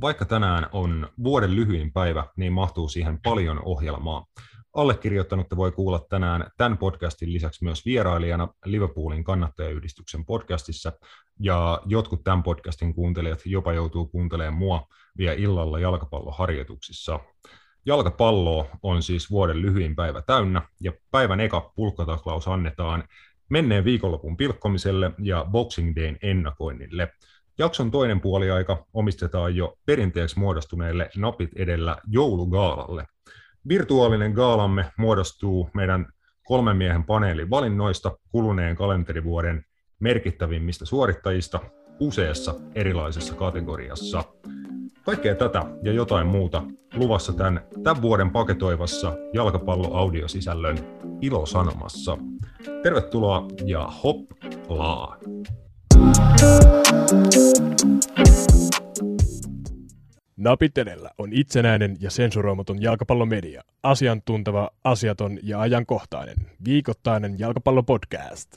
Vaikka tänään on vuoden lyhyin päivä, niin mahtuu siihen paljon ohjelmaa. Allekirjoittanutta voi kuulla tänään tämän podcastin lisäksi myös vierailijana Liverpoolin kannattajayhdistyksen podcastissa, ja jotkut tämän podcastin kuuntelijat jopa joutuu kuuntelemaan mua vielä illalla jalkapalloharjoituksissa. Jalkapallo on siis vuoden lyhyin päivä täynnä, ja päivän eka pulkkataklaus annetaan menneen viikonlopun pilkkomiselle ja Boxing Dayn ennakoinnille – Jakson toinen puoliaika omistetaan jo perinteeksi muodostuneelle napit edellä joulugaalalle. Virtuaalinen gaalamme muodostuu meidän kolmen miehen paneelin valinnoista kuluneen kalenterivuoden merkittävimmistä suorittajista useassa erilaisessa kategoriassa. Kaikkea tätä ja jotain muuta luvassa tämän, tämän vuoden paketoivassa jalkapallo-audiosisällön Ilosanomassa. Tervetuloa ja hoplaa! Napit edellä on itsenäinen ja sensuroimaton jalkapallomedia. Asiantunteva, asiaton ja ajankohtainen. Viikoittainen jalkapallopodcast.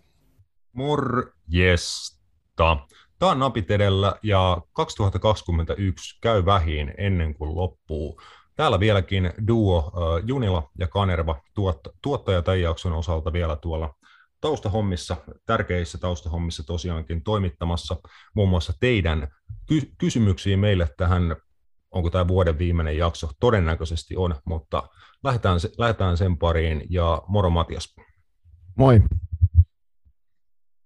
Morjesta. Tämä on Napit edellä ja 2021 käy vähin ennen kuin loppuu. Täällä vieläkin duo Junila ja Kanerva tuottaja tämän jakson osalta vielä tuolla taustahommissa, tärkeissä taustahommissa tosiaankin toimittamassa muun muassa teidän ky- kysymyksiä meille tähän, onko tämä vuoden viimeinen jakso, todennäköisesti on, mutta lähdetään, lähdetään sen pariin ja moro Matias. Moi.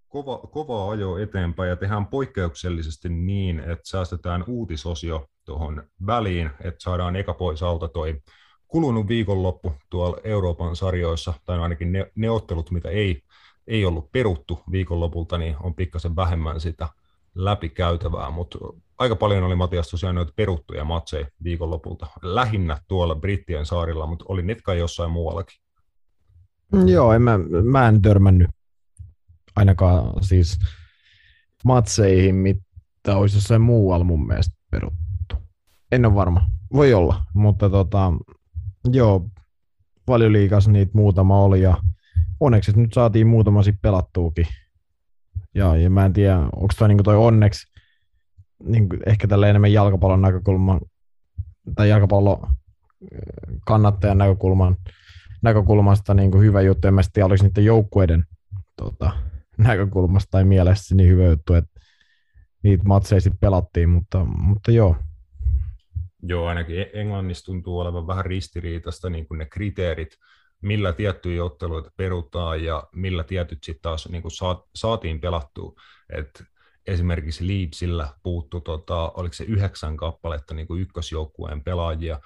Kova, kova ajo eteenpäin ja tehdään poikkeuksellisesti niin, että säästetään uutisosio tuohon väliin, että saadaan eka pois alta toi kulunut viikonloppu tuolla Euroopan sarjoissa, tai ainakin ne, ne ottelut, mitä ei ei ollut peruttu viikonlopulta, niin on pikkasen vähemmän sitä läpikäytävää, mutta aika paljon oli Matias tosiaan noita peruttuja matseja viikonlopulta, lähinnä tuolla Brittien saarilla, mutta oli niitä jossain muuallakin. Mm, joo, en mä, mä en törmännyt ainakaan siis matseihin, mitä olisi jossain muualla mun mielestä peruttu. En ole varma. Voi olla, mutta tota, joo, paljon liikas niitä muutama oli ja onneksi nyt saatiin muutama sitten pelattuukin. Ja, ja mä en tiedä, onko toi, niin toi onneksi niin ehkä tällä enemmän jalkapallon näkökulman tai jalkapallo kannattajan näkökulman, näkökulmasta niin kuin hyvä juttu. En mä tiedä, oliko niiden joukkueiden tota, näkökulmasta tai mielestä niin hyvä juttu, että niitä matseja sitten pelattiin, mutta, mutta joo. Joo, ainakin Englannissa tuntuu olevan vähän ristiriitasta niin kuin ne kriteerit, millä tiettyjä otteluita perutaan ja millä tietyt sitten taas niin kuin saatiin pelattua. Et esimerkiksi Leedsillä puuttu, tota, oliko se yhdeksän kappaletta niin kuin ykkösjoukkueen pelaajia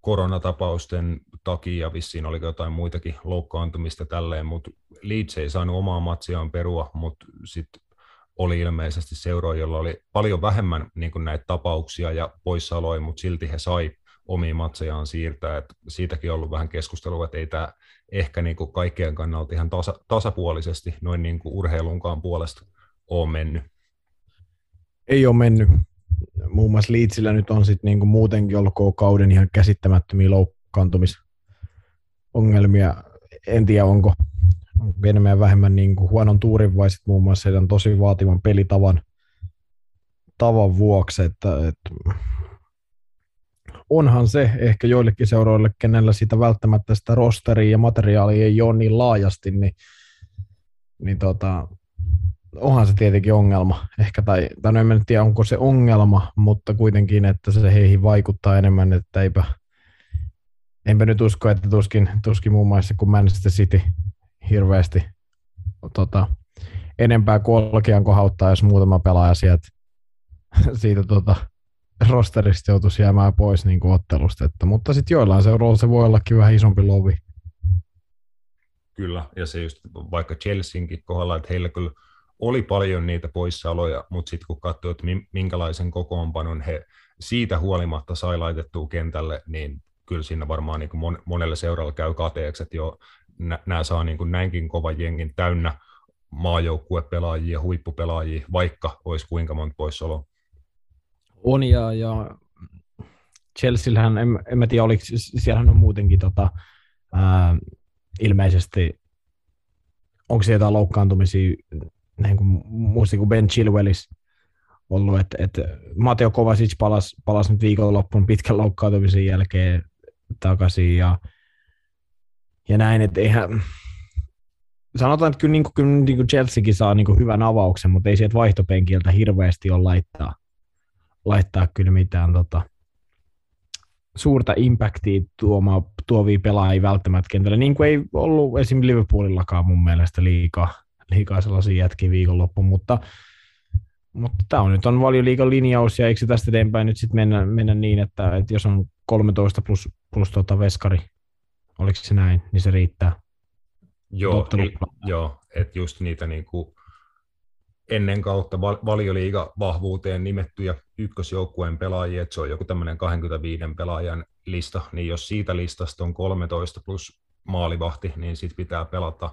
koronatapausten takia, vissiin oli jotain muitakin loukkaantumista tälleen, mutta Leeds ei saanut omaa matsiaan perua, mutta sitten oli ilmeisesti seuroja, jolla oli paljon vähemmän niin kuin näitä tapauksia ja poissaoloja, mutta silti he sai omiin matsejaan siirtää. että siitäkin on ollut vähän keskustelua, että ei tämä ehkä niin kuin kaikkien kannalta ihan tasa, tasapuolisesti noin niin kuin urheilunkaan puolesta ole mennyt. Ei ole mennyt. Muun muassa Liitsillä nyt on sitten niin kuin muutenkin ollut koko kauden ihan käsittämättömiä loukkaantumisongelmia. En tiedä, onko, enemmän vähemmän niin kuin huonon tuurin vai sitten muun muassa heidän tosi vaativan pelitavan tavan vuoksi, että, että onhan se ehkä joillekin seuroille, kenellä sitä välttämättä sitä rosteria ja materiaalia ei ole niin laajasti, niin, niin tota, onhan se tietenkin ongelma. Ehkä, tai, tai no en tiedä, onko se ongelma, mutta kuitenkin, että se heihin vaikuttaa enemmän, että eipä, enpä nyt usko, että tuskin, tuskin muun muassa kuin Manchester City hirveästi tota, enempää kolkean kohauttaa, jos muutama pelaaja sieltä, siitä tota, rosterista joutuisi jäämään pois niin kuin ottelusta. Että, mutta sitten joillain seuroilla se voi ollakin vähän isompi lovi. Kyllä, ja se just vaikka Chelseankin kohdalla, että heillä kyllä oli paljon niitä poissaoloja, mutta sitten kun katsoo, että minkälaisen kokoonpanon he siitä huolimatta sai laitettua kentälle, niin kyllä siinä varmaan niin kuin monelle seuralle käy kateeksi, että jo nämä saa niin kuin näinkin kova jengin täynnä maajoukkuepelaajia huippupelaajia, vaikka olisi kuinka monta poissaoloa. On ja, ja Chelseahän, en, en mä tiedä, oliko, siellähän on muutenkin tota, ää, ilmeisesti, onko siellä jotain loukkaantumisia, niin kuin, muistin kuin Ben Chilwellis ollut, että, että Mateo Kovacic palasi, palasi nyt viikonloppuun pitkän loukkaantumisen jälkeen takaisin ja, ja näin, että eihän, sanotaan, että kyllä, niin kuin, kyllä niin kuin Chelseakin saa niin kuin hyvän avauksen, mutta ei sieltä vaihtopenkiltä hirveästi ole laittaa, laittaa kyllä mitään tota, suurta impactia tuoma, tuovia pelaajia välttämättä kentällä, niin kuin ei ollut esim. Liverpoolillakaan mun mielestä liikaa, liikaa sellaisia jätkiä viikonloppu, mutta, mutta tämä on nyt on valioliikan linjaus, ja eikö se tästä eteenpäin nyt sitten mennä, mennä niin, että, että jos on 13 plus, plus tota veskari, oliko se näin, niin se riittää. Joo, niin, joo että just niitä niin kuin ennen kautta valioliiga vahvuuteen nimettyjä ykkösjoukkueen pelaajia, että se on joku tämmöinen 25 pelaajan lista, niin jos siitä listasta on 13 plus maalivahti, niin sitten pitää pelata.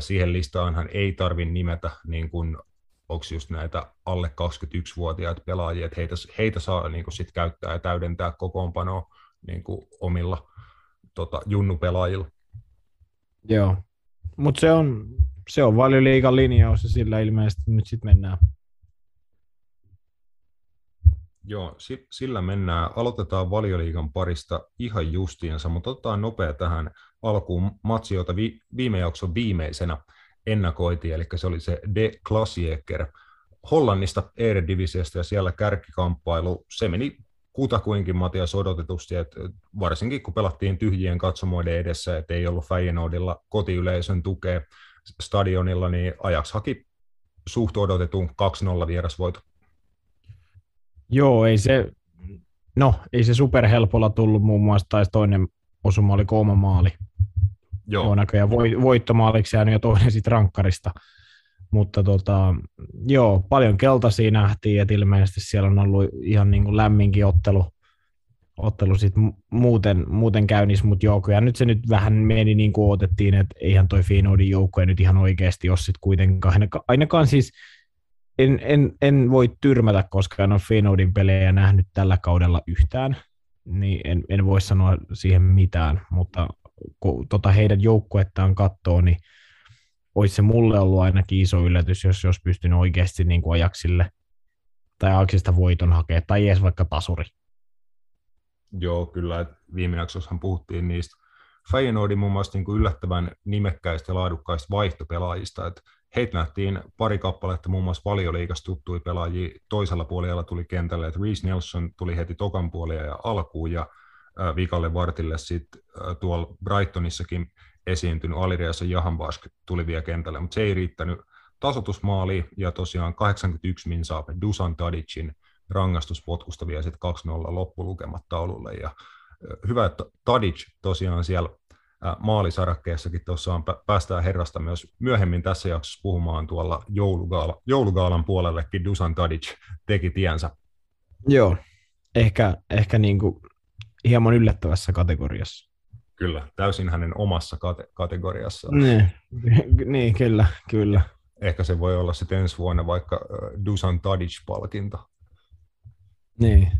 siihen listaanhan ei tarvi nimetä niin kuin onko just näitä alle 21-vuotiaita pelaajia, että heitä, heitä saa niin kuin sit käyttää ja täydentää kokoonpanoa niin omilla tota, junnupelaajilla. Joo, mutta se on, se on valioliikan linjaus ja sillä ilmeisesti nyt sitten mennään. Joo, sillä mennään. Aloitetaan valioliigan parista ihan justiinsa, mutta otetaan nopea tähän alkuun matsi, jota vi, viime jakson viimeisenä ennakoitiin, eli se oli se De Klassieker Hollannista Eredivisiosta ja siellä kärkikamppailu. Se meni kutakuinkin Matias odotetusti, että varsinkin kun pelattiin tyhjien katsomoiden edessä, että ei ollut Feyenoordilla kotiyleisön tukea stadionilla, niin ajaksi haki suht odotetun 2-0 vierasvoito. Joo, ei se, no, ei se superhelpolla tullut muun muassa, tai toinen osuma oli kolma maali. Joo. Joo näköjään voittomaaliksi jäänyt ja toinen sitten rankkarista. Mutta tota, joo, paljon keltaisia nähtiin, että ilmeisesti siellä on ollut ihan niin kuin lämminkin ottelu, ottelu sit muuten, muuten käynnissä, mutta joo, ja nyt se nyt vähän meni niin kuin odotettiin, että eihän toi Fiinoudin joukko nyt ihan oikeasti ole sitten kuitenkaan, ainakaan, ainakaan siis en, en, en, voi tyrmätä, koska en ole Fiinoudin pelejä nähnyt tällä kaudella yhtään, niin en, en voi sanoa siihen mitään, mutta kun tota heidän joukkuettaan katsoo, niin olisi se mulle ollut ainakin iso yllätys, jos olisi pystynyt oikeasti niin kuin ajaksille tai ajaksista voiton hakea, tai edes vaikka tasuri. Joo, kyllä. Viime jaksossahan puhuttiin niistä Feyenoordin muun muassa niin kuin yllättävän nimekkäistä ja laadukkaista vaihtopelaajista. Että heitä nähtiin pari kappaletta muun muassa valioliikasta tuttui pelaajia. Toisella puolella tuli kentälle, että Reece Nelson tuli heti tokan puolella ja alkuun ja viikalle vartille sitten tuolla Brightonissakin esiintynyt Aliriassa Jahanbask tuli vielä kentälle, mutta se ei riittänyt tasotusmaali ja tosiaan 81 min saa Dusan Tadicin rangaistuspotkusta vielä sitten 2-0 loppulukemat taululle ja hyvä, että Tadic tosiaan siellä maalisarakkeessakin tuossa on, päästään herrasta myös myöhemmin tässä jaksossa puhumaan tuolla joulugaala, joulugaalan puolellekin Dusan Tadic teki tiensä. Joo, ehkä, ehkä niin kuin hieman yllättävässä kategoriassa. Kyllä, täysin hänen omassa kate- kategoriassaan. Niin, niin, kyllä, kyllä. Ehkä se voi olla sitten ensi vuonna vaikka Dusan Tadic-palkinto. Niin.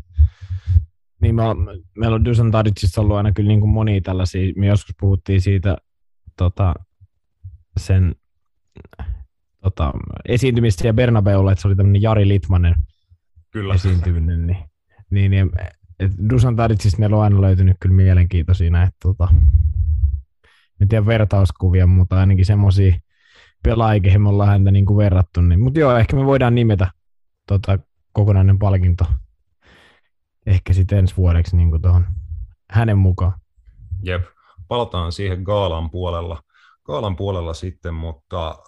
Niin on, meillä on Dusan Tadicista ollut aina kyllä niin kuin monia tällaisia, me joskus puhuttiin siitä tota, sen tota, esiintymistä ja Bernabeulla, että se oli tämmöinen Jari Litmanen kyllä. esiintyminen, niin, niin, niin et Dusan Tadicista meillä on aina löytynyt kyllä mielenkiintoisia näitä, tota, en tiedä vertauskuvia, mutta ainakin semmoisia pelaajia, kehen me ollaan häntä niin kuin verrattu. Niin, mutta joo, ehkä me voidaan nimetä tota, kokonainen palkinto ehkä sitten ensi vuodeksi niin tuohon hänen mukaan. Jep, palataan siihen Gaalan puolella, Gaalan puolella sitten, mutta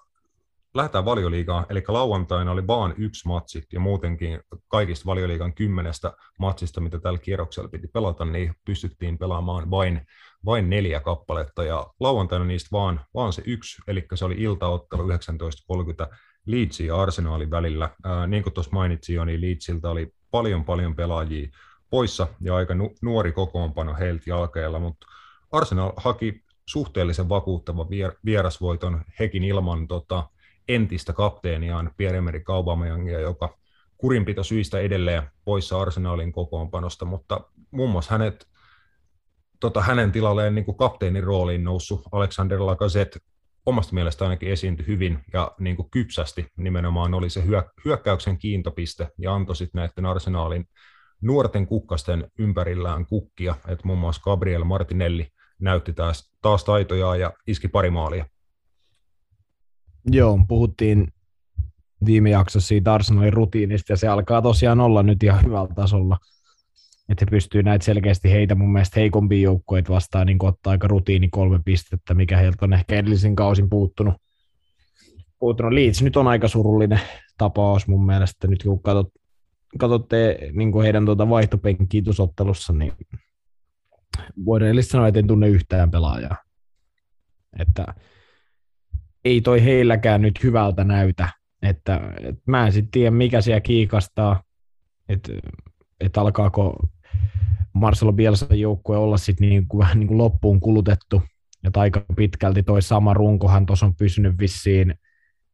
lähdetään valioliigaan, eli lauantaina oli vaan yksi matsi, ja muutenkin kaikista valioliigan kymmenestä matsista, mitä tällä kierroksella piti pelata, niin pystyttiin pelaamaan vain, vain neljä kappaletta, ja lauantaina niistä vaan, vaan se yksi, eli se oli iltaottelu 19.30 Leedsin ja Arsenalin välillä. Ää, niin kuin tuossa mainitsin jo, niin Leedsiltä oli paljon paljon pelaajia poissa, ja aika nu- nuori kokoonpano heiltä jalkeilla, mutta Arsenal haki suhteellisen vakuuttavan vier- vierasvoiton hekin ilman tota, entistä kapteeniaan Pierre-Emerick Aubameyangia, joka kurinpito syistä edelleen poissa arsenaalin kokoonpanosta, mutta muun muassa hänet, tota, hänen tilalleen niin kuin kapteenin rooliin noussut Alexander Lacazette omasta mielestä ainakin esiintyi hyvin ja niin kuin kypsästi nimenomaan oli se hyökkäyksen kiintopiste ja antoi sitten näiden arsenaalin nuorten kukkasten ympärillään kukkia, että muun muassa Gabriel Martinelli näytti taas, taas taitojaan ja iski pari maalia. Joo, puhuttiin viime jaksossa siitä Arsenalin rutiinista, ja se alkaa tosiaan olla nyt ihan hyvällä tasolla. Että he pystyy näitä selkeästi heitä mun mielestä heikompia joukkoja vastaan niin ottaa aika rutiini kolme pistettä, mikä heiltä on ehkä edellisen kausin puuttunut. puuttunut. Leeds nyt on aika surullinen tapaus mun mielestä, nyt kun katsot, katsotte niin heidän tuota vaihtopenkkiä tuossa niin voidaan eli sanoa, että en tunne yhtään pelaajaa. Että ei toi heilläkään nyt hyvältä näytä. Että, että mä en sitten tiedä, mikä siellä kiikastaa, että, että alkaako Marcelo Bielsan joukkue olla sitten niin kuin, vähän niin kuin loppuun kulutettu, ja aika pitkälti toi sama runkohan tuossa on pysynyt vissiin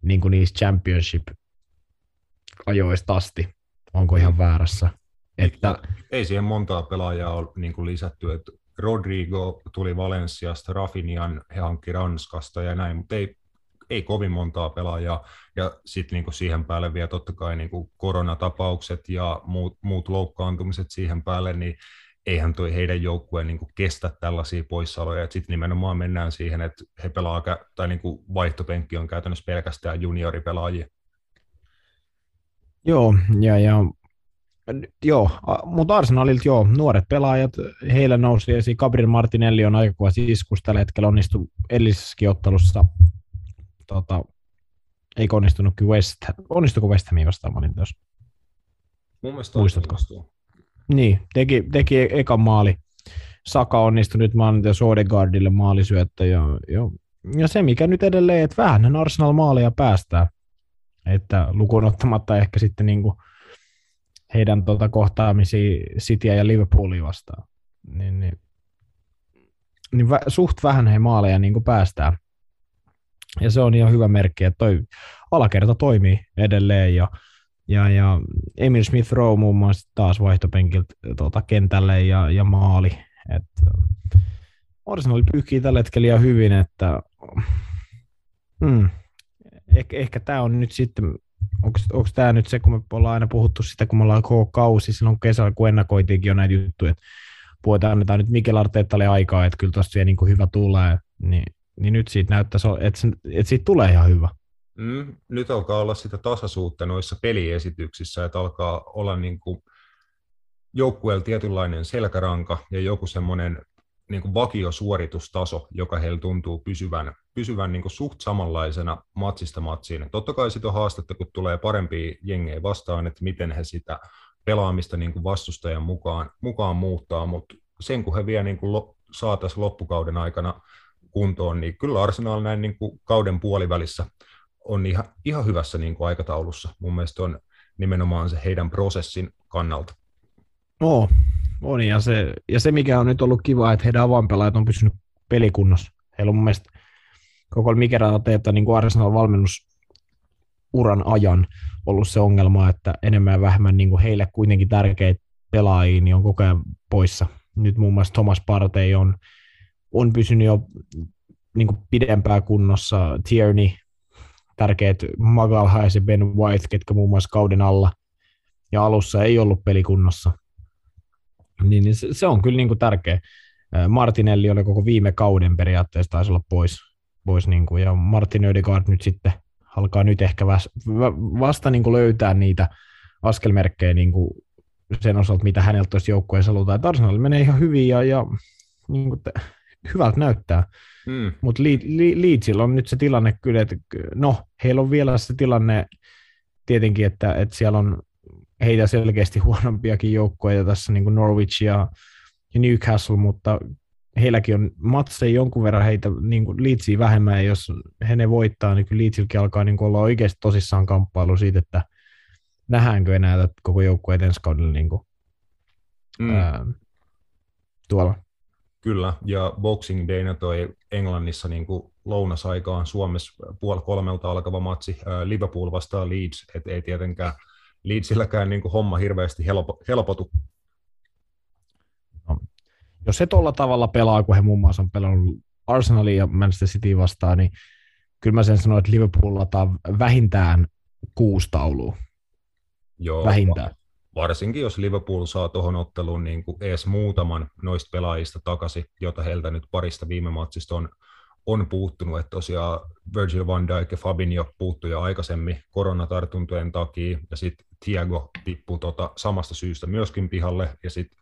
niin kuin niissä championship-ajoista asti. Onko ihan väärässä? Että... Ei siihen montaa pelaajaa ole niin kuin lisätty, että Rodrigo tuli Valensiasta, Rafinian he hankki Ranskasta ja näin, mutta ei, ei kovin montaa pelaajaa. Ja sitten niinku siihen päälle vielä totta kai niinku koronatapaukset ja muut, muut loukkaantumiset siihen päälle, niin eihän toi heidän joukkueen niinku kestä tällaisia poissaoloja. Sitten nimenomaan mennään siihen, että he pelaa, tai niinku vaihtopenkki on käytännössä pelkästään junioripelaajia. Joo, ja, ja Joo, mutta Arsenalilta joo, nuoret pelaajat, heillä nousi esiin. Gabriel Martinelli on aika kova siskus tällä hetkellä, onnistui edellisessäkin ottelussa, tota, ei onnistunutkin West, onnistuiko West Hamiin vastaan valintoissa? Mun mielestä Muistatko? Onnistuu. Niin, teki, teki e- ekan maali. Saka onnistui nyt maanantai Sodegaardille maalisyöttö. Ja, ja, ja, se, mikä nyt edelleen, että vähän Arsenal maalia päästää. Että lukuun ottamatta ehkä sitten niin kuin heidän tota, kohtaamisia Cityä ja Liverpoolia vastaan. Niin, niin, niin vä, suht vähän he maaleja niin päästään. Ja se on ihan hyvä merkki, että toi alakerta toimii edelleen ja, ja, ja Emil Smith Rowe muun muassa taas vaihtopenkiltä tota, kentälle ja, ja maali. Et, Arsenal pyyhkii tällä hetkellä ihan hyvin, että mm, ehkä, ehkä tämä on nyt sitten onko tämä nyt se, kun me ollaan aina puhuttu sitä, kun me ollaan koko kausi silloin kesällä, kun ennakoitiinkin jo näitä juttuja, että puhutaan, annetaan nyt Mikel Arteettalle aikaa, että kyllä tuosta niin kuin hyvä tulee, niin, niin nyt siitä näyttäisi, että, että siitä tulee ihan hyvä. Mm, nyt alkaa olla sitä tasaisuutta noissa peliesityksissä, että alkaa olla niin kuin joukkueella tietynlainen selkäranka ja joku semmoinen niin kuin vakiosuoritustaso, joka heillä tuntuu pysyvän, pysyvän niin kuin suht samanlaisena matsista matsiin. Totta kai sitä on haastetta, kun tulee parempia jengejä vastaan, että miten he sitä pelaamista niin kuin vastustajan mukaan, mukaan muuttaa, mutta sen kun he vielä niin kuin saataisiin loppukauden aikana kuntoon, niin kyllä Arsenal näin niin kuin kauden puolivälissä on ihan, ihan hyvässä niin kuin aikataulussa. Mun mielestä on nimenomaan se heidän prosessin kannalta. No, on, ja se, ja se mikä on nyt ollut kiva, että heidän avainpelaajat on pysynyt pelikunnossa. Heillä on mun mielestä koko Mikel Arteetta niin kuin Arsenal valmennusuran ajan ollut se ongelma, että enemmän ja vähemmän niin kuin heille kuitenkin tärkeitä pelaajia niin on koko ajan poissa. Nyt muun muassa Thomas Partey on, on pysynyt jo niin kuin pidempään kunnossa. Tierney, tärkeät Magalhaes ja Ben White, ketkä muun muassa kauden alla ja alussa ei ollut pelikunnossa. Niin, niin se, se on kyllä niin kuin tärkeä. Martinelli oli koko viime kauden periaatteessa taisi olla pois, pois niin kuin, ja Martin Ödegaard nyt sitten alkaa nyt ehkä vasta niin kuin löytää niitä askelmerkkejä niin kuin sen osalta, mitä häneltä olisi joukkueessa halutaan. Arsenal menee ihan hyvin ja, ja niin kuin te, hyvältä näyttää. Mm. Mutta Leedsillä on nyt se tilanne kyllä, että no, heillä on vielä se tilanne tietenkin, että, että siellä on heitä selkeästi huonompiakin joukkoja tässä niin kuin Norwich ja, ja Newcastle, mutta heilläkin on matseja jonkun verran heitä niin kuin Leedsia vähemmän, ja jos he ne voittaa, niin kyllä Leedsilläkin alkaa niin kuin olla oikeasti tosissaan kamppailu siitä, että nähdäänkö enää koko joukkueet ensi kaudella niin kuin, mm. ää, tuolla. Kyllä, ja Boxing Dayna toi Englannissa niin kuin lounasaikaan Suomessa puoli kolmelta alkava matsi Liverpool vastaan Leeds, et ei tietenkään Leedsilläkään niin kuin homma hirveästi helpo, helpotu. No, jos se tuolla tavalla pelaa, kun he muun muassa on pelannut Arsenalia ja Manchester City vastaan, niin kyllä mä sen sanoin, että Liverpool lataa vähintään kuusi taulua. Joo, Vähintään. Varsinkin jos Liverpool saa tuohon otteluun niin kuin edes muutaman noista pelaajista takaisin, jota heiltä nyt parista viime matsista on, on puuttunut. Että tosiaan Virgil van Dijk ja Fabinho puuttui jo aikaisemmin koronatartuntojen takia, ja sitten Thiago tippui tota samasta syystä myöskin pihalle, ja sitten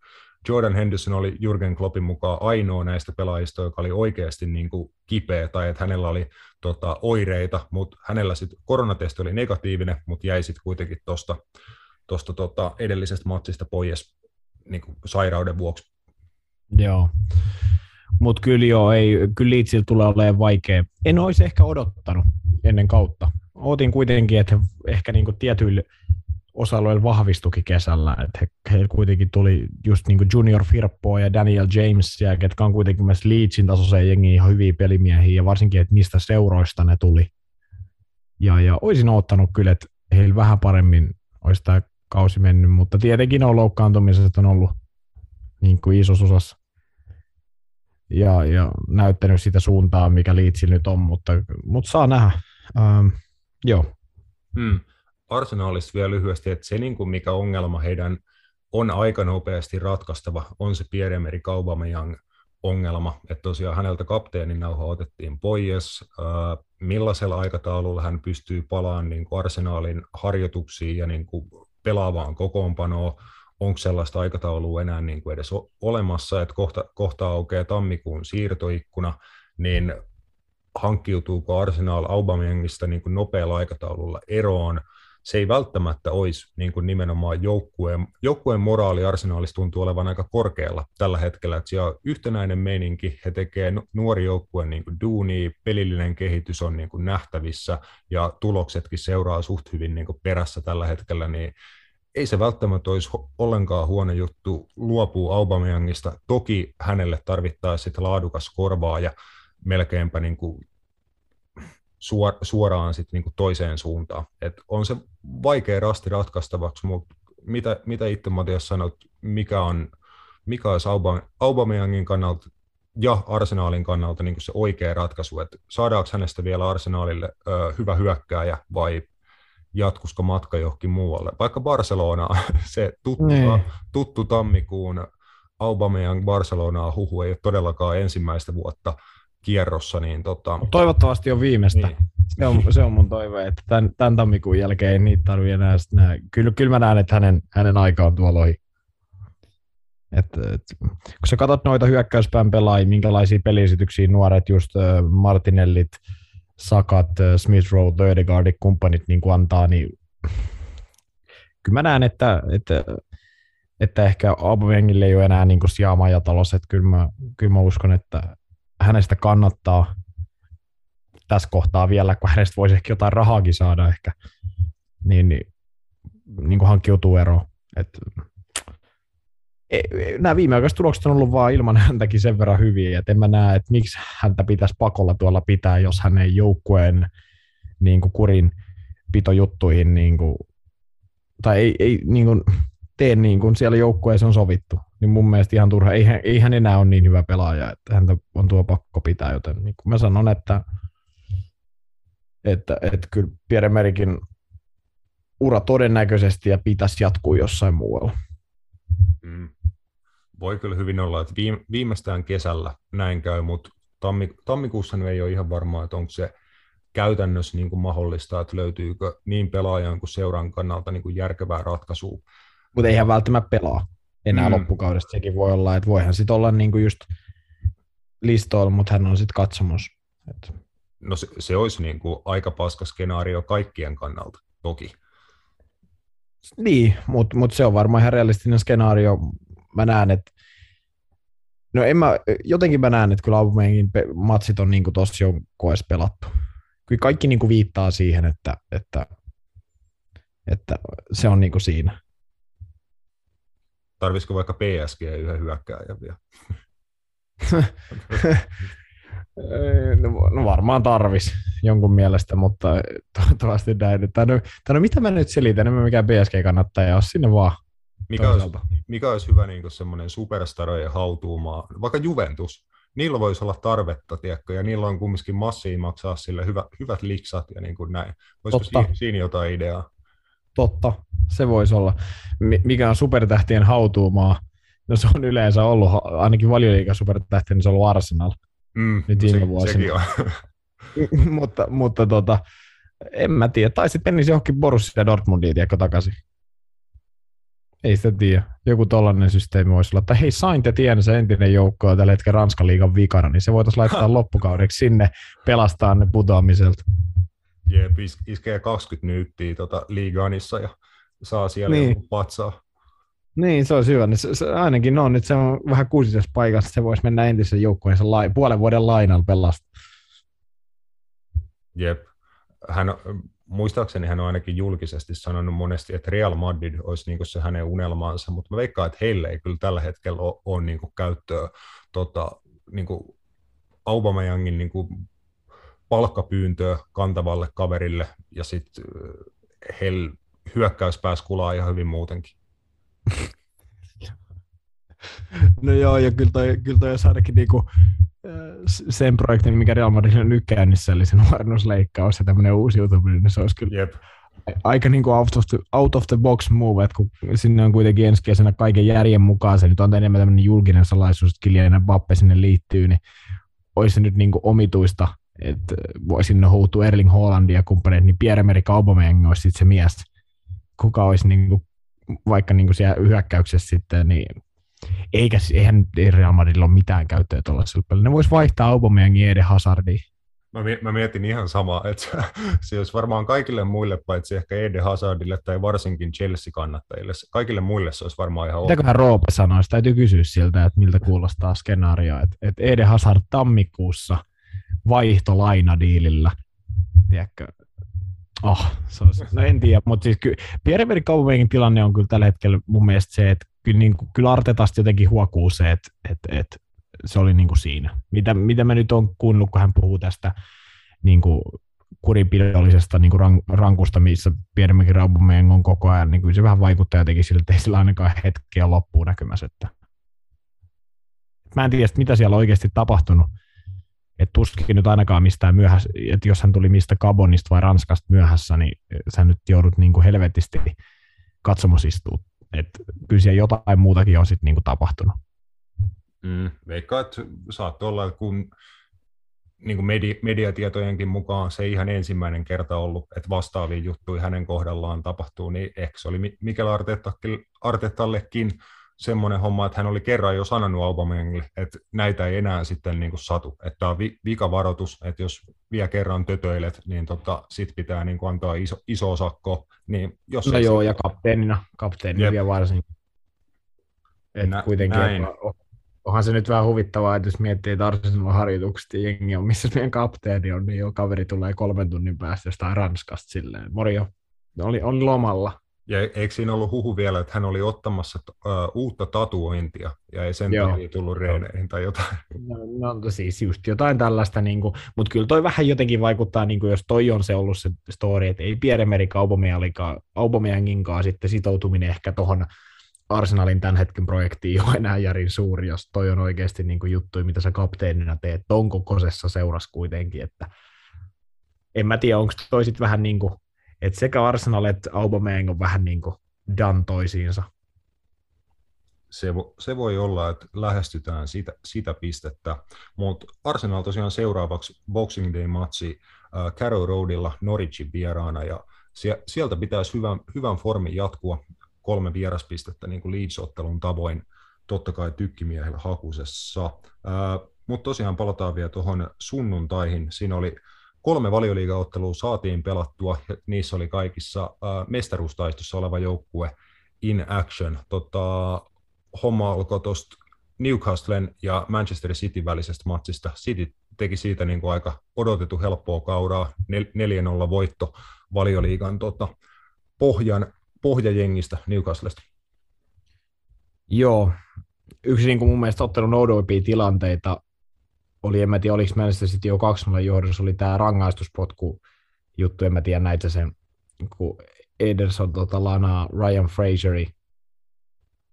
Jordan Henderson oli Jürgen Kloppin mukaan ainoa näistä pelaajista, joka oli oikeasti niin kuin kipeä tai että hänellä oli tota, oireita, mutta hänellä sitten koronatesti oli negatiivinen, mutta jäi sitten kuitenkin tuosta tosta, tota, edellisestä matsista pois niin kuin sairauden vuoksi. Joo. Mutta kyllä joo, ei, kyllä Leedsillä tulee olemaan vaikea. En olisi ehkä odottanut ennen kautta. Ootin kuitenkin, että ehkä niinku tietyillä osa-alueilla vahvistukin kesällä. Että he, he, kuitenkin tuli just niinku Junior Firppoa ja Daniel Jamesia, ketkä on kuitenkin myös Leedsin tasoiseen jengiin ihan hyviä pelimiehiä, ja varsinkin, että mistä seuroista ne tuli. Ja, ja olisin ottanut kyllä, että heillä vähän paremmin olisi tämä kausi mennyt, mutta tietenkin on loukkaantumiset on ollut niin kuin isossa osassa ja, ja näyttänyt sitä suuntaa, mikä Leedsillä nyt on, mutta, mutta saa nähdä. Ähm, joo. Hmm. Arsenalista vielä lyhyesti, että se niin kuin mikä ongelma heidän on aika nopeasti ratkaistava, on se Pierre-Emeri ongelma, että tosiaan häneltä kapteenin nauha otettiin pois, äh, millaisella aikataululla hän pystyy palaamaan niin kuin arsenaalin harjoituksiin ja niin kuin pelaavaan kokoonpanoon, onko sellaista aikataulua enää niin kuin edes olemassa, että kohta, kohta aukeaa tammikuun siirtoikkuna, niin hankkiutuuko Arsenal Aubameyangista niin kuin nopealla aikataululla eroon, se ei välttämättä olisi niin kuin nimenomaan joukkueen, joukkueen moraali Arsenalissa tuntuu olevan aika korkealla tällä hetkellä, että siellä on yhtenäinen meininki, he tekee nuori joukkue niin kuin duuni, pelillinen kehitys on niin kuin nähtävissä ja tuloksetkin seuraa suht hyvin niin kuin perässä tällä hetkellä, niin ei se välttämättä olisi ollenkaan huono juttu. Luopua Aubameyangista. Toki hänelle tarvittaisiin laadukas korvaa ja melkeinpä niin kuin suoraan sit niin kuin toiseen suuntaan. Et on se vaikea rasti ratkaistavaksi, mutta mitä, mitä itse Matias sanot, mikä on mikä olisi Aubameyangin kannalta ja arsenaalin kannalta niin se oikea ratkaisu, että saadaanko hänestä vielä arsenaalille ö, hyvä hyökkääjä vai jatkusko matka johonkin muualle. Vaikka Barcelona, se tuttu, niin. tuttu tammikuun Aubameyang Barcelonaa huhu ei ole todellakaan ensimmäistä vuotta kierrossa. Niin tota... Toivottavasti on viimeistä. Niin. Se, on, se on mun toive, että tämän, tämän tammikuun jälkeen ei niitä tarvitse enää. Nähdä. Kyllä, kyllä mä näen, että hänen, hänen aika on tuolla ohi. Et, et, kun sä katsot noita hyökkäyspään pelaajia, minkälaisia peliesityksiä nuoret, just uh, Martinellit, Sakat, uh, Smith Rowe, Lödegaardit, kumppanit niin kuin antaa, niin kyllä mä näen, että, että, että ehkä Aubameyangille ei ole enää niin sijaa majatalossa, että kyllä mä, kyllä mä uskon, että hänestä kannattaa tässä kohtaa vielä, kun hänestä voisi ehkä jotain rahaakin saada ehkä, niin, niin, niin kuin hankkiutuu eroon. Et, e, e, nämä viimeaikaiset tulokset on ollut vaan ilman häntäkin sen verran hyviä, että en mä näe, että miksi häntä pitäisi pakolla tuolla pitää, jos hän ei joukkueen niin kuin kurin pitojuttuihin niin kuin, tai ei, ei niin kuin, tee niin kuin siellä joukkueessa on sovittu. Niin mun mielestä ihan turha. Ei, ei hän enää ole niin hyvä pelaaja, että häntä on tuo pakko pitää, joten niin kuin mä sanon, että että, että kyllä Pierre Merikin ura todennäköisesti ja pitäisi jatkuu jossain muualla. Mm. Voi kyllä hyvin olla, että viimeistään kesällä näin käy, mutta tammikuussa ei ole ihan varmaa, että onko se käytännössä niin kuin mahdollista, että löytyykö niin pelaajan kuin seuran kannalta niin kuin järkevää ratkaisua. Mutta eihän välttämättä pelaa enää mm. loppukaudesta. Sekin voi olla, että voihan sitten olla niin kuin just listoilla, mutta hän on sitten katsomos. Et no se, se olisi niin kuin aika paska skenaario kaikkien kannalta, toki. Niin, mutta mut se on varmaan ihan realistinen skenaario. Mä näen, että No en mä, jotenkin mä näen, että kyllä Aubameyangin matsit on niin tuossa jo koes pelattu. Kyllä kaikki niin kuin viittaa siihen, että, että, että se on niin kuin siinä. Tarvisiko vaikka PSG yhden hyökkääjän vielä? No, no varmaan tarvis jonkun mielestä, mutta toivottavasti näin. Tai no, tai no mitä mä nyt selitän, en mä mikään PSG-kannattaja ole, sinne vaan. Mikä olisi, mikä olisi hyvä niin semmoinen superstarojen hautuumaa, vaikka Juventus, niillä voisi olla tarvetta, tiedätkö, ja niillä on kumminkin massia maksaa sille hyvä, hyvät liksat ja niin kuin näin. Olisiko si- siinä jotain ideaa? Totta, se voisi olla. Mikä on supertähtien hautuumaa? No se on yleensä ollut, ainakin valioliiga supertähti, niin se on ollut Arsenal. Mm, nyt viime se, vuosina. Sekin on. mutta mutta tota, en mä tiedä. Tai sitten menisi johonkin Borussia Dortmundiin, tiedätkö, takaisin. Ei sitä tiedä. Joku tollainen systeemi voisi olla. Tai hei, Etienne, se entinen joukko on tällä hetkellä Ranskan liigan vikana, niin se voitaisiin laittaa loppukaudeksi sinne pelastaa ne putoamiselta. Jep, iskee 20 nyyttiä tota liiganissa ja saa siellä niin. patsaa. Niin, se olisi hyvä. Niin se, se, ainakin on, että se on vähän kuusisessa paikassa, se voisi mennä entisen joukkueensa lai, puolen vuoden lainalla pelastaa. Jep. Hän, muistaakseni hän on ainakin julkisesti sanonut monesti, että Real Madrid olisi niin se hänen unelmansa, mutta mä veikkaan, että heille ei kyllä tällä hetkellä ole, ole niin käyttöä tota, niin Aubameyangin niin palkkapyyntöä kantavalle kaverille, ja sitten heillä hyökkäys pääsi kulaa ihan hyvin muutenkin. No joo, ja kyllä toi, kyllä toi olisi ainakin niinku, sen projektin, mikä Real Madrid on nyt käynnissä, eli se nuorennusleikkaus ja tämmöinen uusiutuminen, niin se olisi kyllä Jep. aika niin kuin out, of the, out of the box move, että kun sinne on kuitenkin ensi kesänä kaiken järjen mukaan, se nyt on enemmän tämmöinen julkinen salaisuus, että Kylian Mbappe sinne liittyy, niin olisi se nyt niin kuin omituista, että voisi sinne houtua Erling Haalandia ja kumppanit, niin Pierre-Emerick Aubameyang olisi sitten se mies, kuka olisi niin kuin, vaikka niin kuin siellä hyökkäyksessä sitten, niin eikä, eihän Real Madridilla ole mitään käyttöä tuollaisella pelillä. Ne vois vaihtaa Aubameyangin Eden Hazardiin. Mä, mä mietin ihan samaa, että se olisi varmaan kaikille muille, paitsi ehkä Eden Hazardille tai varsinkin Chelsea-kannattajille. Kaikille muille se olisi varmaan ihan Mitäköhän Roope sanoisi? Täytyy kysyä siltä, että miltä kuulostaa skenaario, että, että Eden Hazard tammikuussa vaihtolainadiilillä. Tiedätkö, Oh, se olisi, no en tiedä, mutta siis kyllä tilanne on kyllä tällä hetkellä mun mielestä se, että kyllä, niin kuin, kyllä Artetasta jotenkin huokuu se, että, että, että se oli niin kuin siinä. Mitä, mitä mä nyt on kuunnellut, kun hän puhuu tästä niin kuin kurinpidollisesta niin kuin rankusta, missä pienemmäkin Raubameyang on koko ajan, niin kyllä se vähän vaikuttaa jotenkin sille, että ei sillä ainakaan hetkeä loppuun näkymässä. Että. Mä en tiedä, mitä siellä on oikeasti tapahtunut. Et tuskin nyt ainakaan mistään myöhässä, että jos hän tuli mistä Gabonista vai Ranskasta myöhässä, niin sä nyt joudut niin helvetisti katsomosistuun että kyllä siellä jotain muutakin on sitten niinku tapahtunut. Mm, veikkaa, että saattoi olla, että kun niin kuin media, mediatietojenkin mukaan se ei ihan ensimmäinen kerta ollut, että vastaavia juttuja hänen kohdallaan tapahtuu, niin ehkä se oli Mikel Artetallekin semmoinen homma, että hän oli kerran jo sanonut Aubameyangille, että näitä ei enää sitten niin kuin satu. Että tämä on vi- vikavaroitus, että jos vielä kerran tötöilet, niin tota, sit pitää niin kuin antaa iso, iso sakko. Niin jos no joo, sit... ja kapteenina, kapteenina vielä varsinkin. Että Nä, kuitenkin, näin. onhan se nyt vähän huvittavaa, että jos miettii, että Arsenal harjoitukset ja jengi on, missä meidän kapteeni on, niin jo kaveri tulee kolmen tunnin päästä jostain Ranskasta silleen. Morio, oli, oli lomalla ja eikö siinä ollut huhu vielä, että hän oli ottamassa uh, uutta tatuointia ja ei sen Joo. takia tullut reeneihin tai jotain? No, no siis just jotain tällaista, niin mutta kyllä toi vähän jotenkin vaikuttaa, niin kuin jos toi on se ollut se story, että ei Pierre-Emerick Aubameyanginkaan sitten sitoutuminen ehkä tuohon Arsenalin tämän hetken projektiin ole enää järin suuri, jos toi on oikeasti niin kuin juttu, mitä sä kapteenina teet ton kokoisessa seurassa kuitenkin, että en mä tiedä, onko toi sitten vähän niin kuin että sekä Arsenal että Aubameyang on vähän niin kuin done toisiinsa. Se, vo, se voi olla, että lähestytään sitä, sitä pistettä, mutta Arsenal tosiaan seuraavaksi Boxing Day-matsi äh, Carrow Roadilla Norwichin vieraana, ja sie, sieltä pitäisi hyvän, hyvän formin jatkua kolme vieraspistettä niin kuin Leeds-ottelun tavoin, totta kai tykkimiehellä hakusessa. Äh, mutta tosiaan palataan vielä tuohon sunnuntaihin. Siinä oli kolme valioliigaottelua saatiin pelattua, ja niissä oli kaikissa äh, mestaruustaistossa oleva joukkue in action. Tota, homma alkoi tuosta Newcastlen ja Manchester City välisestä matsista. City teki siitä niin kuin aika odotettu helppoa kauraa, 4-0 voitto valioliigan tota, pohjan, pohjajengistä Newcastlesta. Joo, yksi niin kuin mun mielestä ottelun oudoimpia tilanteita oli, en mä tiedä, oliko Manchester City jo 2 johdossa, oli tämä rangaistuspotku juttu, en mä tiedä näitä sen, kun Ederson tota, lanaa Ryan Fraseri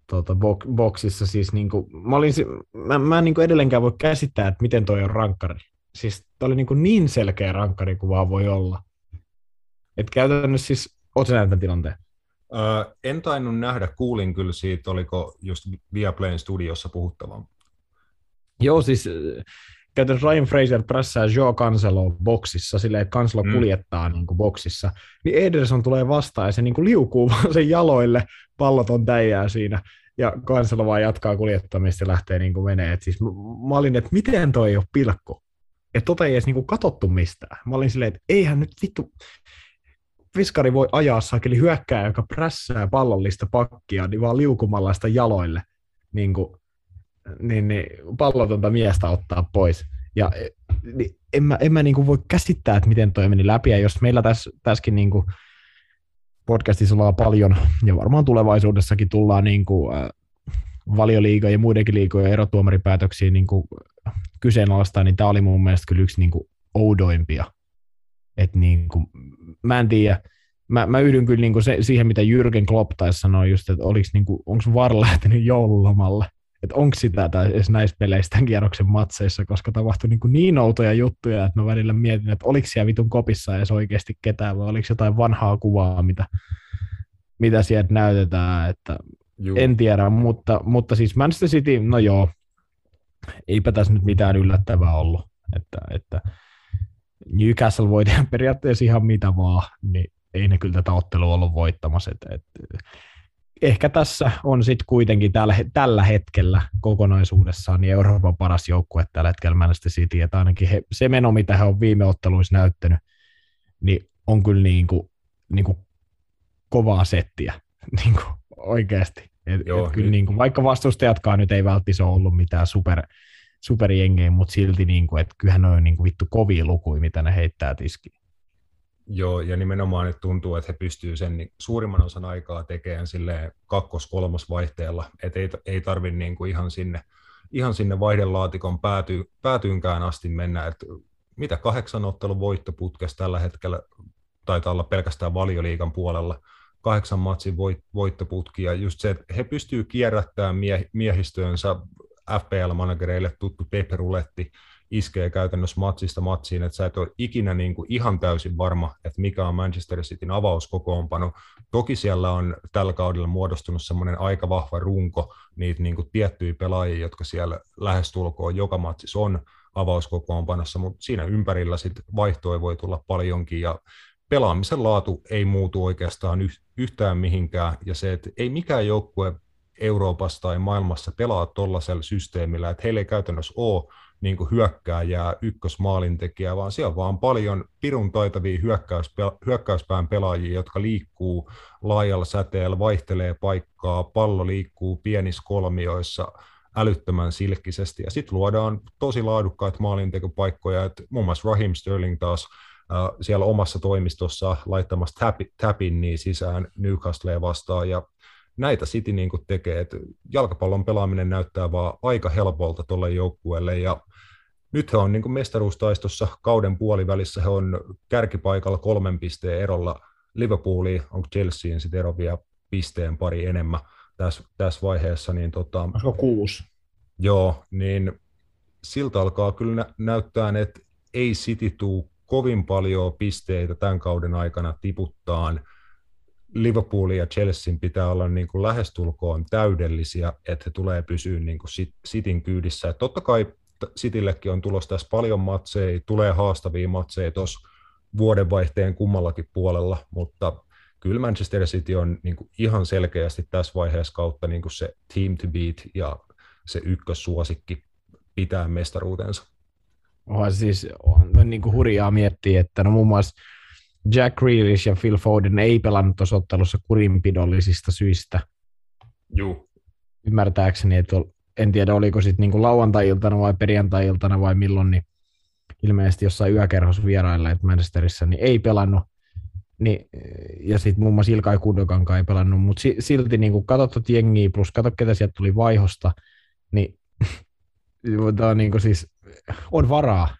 tuota, boksissa. Siis niinku, mä, olin, mä, mä en niinku edelleenkään voi käsittää, että miten toi on rankkari. Siis toi oli niinku niin selkeä rankkari kuin vaan voi olla. Et käytännössä siis, ootko nähnyt tilanteen? Öö, en tainnut nähdä, kuulin kyllä siitä, oliko just Viaplayn studiossa puhuttavaa. Joo, siis käytännössä Ryan Fraser prässää Joe Cancelo boksissa silleen, että Cancelo mm. kuljettaa niin kuin boksissa, niin Ederson tulee vastaan ja se niin kuin liukuu vaan sen jaloille, pallot on täijää siinä, ja Cancelo vaan jatkaa kuljettamista ja lähtee niin kuin menee. Et siis mä olin, että miten toi ei ole pilkku, että tota ei edes niin kuin katottu mistään. Mä olin silleen, että eihän nyt vittu, Viskari voi ajaa sakeli hyökkää, joka prässää pallollista pakkia, niin vaan liukumalla sitä jaloille. Niin kuin, niin, niin pallotonta miestä ottaa pois. Ja niin en mä, en mä niin kuin voi käsittää, että miten toi meni läpi, ja jos meillä tässä, tässäkin niin kuin podcastissa ollaan paljon, ja varmaan tulevaisuudessakin tullaan niin kuin, äh, valioliiga ja muidenkin liigojen erotuomaripäätöksiä niin kuin kyseenalaistaa, niin tämä oli mun mielestä kyllä yksi niin kuin oudoimpia. Et niin kuin, mä en tiedä, mä, mä yhdyn kyllä niin kuin se, siihen, mitä Jürgen Klopp taisi sanoa just, että niin onko VAR lähtenyt joululomalle että onko sitä tai edes näissä peleissä tämän kierroksen matseissa, koska tapahtui niin, niin outoja juttuja, että mä välillä mietin, että oliko siellä vitun kopissa edes oikeasti ketään, vai oliko jotain vanhaa kuvaa, mitä, mitä sieltä näytetään, että Juu. en tiedä, mutta, mutta siis Manchester City, no joo, eipä tässä nyt mitään yllättävää ollut, että, että Newcastle voi tehdä periaatteessa ihan mitä vaan, niin ei ne kyllä tätä ottelua ollut voittamassa, että, että ehkä tässä on sitten kuitenkin tällä, tällä hetkellä kokonaisuudessaan niin Euroopan paras joukkue tällä hetkellä Manchester City, että ainakin he, se meno, mitä he on viime otteluissa näyttänyt, niin on kyllä niin kuin, niin kuin kovaa settiä niin kuin oikeasti. Et, Joo, et kyllä niin kuin, vaikka vastustajatkaan nyt ei välttämättä ole ollut mitään super, superjengejä, mutta silti niin kuin, että kyllähän ne on niin kuin vittu kovia lukuja, mitä ne heittää tiskiin. Joo, ja nimenomaan nyt tuntuu, että he pystyvät sen niin suurimman osan aikaa tekemään sille kakkos-kolmos vaihteella, että ei, ei tarvitse niin kuin ihan sinne, ihan sinne vaihdelaatikon pääty, päätyynkään asti mennä, että mitä kahdeksan ottelun voittoputkesta tällä hetkellä taitaa olla pelkästään valioliikan puolella, kahdeksan matsin voit, voittoputki, ja just se, että he pystyvät kierrättämään mie, miehistöönsä FPL-managereille tuttu peperuletti, iskee käytännössä matsista matsiin, että sä et ole ikinä niin kuin ihan täysin varma, että mikä on Manchester Cityn avauskokoonpano. Toki siellä on tällä kaudella muodostunut semmoinen aika vahva runko, niitä niin kuin tiettyjä pelaajia, jotka siellä lähestulkoon joka matsis on avauskokoonpanossa, mutta siinä ympärillä sit vaihtoja voi tulla paljonkin, ja pelaamisen laatu ei muutu oikeastaan yhtään mihinkään, ja se, että ei mikään joukkue Euroopassa tai maailmassa pelaa tuollaisella systeemillä, että heillä ei käytännössä ole niin hyökkääjää, ykkösmaalintekijää, vaan siellä on vaan paljon pirun taitavia hyökkäyspään pelaajia, jotka liikkuu laajalla säteellä, vaihtelee paikkaa, pallo liikkuu pienissä kolmioissa älyttömän silkkisesti, ja sitten luodaan tosi laadukkaita maalintekopaikkoja, että muun muassa Raheem Sterling taas äh, siellä omassa toimistossa laittamassa tapin niin sisään Newcastlea vastaan, ja näitä City niin kuin tekee, että jalkapallon pelaaminen näyttää vaan aika helpolta tuolle joukkueelle, ja nyt he on niin kuin mestaruustaistossa kauden puolivälissä, he on kärkipaikalla kolmen pisteen erolla Liverpooliin, onko Chelseain sitten ero vielä pisteen pari enemmän tässä, tässä vaiheessa. Niin tota, Onko kuusi? Joo, niin siltä alkaa kyllä näyttää, että ei City tuu kovin paljon pisteitä tämän kauden aikana tiputtaan. Liverpoolin ja Chelseain pitää olla niin kuin lähestulkoon täydellisiä, että he tulee pysyä niin kuin Cityn kyydissä. Et totta kai Cityllekin on tulossa tässä paljon matseja, tulee haastavia matseja tuossa vuodenvaihteen kummallakin puolella, mutta kyllä Manchester City on niin kuin ihan selkeästi tässä vaiheessa kautta niin kuin se team to beat ja se ykkössuosikki pitää mestaruutensa. Onhan siis on niin kuin hurjaa miettiä, että no muun muassa Jack Grealish ja Phil Foden ei pelannut tuossa ottelussa kurinpidollisista syistä. Juu. Ymmärtääkseni, että en tiedä oliko sitten niinku lauantai-iltana vai perjantai-iltana vai milloin, niin ilmeisesti jossain yökerhossa vierailla, että Manchesterissa, niin ei pelannut. Niin, ja sitten muun muassa Ilkai Kundokankaan ei pelannut, mutta silti niin kun katsot jengiä plus katsot, ketä sieltä tuli vaihosta, niin, on, niin siis, on varaa.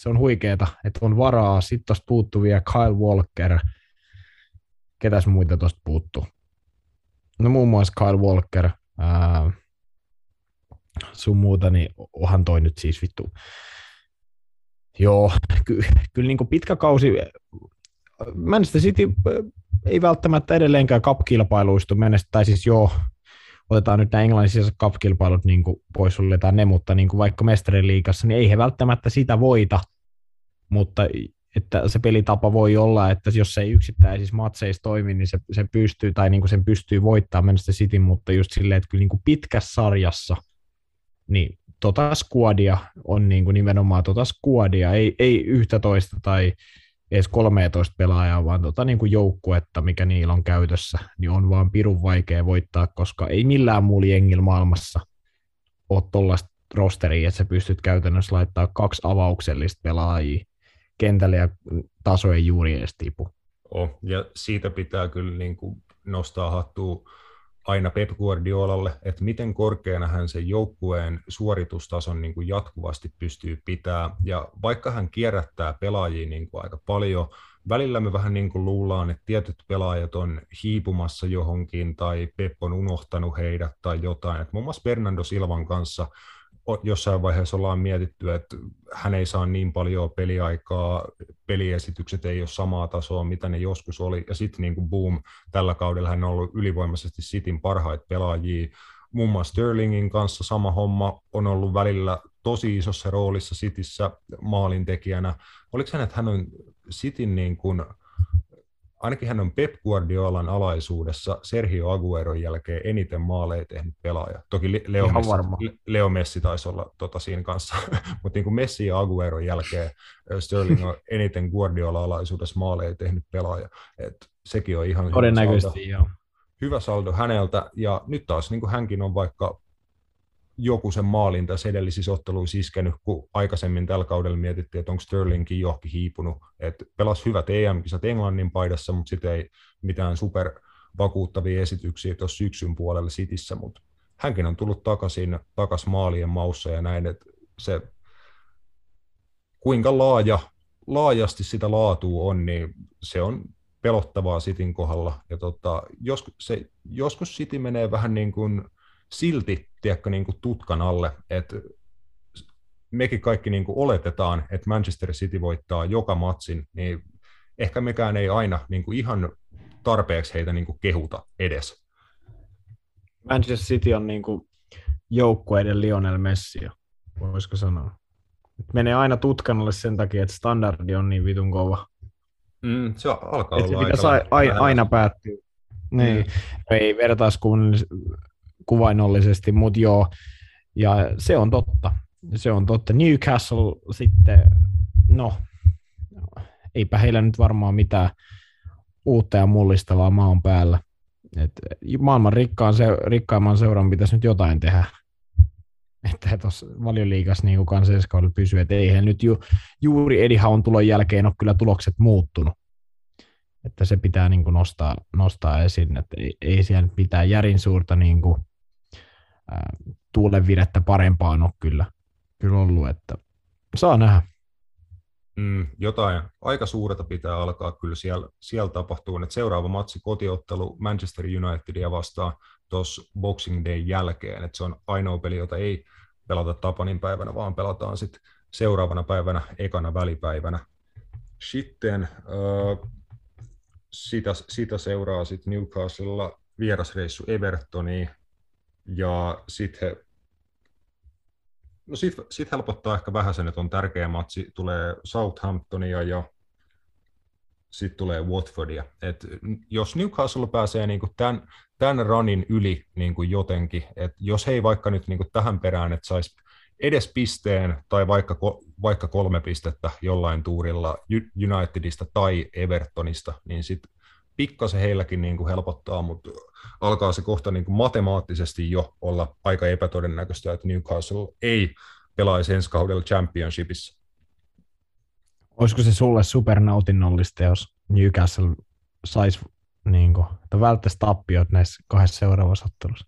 Se on huikeeta, että on varaa. Sitten tuosta puuttuvia Kyle Walker, ketäs muita tuosta puuttuu? no muun muassa Kyle Walker, ää, sun muuta, niin onhan toi nyt siis vittu. Joo, ky- kyllä niin pitkä kausi. Manchester City ei välttämättä edelleenkään cup-kilpailuistu mennessä, tai siis joo, otetaan nyt nämä englannin sisäiset cup-kilpailut niin pois suljetaan ne, mutta niin kuin vaikka mestarin liigassa, niin ei he välttämättä sitä voita, mutta että se pelitapa voi olla, että jos se ei yksittäisissä matseissa toimi, niin se, se pystyy, tai niin kuin sen pystyy voittamaan Manchester City, mutta just silleen, että kyllä niin kuin pitkässä sarjassa, niin tota skuadia on niin kuin nimenomaan tota skuadia, ei, ei 11 tai edes 13 pelaajaa, vaan tota niin kuin joukkuetta, mikä niillä on käytössä, niin on vaan pirun vaikea voittaa, koska ei millään muulla jengillä maailmassa ole tuollaista rosteria, että sä pystyt käytännössä laittaa kaksi avauksellista pelaajia kentälle ja taso ei juuri edes tipu. Oh, ja siitä pitää kyllä niin kuin nostaa hattua aina Pep Guardiolalle, että miten korkeana hän sen joukkueen suoritustason niin kuin jatkuvasti pystyy pitää. Ja vaikka hän kierrättää pelaajia niin kuin aika paljon, välillä me vähän niin kuin luullaan, että tietyt pelaajat on hiipumassa johonkin tai Pep on unohtanut heidät tai jotain. Et muun muassa Fernando Silvan kanssa jossain vaiheessa ollaan mietitty, että hän ei saa niin paljon peliaikaa, peliesitykset ei ole samaa tasoa, mitä ne joskus oli, ja sitten niin kuin boom, tällä kaudella hän on ollut ylivoimaisesti Cityn parhaita pelaajia, muun muassa Sterlingin kanssa sama homma on ollut välillä tosi isossa roolissa Cityssä maalintekijänä. Oliko hän, että hän on Cityn niin kuin ainakin hän on Pep Guardiolan alaisuudessa Sergio Agueron jälkeen eniten maaleja tehnyt pelaaja. Toki Leo, Messi, Leo Messi taisi olla tota siinä kanssa, mutta niin kuin Messi ja Agueron jälkeen Sterling on eniten Guardiola alaisuudessa maaleja tehnyt pelaaja. Et sekin on ihan Todennäköisesti, hyvä saldo, hyvä saldo häneltä. Ja nyt taas niin kuin hänkin on vaikka joku sen maalin tässä edellisissä otteluissa iskenyt, kun aikaisemmin tällä kaudella mietittiin, että onko Sterlingkin johonkin hiipunut. Että pelasi hyvät EM-kisat Englannin paidassa, mutta sitten ei mitään super vakuuttavia esityksiä tuossa syksyn puolella Sitissä, mutta hänkin on tullut takaisin, takas maalien maussa ja näin, että se kuinka laaja, laajasti sitä laatua on, niin se on pelottavaa Sitin kohdalla. Ja tota, jos, se, joskus City menee vähän niin kuin silti tiedätkö, niin kuin tutkan alle, että mekin kaikki niin kuin oletetaan, että Manchester City voittaa joka matsin, niin ehkä mekään ei aina niin kuin ihan tarpeeksi heitä niin kuin kehuta edes. Manchester City on niin kuin joukkueiden Lionel Messi, voisiko sanoa. Menee aina tutkanalle sen takia, että standardi on niin vitun kova. Mm, se alkaa olla aika aina, aina, aina päättyy. Niin, mm. ei kuvainnollisesti, mutta joo, ja se on totta. Se on totta. Newcastle sitten, no, eipä heillä nyt varmaan mitään uutta ja mullistavaa maan päällä. Et maailman rikkaan se, rikkaimman seuran pitäisi nyt jotain tehdä. Että tuossa valioliigassa niin kansalliskaudella pysyy, että ei he nyt ju, juuri Eddie Haun tulon jälkeen ole kyllä tulokset muuttunut. Että se pitää niin kuin nostaa, nostaa esiin, että ei, ei siellä mitään järin suurta niin kuin tuulen virettä parempaan ole kyllä, kyllä ollut, että saa nähdä. Mm, jotain aika suurta pitää alkaa kyllä siellä, siellä tapahtuu. että seuraava matsi kotiottelu Manchester Unitedia vastaan tuossa Boxing Day jälkeen. että se on ainoa peli, jota ei pelata Tapanin päivänä, vaan pelataan sitten seuraavana päivänä, ekana välipäivänä. Sitten äh, sitä, sitä seuraa sitten Newcastlella vierasreissu Evertoniin, ja sitten no sit, sit helpottaa ehkä vähän sen, että on tärkeä matsi, tulee Southamptonia ja sitten tulee Watfordia. Et jos Newcastle pääsee niinku tämän, tämän runin yli niinku jotenkin, että jos he ei vaikka nyt niinku tähän perään, että saisi edes pisteen tai vaikka, vaikka kolme pistettä jollain tuurilla Unitedista tai Evertonista, niin sitten pikkasen heilläkin niin kuin helpottaa, mutta alkaa se kohta niin kuin matemaattisesti jo olla aika epätodennäköistä, että Newcastle ei pelaisi ensi kaudella championshipissa. Olisiko se sulle supernautinnollista, jos Newcastle saisi niin kuin, että välttäisi tappiot näissä kahdessa seuraavassa ottelussa?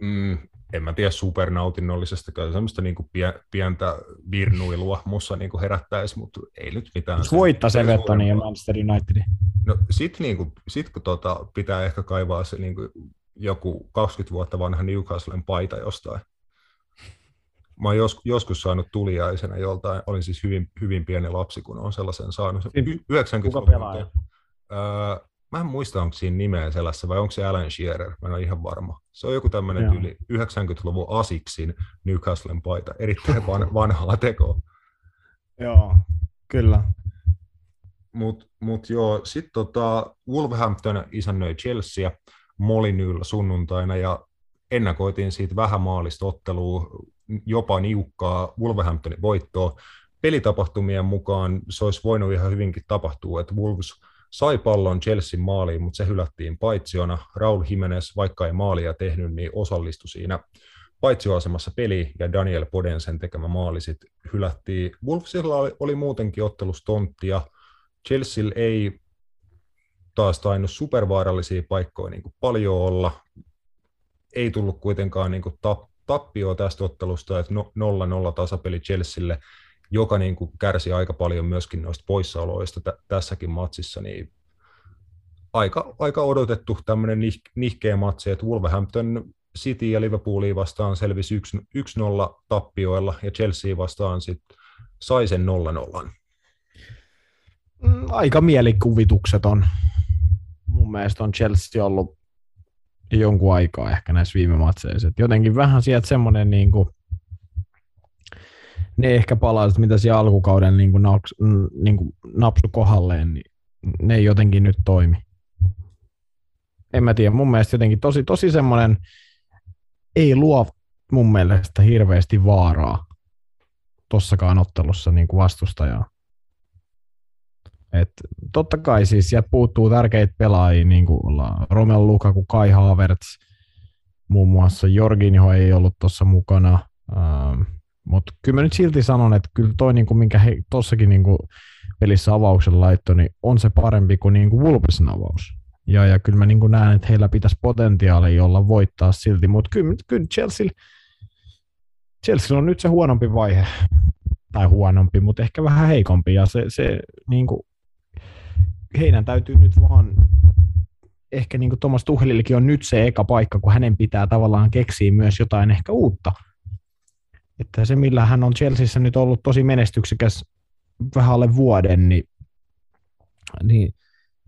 Mm, en mä tiedä supernautinnollisesta, kyllä semmoista niin kuin pientä virnuilua mussa niin kuin herättäisi, mutta ei nyt mitään. Jos voittaisi Evertonin ja Manchester Unitedin. No sit, niin kuin, sit kun tota, pitää ehkä kaivaa se niin kuin joku 20 vuotta vanha Newcastlen paita jostain. Mä oon jos, joskus saanut tuliaisena joltain, olin siis hyvin, hyvin pieni lapsi, kun on sellaisen saanut. Y- 90 Kuka pelaaja? Öö, mä en muista, onko siinä nimeä sellaisessa vai onko se Alan Shearer, mä en ole ihan varma. Se on joku tämmöinen tyyli 90-luvun Asiksin Newcastlen paita, erittäin van, vanhaa tekoa. Joo, kyllä. Mutta mut joo, sitten tota, Wolverhampton isännöi Chelsea Molinyyllä sunnuntaina ja ennakoitiin siitä vähän maalista ottelua, jopa niukkaa Wolverhamptonin voittoa. Pelitapahtumien mukaan se olisi voinut ihan hyvinkin tapahtua, että Wolves sai pallon Chelsean maaliin, mutta se hylättiin paitsiona. Raul Jimenez, vaikka ei maalia tehnyt, niin osallistui siinä paitsioasemassa peli ja Daniel Podensen tekemä maali sitten hylättiin. Wolvesilla oli, oli muutenkin ottelus tonttia. Chelsea ei taas tainnut supervaarallisia paikkoja niin kuin paljon olla. Ei tullut kuitenkaan niin kuin tap, tappioa tästä ottelusta, että no- 0-0 tasapeli Chelsealle, joka niin kuin kärsi aika paljon myöskin noista poissaoloista tä- tässäkin matsissa, niin aika, aika odotettu tämmöinen nih, nihkeä matsi, että Wolverhampton City ja Liverpoolia vastaan selvisi 1 1-0 tappioilla ja Chelsea vastaan sitten sai sen 0-0. Mm, Aika mielikuvitukseton. Mun mielestä on Chelsea ollut jonkun aikaa ehkä näissä viime matseissa. Jotenkin vähän sieltä semmoinen niin kuin, ne ehkä palaiset, mitä siellä alkukauden niin kuin naks, mm, niin kuin napsu kohdalleen, niin ne ei jotenkin nyt toimi. En mä tiedä, mun mielestä jotenkin tosi, tosi semmoinen ei luo mun mielestä hirveästi vaaraa tossakaan ottelussa niin kuin vastustajaa. Et totta kai siis sieltä puuttuu tärkeitä pelaajia, niin kuin Romelu Lukaku, Kai Havertz, muun muassa Jorginho ei ollut tuossa mukana, ähm, mutta kyllä mä nyt silti sanon, että kyllä toi, niin kuin, minkä he tuossakin niin kuin pelissä avauksen laittoi, niin on se parempi kuin, niin kuin Wolvesin avaus. Ja, ja kyllä mä niin kuin näen, että heillä pitäisi potentiaalia olla voittaa silti, mutta kyllä, kyllä Chelsea, Chelsea on nyt se huonompi vaihe, tai huonompi, mutta ehkä vähän heikompi, ja se, se niin kuin, heidän täytyy nyt vaan, ehkä niin kuin Thomas Tuhelillekin on nyt se eka paikka, kun hänen pitää tavallaan keksiä myös jotain ehkä uutta. Että se, millä hän on Chelseassa nyt ollut tosi menestyksekäs vähän alle vuoden, niin, niin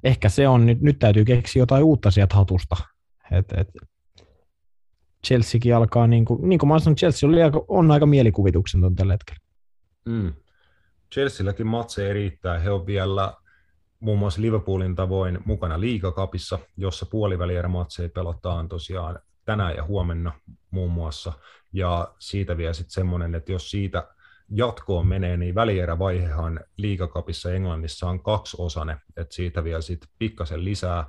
ehkä se on, nyt, nyt täytyy keksiä jotain uutta sieltä hatusta. Et, et, Chelseakin alkaa, niin kuin, niin kuin mä sanoin, Chelsea oli aika, on aika mielikuvituksenton tällä hetkellä. Mm. Chelsealläkin matseja riittää. He on vielä muun muassa Liverpoolin tavoin mukana liigakapissa, jossa puolivälierämatseja pelataan tosiaan tänään ja huomenna muun muassa. Ja siitä vielä sitten semmoinen, että jos siitä jatkoon menee, niin välierävaihehan liigakapissa Englannissa on kaksiosainen, että siitä vielä sitten pikkasen lisää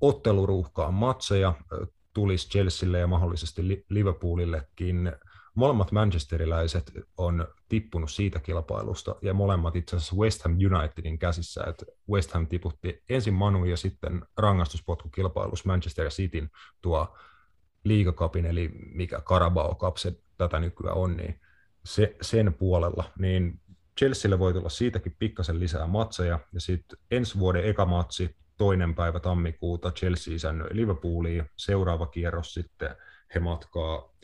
otteluruuhkaa matseja tulisi Chelsealle ja mahdollisesti Liverpoolillekin. Molemmat manchesteriläiset on tippunut siitä kilpailusta ja molemmat itse asiassa West Ham Unitedin käsissä, että West Ham tiputti ensin Manu ja sitten rangaistuspotkukilpailussa Manchester Cityn tuo liigakapin, eli mikä Carabao Cup se tätä nykyään on, niin se, sen puolella, niin Chelsealle voi tulla siitäkin pikkasen lisää matseja, ja sitten ensi vuoden eka matsi, toinen päivä tammikuuta Chelsea isännöi Liverpooliin, seuraava kierros sitten he matkaa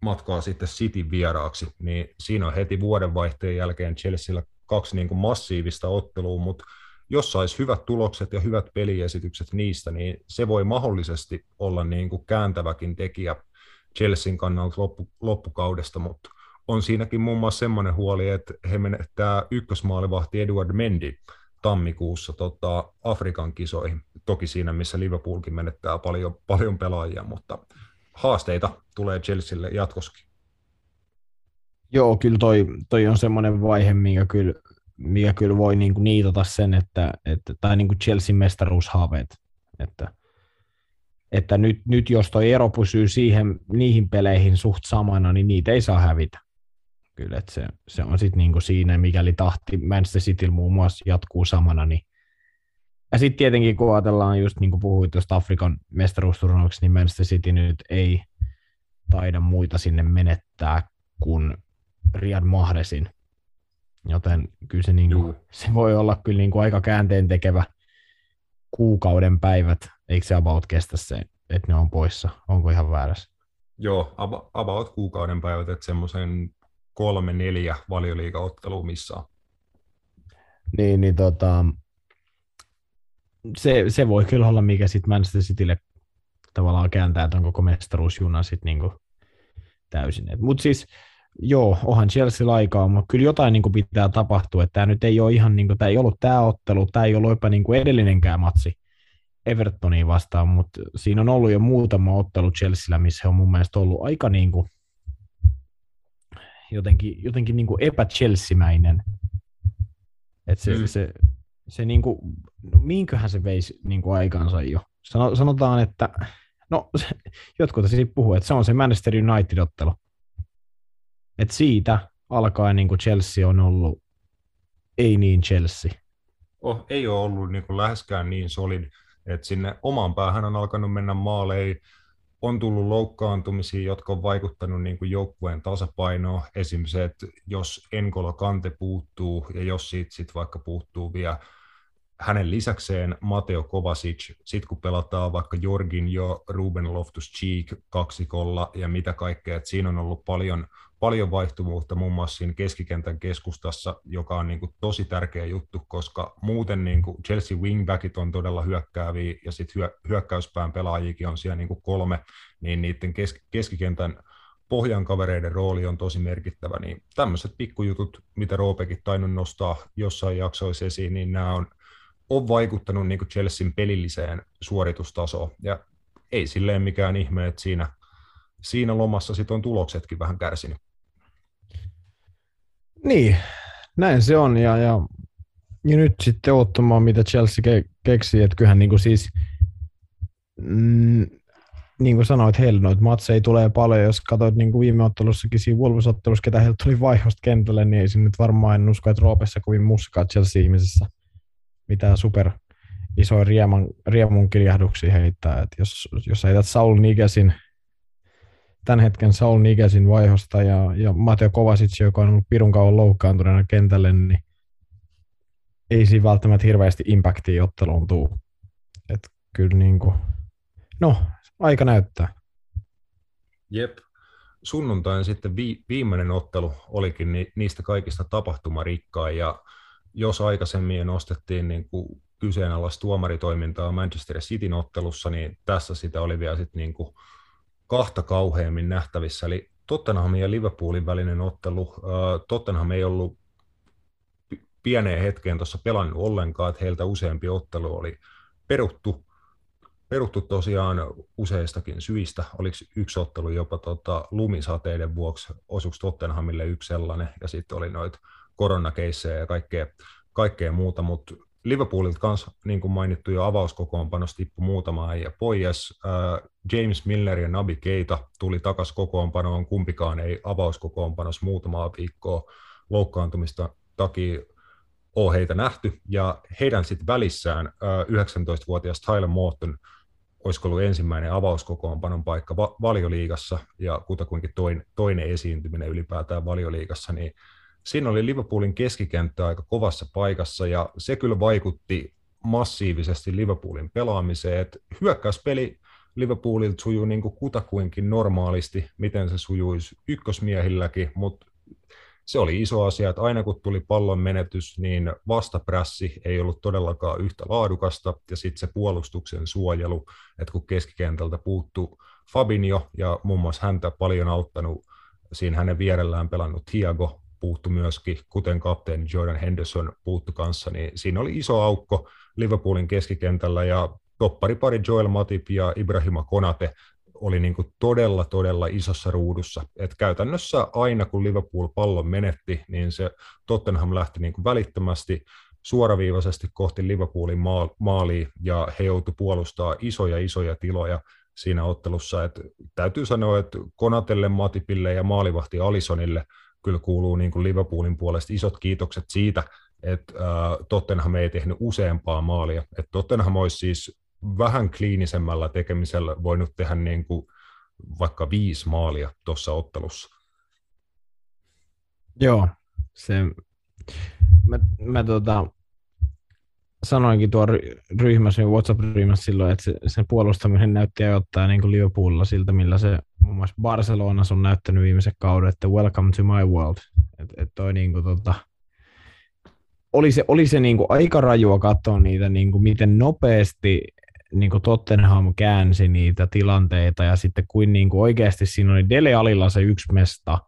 matkaa sitten City vieraaksi, niin siinä on heti vuodenvaihteen jälkeen Chelsealla kaksi niin kuin massiivista ottelua, mutta jos saisi hyvät tulokset ja hyvät peliesitykset niistä, niin se voi mahdollisesti olla niin kuin kääntäväkin tekijä Chelsean kannalta loppu, loppukaudesta, mutta on siinäkin muun muassa semmoinen huoli, että he menettää ykkösmaalivahti Eduard Mendy tammikuussa tota, Afrikan kisoihin. Toki siinä, missä Liverpoolkin menettää paljon, paljon pelaajia, mutta haasteita tulee Chelsealle jatkossakin. Joo, kyllä toi, toi on semmoinen vaihe, mikä kyllä, mikä kyllä voi niinku niitata sen, että, että tai niinku Chelsean mestaruushaaveet, että, että nyt, nyt jos toi ero pysyy siihen, niihin peleihin suht samana, niin niitä ei saa hävitä. Kyllä, että se, se on sitten niinku siinä, mikäli tahti Manchester City muun muassa jatkuu samana, niin ja sitten tietenkin, kun ajatellaan just niin kuin puhuit tuosta Afrikan mestaruusturnauksesta, niin Manchester City nyt ei taida muita sinne menettää kuin Riyad Mahresin. Joten kyllä se, niin kuin, se voi olla kyllä niin kuin aika käänteen tekevä, kuukauden päivät, eikö se about kestä se, että ne on poissa? Onko ihan väärässä? Joo, about kuukauden päivät, että semmoisen kolme, neljä valioliigaottelua missään. Niin, niin tota, se, se voi kyllä olla, mikä sitten Manchester Citylle tavallaan kääntää tämän koko mestaruusjunan sitten niinku täysin. Mutta siis joo, onhan Chelsea aikaa, mutta kyllä jotain niinku pitää tapahtua, että tämä nyt ei ole ihan, niinku, tämä ei ollut tämä ottelu, tämä ei ollut jopa niinku edellinenkään matsi Evertoniin vastaan, mutta siinä on ollut jo muutama ottelu Chelsealla, missä he on mun mielestä ollut aika niinku, jotenkin, jotenkin niinku epä-Chelsea-mäinen. Että se, mm. se, se niinku, no minköhän se veisi niinku aikansa jo. Sano, sanotaan, että no jotkut siitä puhuu, että se on se Manchester United-ottelu. Että siitä alkaen niin kuin Chelsea on ollut ei niin Chelsea. Oh, ei ole ollut niin kuin läheskään niin solid, että sinne omaan päähän on alkanut mennä maaleihin, on tullut loukkaantumisia, jotka on vaikuttanut niin kuin joukkueen tasapainoon. Esimerkiksi se, että jos Enkolo Kante puuttuu ja jos siitä sit vaikka puuttuu vielä hänen lisäkseen Mateo Kovacic, sitten kun pelataan vaikka Jorgin jo Ruben Loftus-Cheek kaksikolla ja mitä kaikkea, että siinä on ollut paljon, paljon vaihtuvuutta muun muassa siinä keskikentän keskustassa, joka on niin kuin tosi tärkeä juttu, koska muuten niin kuin Chelsea wingbackit on todella hyökkääviä ja sitten hyö, hyökkäyspään pelaajikin on siellä niin kuin kolme, niin niiden kes, keskikentän pohjan kavereiden rooli on tosi merkittävä, niin tämmöiset pikkujutut, mitä Roopekin tainnut nostaa jossain jaksoissa esiin, niin nämä on on vaikuttanut niin kuin Chelsean pelilliseen suoritustasoon. Ja ei silleen mikään ihme, että siinä, siinä lomassa sit on tuloksetkin vähän kärsinyt. Niin, näin se on. Ja, ja, ja nyt sitten ottamaan, mitä Chelsea ke- keksii. Että kyllähän niin kuin siis, mm, niin kuin sanoit, heillä noita matseja tulee paljon. Jos katsoit niin kuin viime ottelussakin siinä Wolves-ottelussa, ketä heiltä tuli vaihosta kentälle, niin ei se nyt varmaan en usko, että Roopessa kovin muskaa Chelsea-ihmisessä – mitään super isoja rieman, riemun kirjahduksia heittää. Et jos, jos heität Saul Nigesin, tämän hetken Saul Nigesin vaihosta ja, ja Mateo Kovacic, joka on ollut pirun kauan loukkaantuneena kentälle, niin ei siinä välttämättä hirveästi impactia otteluun tuu. Et kyllä niin kuin, no, aika näyttää. Jep. Sunnuntain sitten vi- viimeinen ottelu olikin ni- niistä kaikista tapahtumarikkaa ja jos aikaisemmin nostettiin niin kuin kyseenalaista tuomaritoimintaa Manchester Cityn ottelussa, niin tässä sitä oli vielä sit niin kuin kahta kauheammin nähtävissä. Eli Tottenhamin ja Liverpoolin välinen ottelu. Tottenham ei ollut pieneen hetkeen tuossa pelannut ollenkaan, että heiltä useampi ottelu oli peruttu. Peruttu tosiaan useistakin syistä. Oliko yksi ottelu jopa tota, lumisateiden vuoksi, osuksi Tottenhamille yksi sellainen, ja sitten oli noita koronakeissejä ja kaikkea, kaikkea muuta, mutta Liverpoolilta kanssa, niin kuin mainittu jo avauskokoonpanossa tippui muutama äijä pois. Äh, James Miller ja Nabi Keita tuli takaisin kokoonpanoon, kumpikaan ei avauskokoonpanossa muutamaa viikkoa loukkaantumista takia ole heitä nähty, ja heidän sitten välissään äh, 19-vuotias Tyler Morton olisiko ollut ensimmäinen avauskokoonpanon paikka va- valioliigassa, ja kutakuinkin toin, toinen esiintyminen ylipäätään valioliigassa, niin siinä oli Liverpoolin keskikenttä aika kovassa paikassa ja se kyllä vaikutti massiivisesti Liverpoolin pelaamiseen, että hyökkäyspeli Liverpoolilta sujuu niin kuin kutakuinkin normaalisti, miten se sujuisi ykkösmiehilläkin, mutta se oli iso asia, että aina kun tuli pallon menetys, niin vastaprässi ei ollut todellakaan yhtä laadukasta, ja sitten se puolustuksen suojelu, että kun keskikentältä puuttu Fabinho, ja muun muassa häntä paljon auttanut siinä hänen vierellään pelannut Thiago, puuttu myöskin, kuten kapteeni Jordan Henderson puuttu kanssa, niin siinä oli iso aukko Liverpoolin keskikentällä ja topparipari Joel Matip ja Ibrahima Konate oli niin kuin todella, todella isossa ruudussa. Et käytännössä aina kun Liverpool pallon menetti, niin se Tottenham lähti niin kuin välittömästi suoraviivaisesti kohti Liverpoolin maaliin ja he joutuivat puolustaa isoja, isoja tiloja siinä ottelussa. Et täytyy sanoa, että Konatelle, Matipille ja maalivahti Alisonille – kyllä kuuluu niin kuin Liverpoolin puolesta isot kiitokset siitä, että äh, Tottenham ei tehnyt useampaa maalia. Että Tottenham olisi siis vähän kliinisemmällä tekemisellä voinut tehdä niin kuin vaikka viisi maalia tuossa ottelussa. Joo, se, mä, mä tota, sanoinkin tuon ryhmässä, WhatsApp-ryhmässä silloin, että se, sen puolustaminen näytti ottaa niin Liverpoolilla siltä, millä se muun muassa Barcelonassa on näyttänyt viimeisen kauden, että welcome to my world. Että et toi niin kuin, tota, oli se, oli se niin kuin aika rajua katsoa niitä, niin kuin miten nopeasti niin kuin Tottenham käänsi niitä tilanteita ja sitten kuin, niin kuin oikeasti siinä oli Dele Alilla se yksi mesta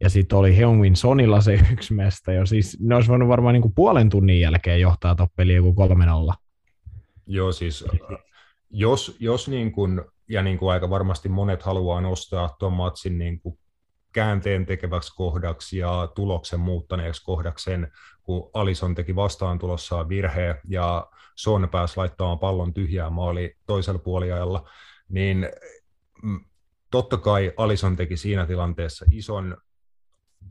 ja sitten oli Heungmin Sonilla se yksi mesta. Ja siis ne olisi voinut varmaan niin kuin puolen tunnin jälkeen johtaa toppeliin joku kolmen alla. Joo, siis jos, jos niin kuin, ja niin kuin aika varmasti monet haluaa nostaa tuon matsin niin kuin käänteen tekeväksi kohdaksi ja tuloksen muuttaneeksi kohdaksi sen, kun Alison teki vastaan tulossaan virheen ja Son pääsi laittamaan pallon tyhjää maali toisella puoliajalla, niin mm, totta kai Alison teki siinä tilanteessa ison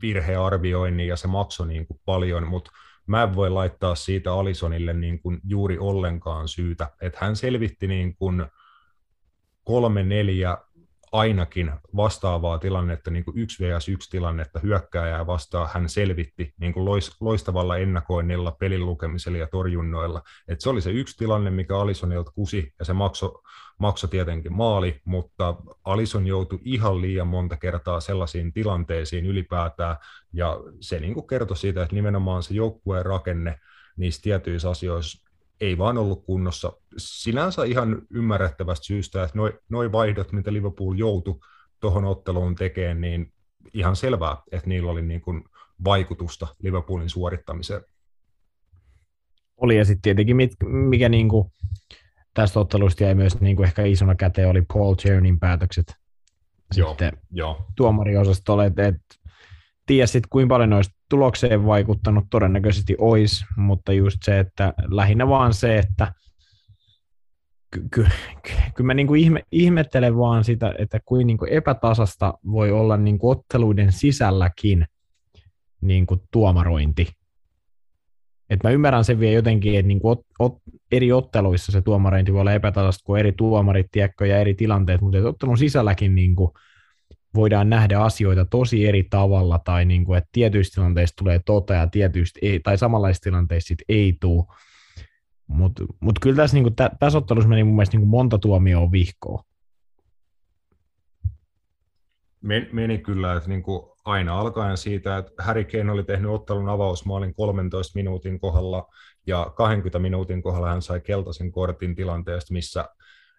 virhearvioinnin ja se maksoi niin kuin paljon, mutta mä en voi laittaa siitä Alisonille niin kuin juuri ollenkaan syytä, että hän selvitti niin kuin kolme, neljä ainakin vastaavaa tilannetta, niin kuin yksi vs yksi tilannetta hyökkääjää vastaan hän selvitti niin kuin loistavalla ennakoinnilla, pelin lukemisella ja torjunnoilla. Et se oli se yksi tilanne, mikä Alisonilta kusi, ja se maksoi makso tietenkin maali, mutta Alison joutui ihan liian monta kertaa sellaisiin tilanteisiin ylipäätään, ja se niin kuin kertoi siitä, että nimenomaan se joukkueen rakenne niissä tietyissä asioissa ei vaan ollut kunnossa. Sinänsä ihan ymmärrettävästä syystä, että noin noi vaihdot, mitä Liverpool joutui tuohon otteluun tekemään, niin ihan selvää, että niillä oli niin kuin vaikutusta Liverpoolin suorittamiseen. Oli, ja sitten tietenkin mikä niin kuin tästä ottelusta jäi myös niin kuin ehkä isona käteen oli Paul Tiernin päätökset joo, sitten jo. tuomariosastolle, että et, tiesit kuinka paljon olisi tulokseen vaikuttanut, todennäköisesti olisi, mutta just se, että lähinnä vaan se, että kyllä ky, ky, ky mä niinku ihme, ihmettelen vaan sitä, että kuin niinku epätasasta voi olla niinku otteluiden sisälläkin niinku tuomarointi. Et mä ymmärrän sen vielä jotenkin, että niinku ot, ot, eri otteluissa se tuomarointi voi olla epätasasta, kuin eri tuomarit, tiedätkö, ja eri tilanteet, mutta ottelun sisälläkin niinku, voidaan nähdä asioita tosi eri tavalla, tai niin kuin, että tietyistä tilanteista tulee tota ja tietyistä ei, tai samanlaisista tilanteista sit ei tule. Mutta mut kyllä tässä, niin kuin, tä, tässä ottelussa meni mun mielestä niin kuin monta tuomioa vihkoa. Meni kyllä, että niin kuin aina alkaen siitä, että Harry Kane oli tehnyt ottelun avausmaalin 13 minuutin kohdalla ja 20 minuutin kohdalla hän sai keltaisen kortin tilanteesta, missä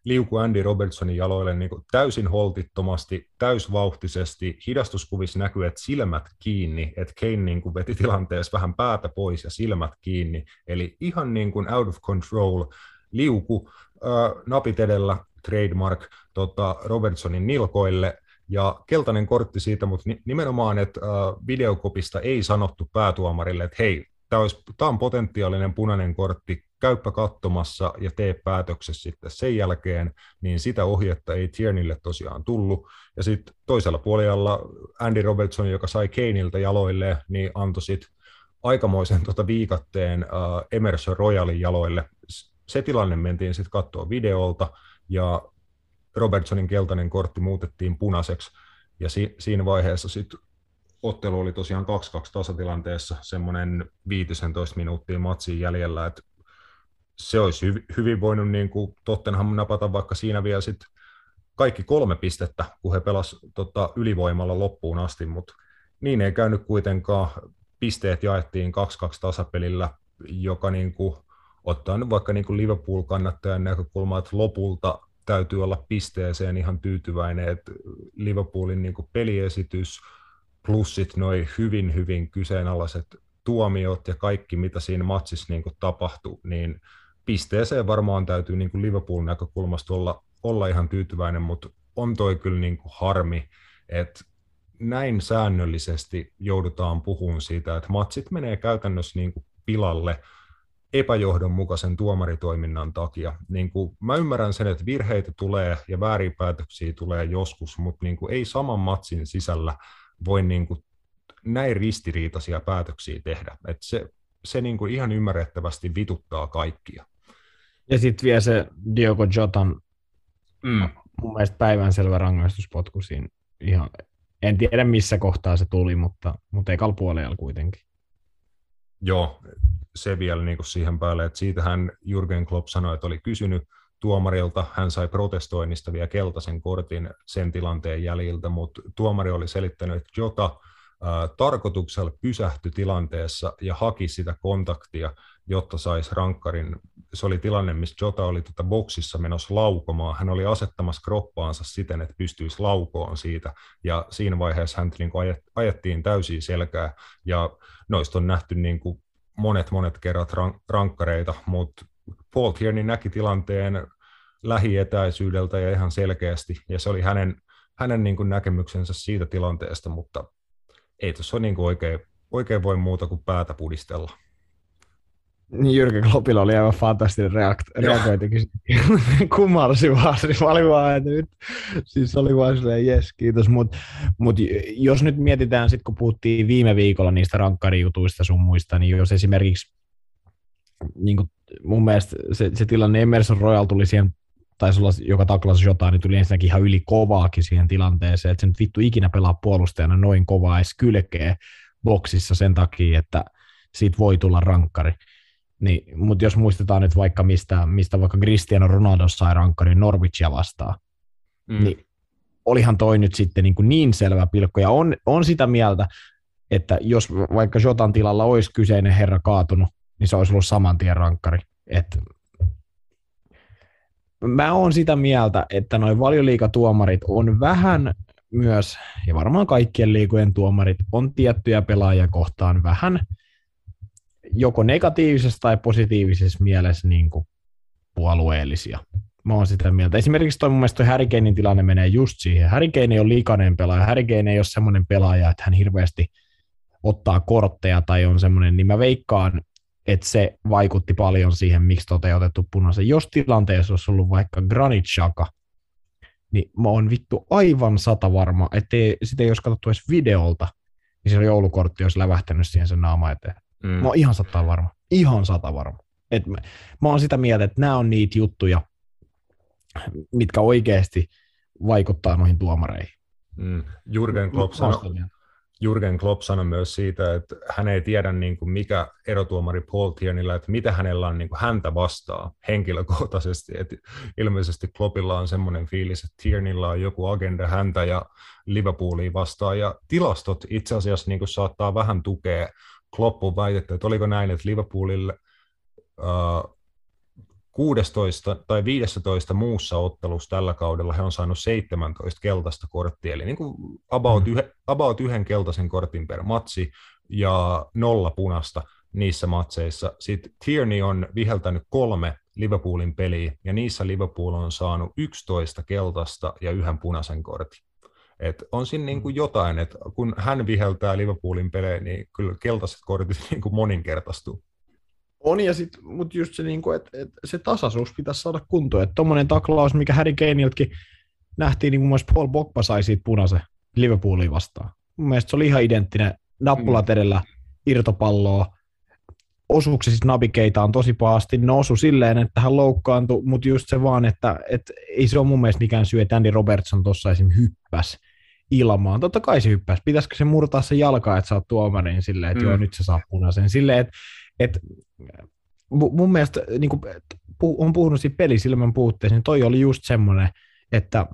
liuku Andy Robertsonin jaloille niin kuin täysin holtittomasti, täysvauhtisesti. Hidastuskuvissa näkyy, että silmät kiinni, että Kane niin kuin veti tilanteessa vähän päätä pois ja silmät kiinni. Eli ihan niin kuin out of control liuku, äh, napit edellä, trademark tota, Robertsonin nilkoille, ja keltainen kortti siitä, mutta nimenomaan, että videokopista ei sanottu päätuomarille, että hei, tämä, olisi, tämä on potentiaalinen punainen kortti, käyppä katsomassa ja tee päätöksessä sitten sen jälkeen, niin sitä ohjetta ei Tiernille tosiaan tullut. Ja sitten toisella puolella Andy Robertson, joka sai Keiniltä jaloille, niin antoi sitten aikamoisen tota viikatteen uh, Emerson Royalin jaloille. Se tilanne mentiin sitten katsoa videolta, ja Robertsonin keltainen kortti muutettiin punaiseksi, ja si- siinä vaiheessa sitten ottelu oli tosiaan 2-2 tasatilanteessa, semmoinen 15 minuuttia matsiin jäljellä, että se olisi hyvin, hyvin voinut niin kuin Tottenham napata vaikka siinä vielä sit kaikki kolme pistettä, kun he pelasivat tota, ylivoimalla loppuun asti, mutta niin ei käynyt kuitenkaan. Pisteet jaettiin 2-2 tasapelillä, joka niin kuin, ottaa nyt vaikka niin kuin Liverpool-kannattajan näkökulmaa, että lopulta täytyy olla pisteeseen ihan tyytyväinen, että Liverpoolin niin kuin peliesitys plus sit noi hyvin, hyvin kyseenalaiset tuomiot ja kaikki, mitä siinä matsissa niin kuin tapahtui, niin pisteeseen varmaan täytyy niin kuin Liverpoolin näkökulmasta olla, olla ihan tyytyväinen, mutta on toi kyllä niin kuin harmi, että näin säännöllisesti joudutaan puhumaan siitä, että matsit menee käytännössä niin kuin pilalle epäjohdonmukaisen tuomaritoiminnan takia. Niin kuin, mä ymmärrän sen, että virheitä tulee ja väärinpäätöksiä tulee joskus, mutta niin kuin, ei saman matsin sisällä voi niin kuin, näin ristiriitaisia päätöksiä tehdä. Et se se niin kuin ihan ymmärrettävästi vituttaa kaikkia. Ja sitten vielä se Diogo Jotan mm. mun mielestä päivänselvä rangaistuspotku siinä ihan, en tiedä missä kohtaa se tuli, mutta, mutta ei puolella kuitenkin. Joo, se vielä niin kuin siihen päälle, että siitähän Jürgen Klopp sanoi, että oli kysynyt tuomarilta, hän sai protestoinnista vielä keltaisen kortin sen tilanteen jäljiltä, mutta tuomari oli selittänyt, että Jota tarkoituksella pysähtyi tilanteessa ja haki sitä kontaktia, jotta saisi rankkarin. Se oli tilanne, missä Jota oli tuota boksissa menossa laukomaan. Hän oli asettamassa kroppaansa siten, että pystyisi laukoon siitä, ja siinä vaiheessa hän niin ajettiin täysin selkää, ja noista on nähty niin kuin monet monet kerrat rankkareita, mutta Paul Tierney näki tilanteen lähietäisyydeltä ja ihan selkeästi, ja se oli hänen, hänen niin kuin näkemyksensä siitä tilanteesta, mutta ei tuossa niin kuin oikein, oikein voi muuta kuin päätä pudistella. Niin Jyrki Kloppilla oli aivan fantastinen reakt- reagointikin. Kumarsi vaan, siis oli vaan, että nyt, siis oli vaan silleen, jes, kiitos. Mutta mut jos nyt mietitään, sit kun puhuttiin viime viikolla niistä rankkarijutuista sun muista, niin jos esimerkiksi niin kuin mun mielestä se, se tilanne Emerson Royal tuli siihen taisi olla joka taklasi jotain, niin tuli ensinnäkin ihan yli kovaakin siihen tilanteeseen, että se nyt vittu ikinä pelaa puolustajana noin kovaa edes kylkeä boksissa sen takia, että siitä voi tulla rankkari. Niin, mutta jos muistetaan nyt vaikka mistä, mistä vaikka Cristiano Ronaldo sai rankkarin Norwichia vastaan, mm. niin olihan toi nyt sitten niin, kuin niin selvä pilkko, ja on, on sitä mieltä, että jos vaikka Jotan tilalla olisi kyseinen herra kaatunut, niin se olisi ollut saman tien rankkari. Et mä oon sitä mieltä, että noin valioliikatuomarit on vähän myös, ja varmaan kaikkien liikojen tuomarit, on tiettyjä pelaajia kohtaan vähän joko negatiivisessa tai positiivisessa mielessä niin kuin puolueellisia. Mä oon sitä mieltä. Esimerkiksi toi mun mielestä Harry Kanein tilanne menee just siihen. Harry Kane ei ole liikainen pelaaja. Harry Kane ei ole semmoinen pelaaja, että hän hirveästi ottaa kortteja tai on semmoinen, niin mä veikkaan, että se vaikutti paljon siihen, miksi toteutettu punaisen. Jos tilanteessa olisi ollut vaikka Granit Xhaka, niin mä oon vittu aivan sata varma, että sitä ei olisi katsottu edes videolta, niin se joulukortti olisi lävähtänyt siihen sen naama eteen. Mm. Mä oon ihan sata varma. Ihan sata varma. Et mä, mä oon sitä mieltä, että nämä on niitä juttuja, mitkä oikeasti vaikuttaa noihin tuomareihin. Mm. Jurgen Klopp sanoi, Jurgen Klopp sanoi myös siitä, että hän ei tiedä niin kuin mikä erotuomari Paul Tierneyllä, että mitä hänellä on niin kuin häntä vastaa henkilökohtaisesti. Että ilmeisesti Kloppilla on semmoinen fiilis, että Tierneyllä on joku agenda häntä ja Liverpoolia vastaan. Ja tilastot itse asiassa niin kuin saattaa vähän tukea Kloppun väitettä, että oliko näin, että Liverpoolille uh, 16 tai 15 muussa ottelussa tällä kaudella he on saanut 17 keltaista korttia, eli niin kuin about, mm. yhe, about yhden keltaisen kortin per matsi ja nolla punasta niissä matseissa. Sitten Tierney on viheltänyt kolme Liverpoolin peliä, ja niissä Liverpool on saanut 11 keltaista ja yhden punaisen kortin. Et on siinä niin kuin mm. jotain, että kun hän viheltää Liverpoolin pelejä, niin kyllä keltaiset kortit niin kuin moninkertaistuu. On, ja sit, mutta just se, niin kuin, että, että se tasaisuus pitäisi saada kuntoon. Että tuommoinen taklaus, mikä Harry Kaneiltakin nähtiin, niin muun muassa Paul Pogba sai siitä punaisen Liverpooliin vastaan. Mun mielestä se oli ihan identtinen. Nappulat mm. edellä, irtopalloa, osuuko se siis nabikeitaan tosi pahasti, ne osu silleen, että hän loukkaantui, mutta just se vaan, että, että ei se ole mun mielestä mikään syy, että Andy Robertson tuossa esim. hyppäs ilmaan. Totta kai se hyppäs. Pitäisikö se murtaa se jalka, että sä oot tuomarin silleen, että mm. joo, nyt se saa punaisen. Silleen, että et, mun mielestä niin kuin, on puhunut siitä pelisilmän puutteesta, niin toi oli just semmoinen, että,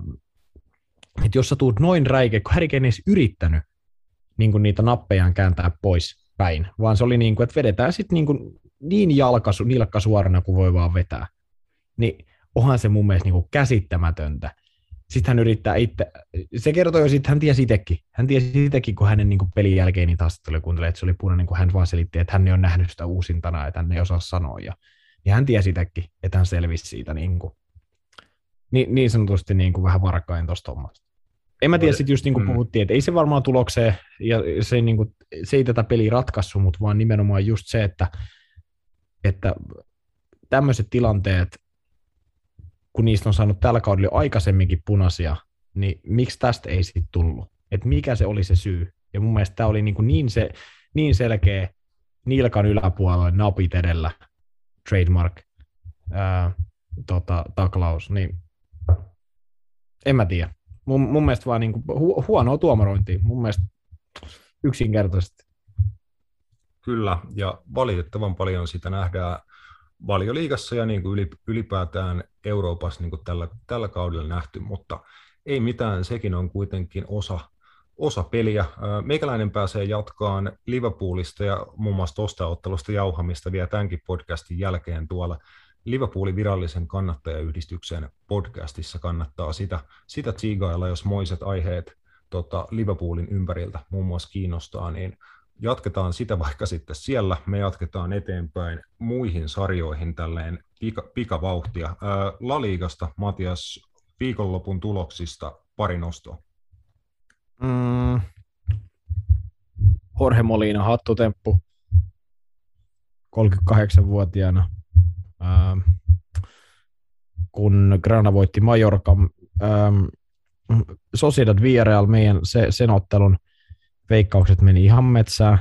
että jos sä tuut noin räike, kun Harry Kane yrittänyt niin kuin niitä nappejaan kääntää pois päin, vaan se oli niin kuin, että vedetään sitten niin, kuin niin jalka, nilkka suorana kuin voi vaan vetää. Niin onhan se mun mielestä niin kuin käsittämätöntä, sitten hän yrittää itse, se kertoi jo sitten, hän tiesi itsekin, hän tiesi itsekin, kun hänen niin kuin pelin jälkeen niin taas tuli kuuntelemaan, että se oli punainen, kun hän vaan selitti, että hän ei ole nähnyt sitä uusintana, että hän ei osaa sanoa, ja, ja hän tiesi itsekin, että hän selvisi siitä niin, kuin, niin, niin sanotusti niin kuin vähän varkain tuosta hommasta. En mä tiedä, sitten just niin kuin mm. puhuttiin, että ei se varmaan tulokseen, ja se, niin kuin, se ei tätä peliä ratkaissut, mutta vaan nimenomaan just se, että, että tämmöiset tilanteet, kun niistä on saanut tällä kaudella aikaisemminkin punaisia, niin miksi tästä ei sitten tullut? Et mikä se oli se syy? Ja mun mielestä tämä oli niin, niin, se, niin selkeä nilkan yläpuolella napit edellä trademark ää, tota, taklaus, niin en mä tiedä. Mun, mun mielestä vaan niin kuin, hu, huonoa tuomarointia. Mun mielestä yksinkertaisesti. Kyllä, ja valitettavan paljon sitä nähdään valioliigassa ja niin kuin ylipäätään Euroopassa niin kuin tällä, tällä kaudella nähty, mutta ei mitään, sekin on kuitenkin osa, osa peliä. Meikäläinen pääsee jatkaan Liverpoolista ja muun muassa tuosta ottelusta jauhamista vielä tämänkin podcastin jälkeen tuolla Liverpoolin virallisen kannattajayhdistyksen podcastissa kannattaa sitä, sitä tsiigailla, jos moiset aiheet tota, Liverpoolin ympäriltä muun muassa kiinnostaa, niin jatketaan sitä vaikka sitten siellä. Me jatketaan eteenpäin muihin sarjoihin tälleen pika, pikavauhtia. Ää, La Ligasta, Matias, viikonlopun tuloksista pari nostoa. Mm. Jorge Molina, hattutemppu, 38-vuotiaana. Ähm, kun Grana voitti Majorka, ähm, Sociedad Villarreal, meidän se, sen ottelun veikkaukset meni ihan metsään.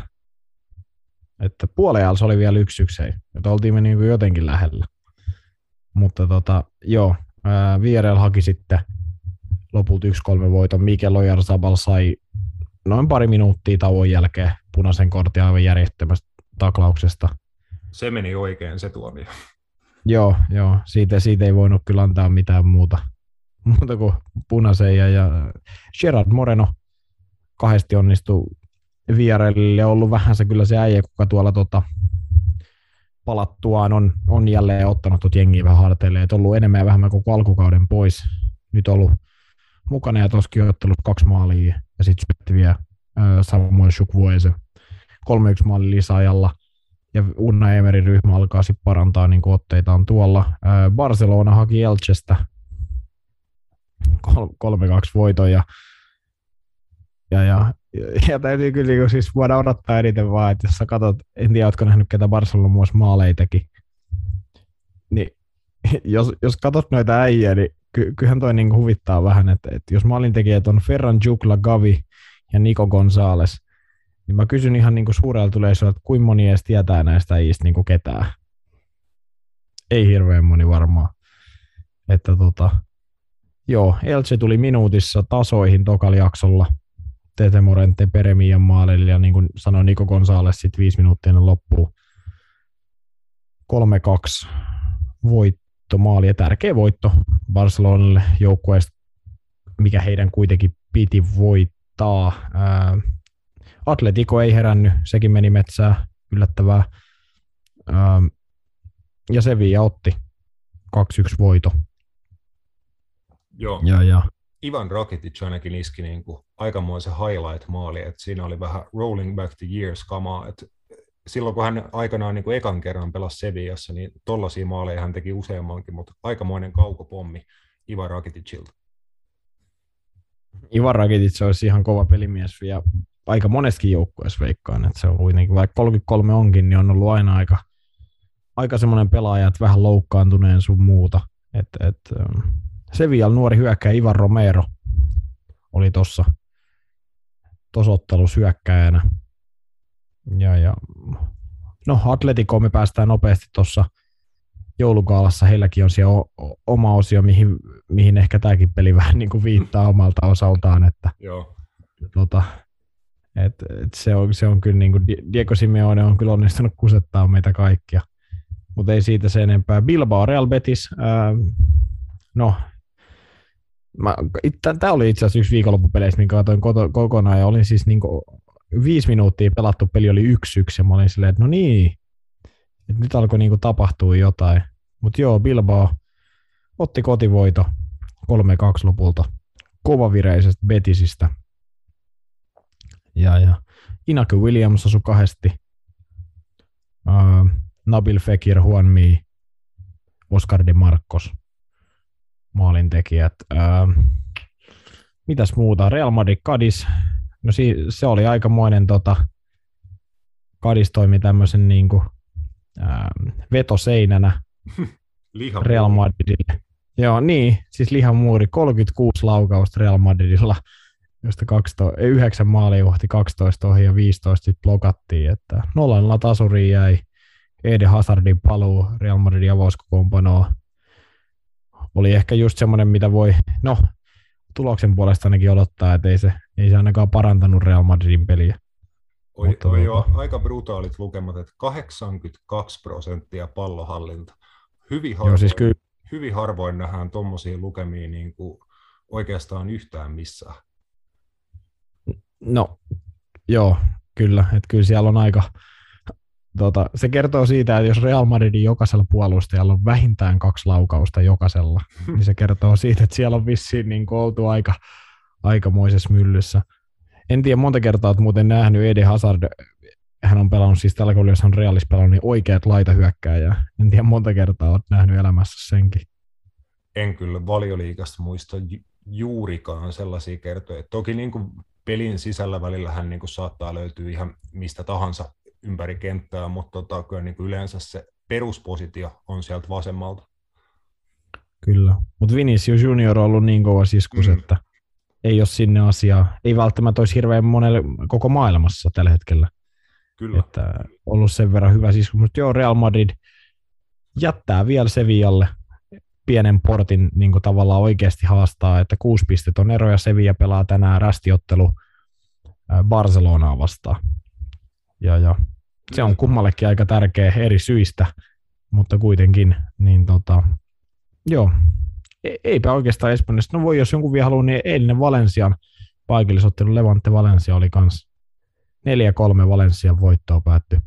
Että puolella se oli vielä yksi yksi, että oltiin me niin jotenkin lähellä. Mutta tota, joo, Villarreal haki sitten lopulta 1-3 voiton. Mikel Ojarzabal sai noin pari minuuttia tauon jälkeen punaisen kortin aivan järjettömästä taklauksesta. Se meni oikein se tuomio. Joo, joo. Siitä, siitä ei voinut kyllä antaa mitään muuta, muuta kuin punaisen. Ja, ja Gerard Moreno kahdesti onnistu vierelle ollut vähän se kyllä se äijä, kuka tuolla tota, palattuaan on, on jälleen ottanut tuot jengiä vähän harteille, että ollut enemmän ja vähemmän koko alkukauden pois. Nyt ollut mukana ja toskin ottelut kaksi maalia ja sitten syötti vielä Samuel Shukvuese 3-1 maalin lisäajalla ja Unna Emerin ryhmä alkaa sitten parantaa niin otteitaan tuolla. Äh, Barcelona haki Elchestä 3-2 voiton ja ja, ja, ja täytyy kyllä niin siis voida odottaa eniten vaan, että jos sä katsot, en tiedä, ootko nähnyt ketä Barcelona muassa maaleja teki, niin jos, jos katsot noita äijä, niin ky, kyllähän toi niin huvittaa vähän, että, että jos maalintekijät on Ferran Jukla, Gavi ja Nico Gonzales, niin mä kysyn ihan niin suurelta yleisöltä, että kuinka moni edes tietää näistä äijistä niin ketään. Ei hirveän moni varmaan. Että tota, joo, Elche tuli minuutissa tasoihin tokal jaksolla – Tete Morente Peremian maalille ja niin kuin sanoi Niko Gonzales sitten viisi minuuttia ennen loppuun. 3-2 voitto, maali ja tärkeä voitto Barcelonalle joukkueesta, mikä heidän kuitenkin piti voittaa. Ää, Atletico ei herännyt, sekin meni metsään, yllättävää. Ää, ja Sevilla otti 2-1 voito. Joo. Ja, ja Ivan Rakitic ainakin iski niin kuin aikamoisen highlight-maali, että siinä oli vähän rolling back the years kamaa, että silloin kun hän aikanaan niin kuin ekan kerran pelasi Sevillassa, niin tollaisia maaleja hän teki useammankin, mutta aikamoinen kaukopommi Ivan Rakiticilta. Ivan Rakitic olisi ihan kova pelimies ja aika monestakin joukkueessa veikkaan, että se on kuitenkin, vaikka 33 onkin, niin on ollut aina aika, aika semmoinen pelaaja, että vähän loukkaantuneen sun muuta. Et, et, Sevilla nuori hyökkäjä Ivan Romero oli tuossa tosottelus hyökkäjänä. Ja, ja, no Atletico me päästään nopeasti tuossa joulukaalassa. Heilläkin on siellä oma osio, mihin, mihin ehkä tämäkin peli vähän niin kuin viittaa omalta osaltaan. Että, Joo. Tota, et, et se, on, se on kyllä niin kuin Diego Simeone on kyllä onnistunut kusettaa meitä kaikkia. Mutta ei siitä se enempää. Bilbao Real Betis, ää, no Tämä oli itse asiassa yksi viikonloppupeleistä, minkä katsoin koto, kokonaan, ja olin siis niin viisi minuuttia pelattu peli oli yksi yksi, ja mä olin silleen, että no niin, että nyt alkoi niin tapahtua jotain. Mutta joo, Bilbao otti kotivoito 3-2 lopulta kovavireisestä Betisistä. Ja, ja Inaku Williams asui kahdesti. Uh, Nabil Fekir, Juan Mi, Oscar de Marcos – maalintekijät. Öö, mitäs muuta? Real Madrid Kadis. No si- se oli aikamoinen tota, Kadis toimi tämmöisen niin kuin, öö, vetoseinänä Real Madridille. Joo, niin, siis lihamuuri, 36 laukausta Real Madridilla, josta 12, 9 maalia kohti 12 ohi ja 15 sitten blokattiin, että nollalla tasuriin jäi Ede Hazardin paluu Real Madridin avauskokoonpanoa oli ehkä just semmoinen, mitä voi, no tuloksen puolesta ainakin odottaa, että ei se, ei se ainakaan parantanut Real Madridin peliä. Oi, Mutta toi jo aika brutaalit lukemat, että 82 prosenttia pallohallinta. Hyvin harvoin, Joo, siis kyllä... hyvin harvoin nähdään tuommoisia lukemia niin kuin oikeastaan yhtään missään. No, joo, kyllä. Että kyllä siellä on aika, tota, se kertoo siitä, että jos Real Madridin jokaisella puolustajalla on vähintään kaksi laukausta jokaisella, niin se kertoo siitä, että siellä on vissiin niin oltu aika, aikamoisessa myllyssä. En tiedä monta kertaa, että muuten nähnyt Eden Hazard, hän on pelannut siis tällä kaudella, jos hän Realis pelannut, niin oikeat laitahyökkääjä. En tiedä monta kertaa olet nähnyt elämässä senkin. En kyllä valioliikasta muista juurikaan sellaisia kertoja. Toki niin kuin pelin sisällä välillä hän niin kuin saattaa löytyä ihan mistä tahansa ympäri kenttää, mutta tota, kyllä niin kuin yleensä se peruspositio on sieltä vasemmalta. Kyllä, mutta Vinicius Junior on ollut niin kova siskus, mm. että ei ole sinne asiaa. Ei välttämättä olisi hirveän monelle koko maailmassa tällä hetkellä. Kyllä. Että ollut sen verran hyvä siskus, mutta joo, Real Madrid jättää vielä Sevillalle pienen portin niin kuin tavallaan oikeasti haastaa, että kuusi pistet on ero ja Sevilla pelaa tänään rästiottelu Barcelonaa vastaan. Ja, ja se on kummallekin aika tärkeä eri syistä, mutta kuitenkin, niin tota, joo, e, eipä oikeastaan Espanjasta. No voi, jos jonkun vielä haluaa, niin eilinen Valensian paikallisottelu Levante Valencia oli kans 4-3 Valensian voittoa päätty.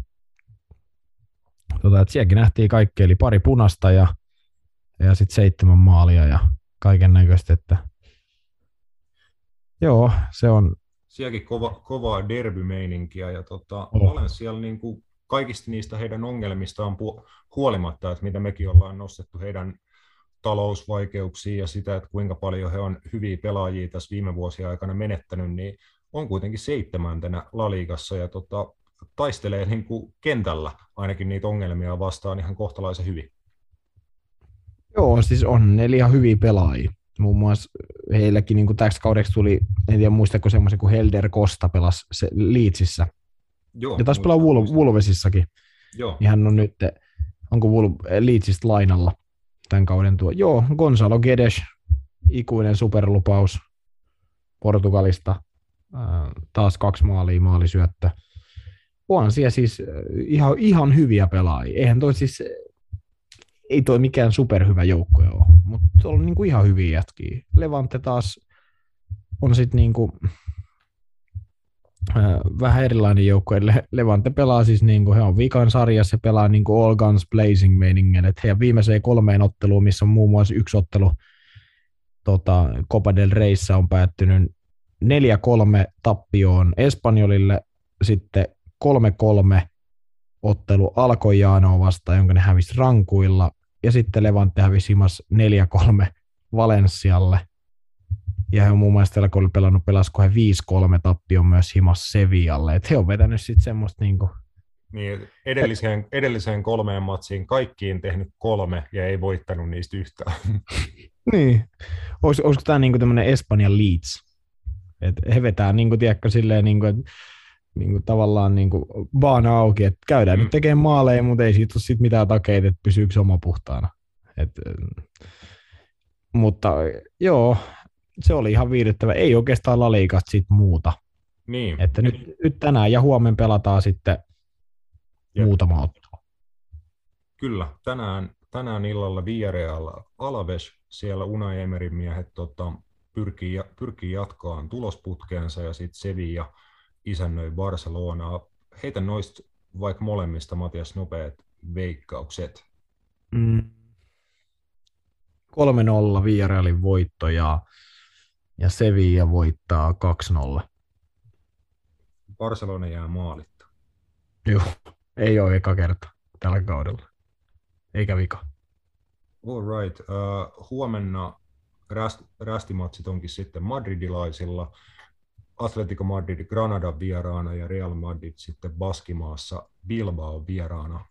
Tota, sielläkin nähtiin kaikki, eli pari punasta ja, ja sitten seitsemän maalia ja kaiken näköistä, että joo, se on, sielläkin kova, kovaa derbymeininkiä ja tota, oh. olen siellä niin kuin kaikista niistä heidän ongelmistaan pu- huolimatta, että mitä mekin ollaan nostettu heidän talousvaikeuksia ja sitä, että kuinka paljon he on hyviä pelaajia tässä viime vuosien aikana menettänyt, niin on kuitenkin seitsemäntenä Laliigassa ja tota, taistelee niin kuin kentällä ainakin niitä ongelmia vastaan ihan kohtalaisen hyvin. Joo, siis on neljä hyviä pelaajia muun muassa heilläkin niin täksi kaudeksi tuli, en tiedä muistako semmoisen kuin Helder Costa pelasi se Leedsissä. Joo, ja taisi pelaa Wul- Wulvesissakin. Joo. Niin hän on nyt, onko Wul- Leedsistä lainalla tämän kauden tuo. Joo, Gonzalo Gedes, ikuinen superlupaus Portugalista. taas kaksi maalia, maalisyöttö. On siellä siis ihan, ihan hyviä pelaajia. Eihän toi siis ei toi mikään superhyvä joukko ole, mutta on niinku ihan hyviä jätkiä. Levante taas on sitten niinku, äh, vähän erilainen joukko. Le- Levante pelaa siis, niinku, he on vikan sarjassa, se pelaa niinku all guns blazing meiningin, että heidän viimeiseen kolmeen otteluun, missä on muun muassa yksi ottelu tota, Copa del Reyssä on päättynyt 4-3 tappioon Espanjolille, sitten 3-3 ottelu alkoi Jaanoa vastaan, jonka ne hävisi rankuilla, ja sitten Levante hävisi himas 4-3 Valenssialle. Ja he on muun muassa tällä oli pelannut, pelasko he 5-3 tappion myös himas Sevialle. Että he on vetänyt sitten semmoista niinku... Niin, edelliseen, edelliseen kolmeen matsiin kaikkiin tehnyt kolme ja ei voittanut niistä yhtään. niin. Olis, olisiko tämä niinku tämmöinen Espanjan Leeds? Et he vetää, niinku, tiedätkö, silleen, niinku, että niin kuin tavallaan niin kuin baana auki, että käydään mm. nyt tekemään maaleja, mutta ei siitä ole sit mitään takeita, että pysyykö oma puhtaana. Et, mutta joo, se oli ihan viihdyttävä. Ei oikeastaan laliikasta sit muuta. Niin. Että nyt, nyt tänään ja huomenna pelataan sitten Jep. muutama ottelu. Kyllä, tänään, tänään illalla Villarreal Alaves, siellä Unai Emerin miehet tota, pyrkii, pyrkii jatkaan tulosputkeensa ja sitten Sevilla – isännöi Barcelonaa. Heitä noista vaikka molemmista, Matias, nopeat veikkaukset. Mm. 3-0 Villarrealin voitto ja, ja Sevilla voittaa 2-0. Barcelona jää maalitta. Joo, ei ole eka kerta tällä kaudella. Eikä vika. All right. Uh, huomenna räst, rästimatsit onkin sitten madridilaisilla. Atletico Madrid Granada vieraana ja Real Madrid sitten Baskimaassa Bilbao vieraana.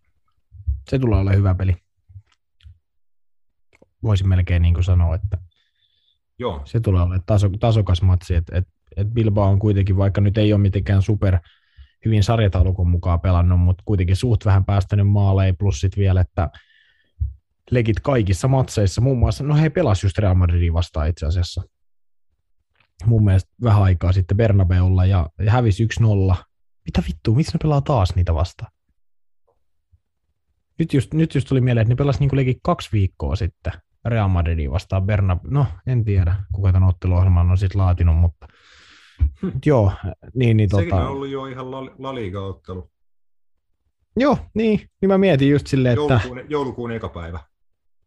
Se tulee olla hyvä peli. Voisin melkein niin kuin sanoa, että Joo. se tulee olla taso, tasokas matsi. Et, et, et Bilbao on kuitenkin, vaikka nyt ei ole mitenkään super hyvin sarjataulukon mukaan pelannut, mutta kuitenkin suht vähän päästänyt maaleihin, plus sitten vielä, että legit kaikissa matseissa, muun muassa, no he pelasivat just Real Madridin vastaan itse asiassa, mun mielestä vähän aikaa sitten Bernabeulla ja, ja hävisi 1-0 mitä vittua, miksi ne pelaa taas niitä vastaan? Nyt just, nyt just tuli mieleen, että ne pelasivat niin kaksi viikkoa sitten Real Madridin vastaan Bernab. No, en tiedä, kuka tämän otteluohjelman on sitten laatinut, mutta joo, niin, niin Sekin tota... on ollut jo ihan La, La Liga-ottelu. Joo, niin, niin mä mietin just silleen, että... Joulukuun, joulukuun eka päivä.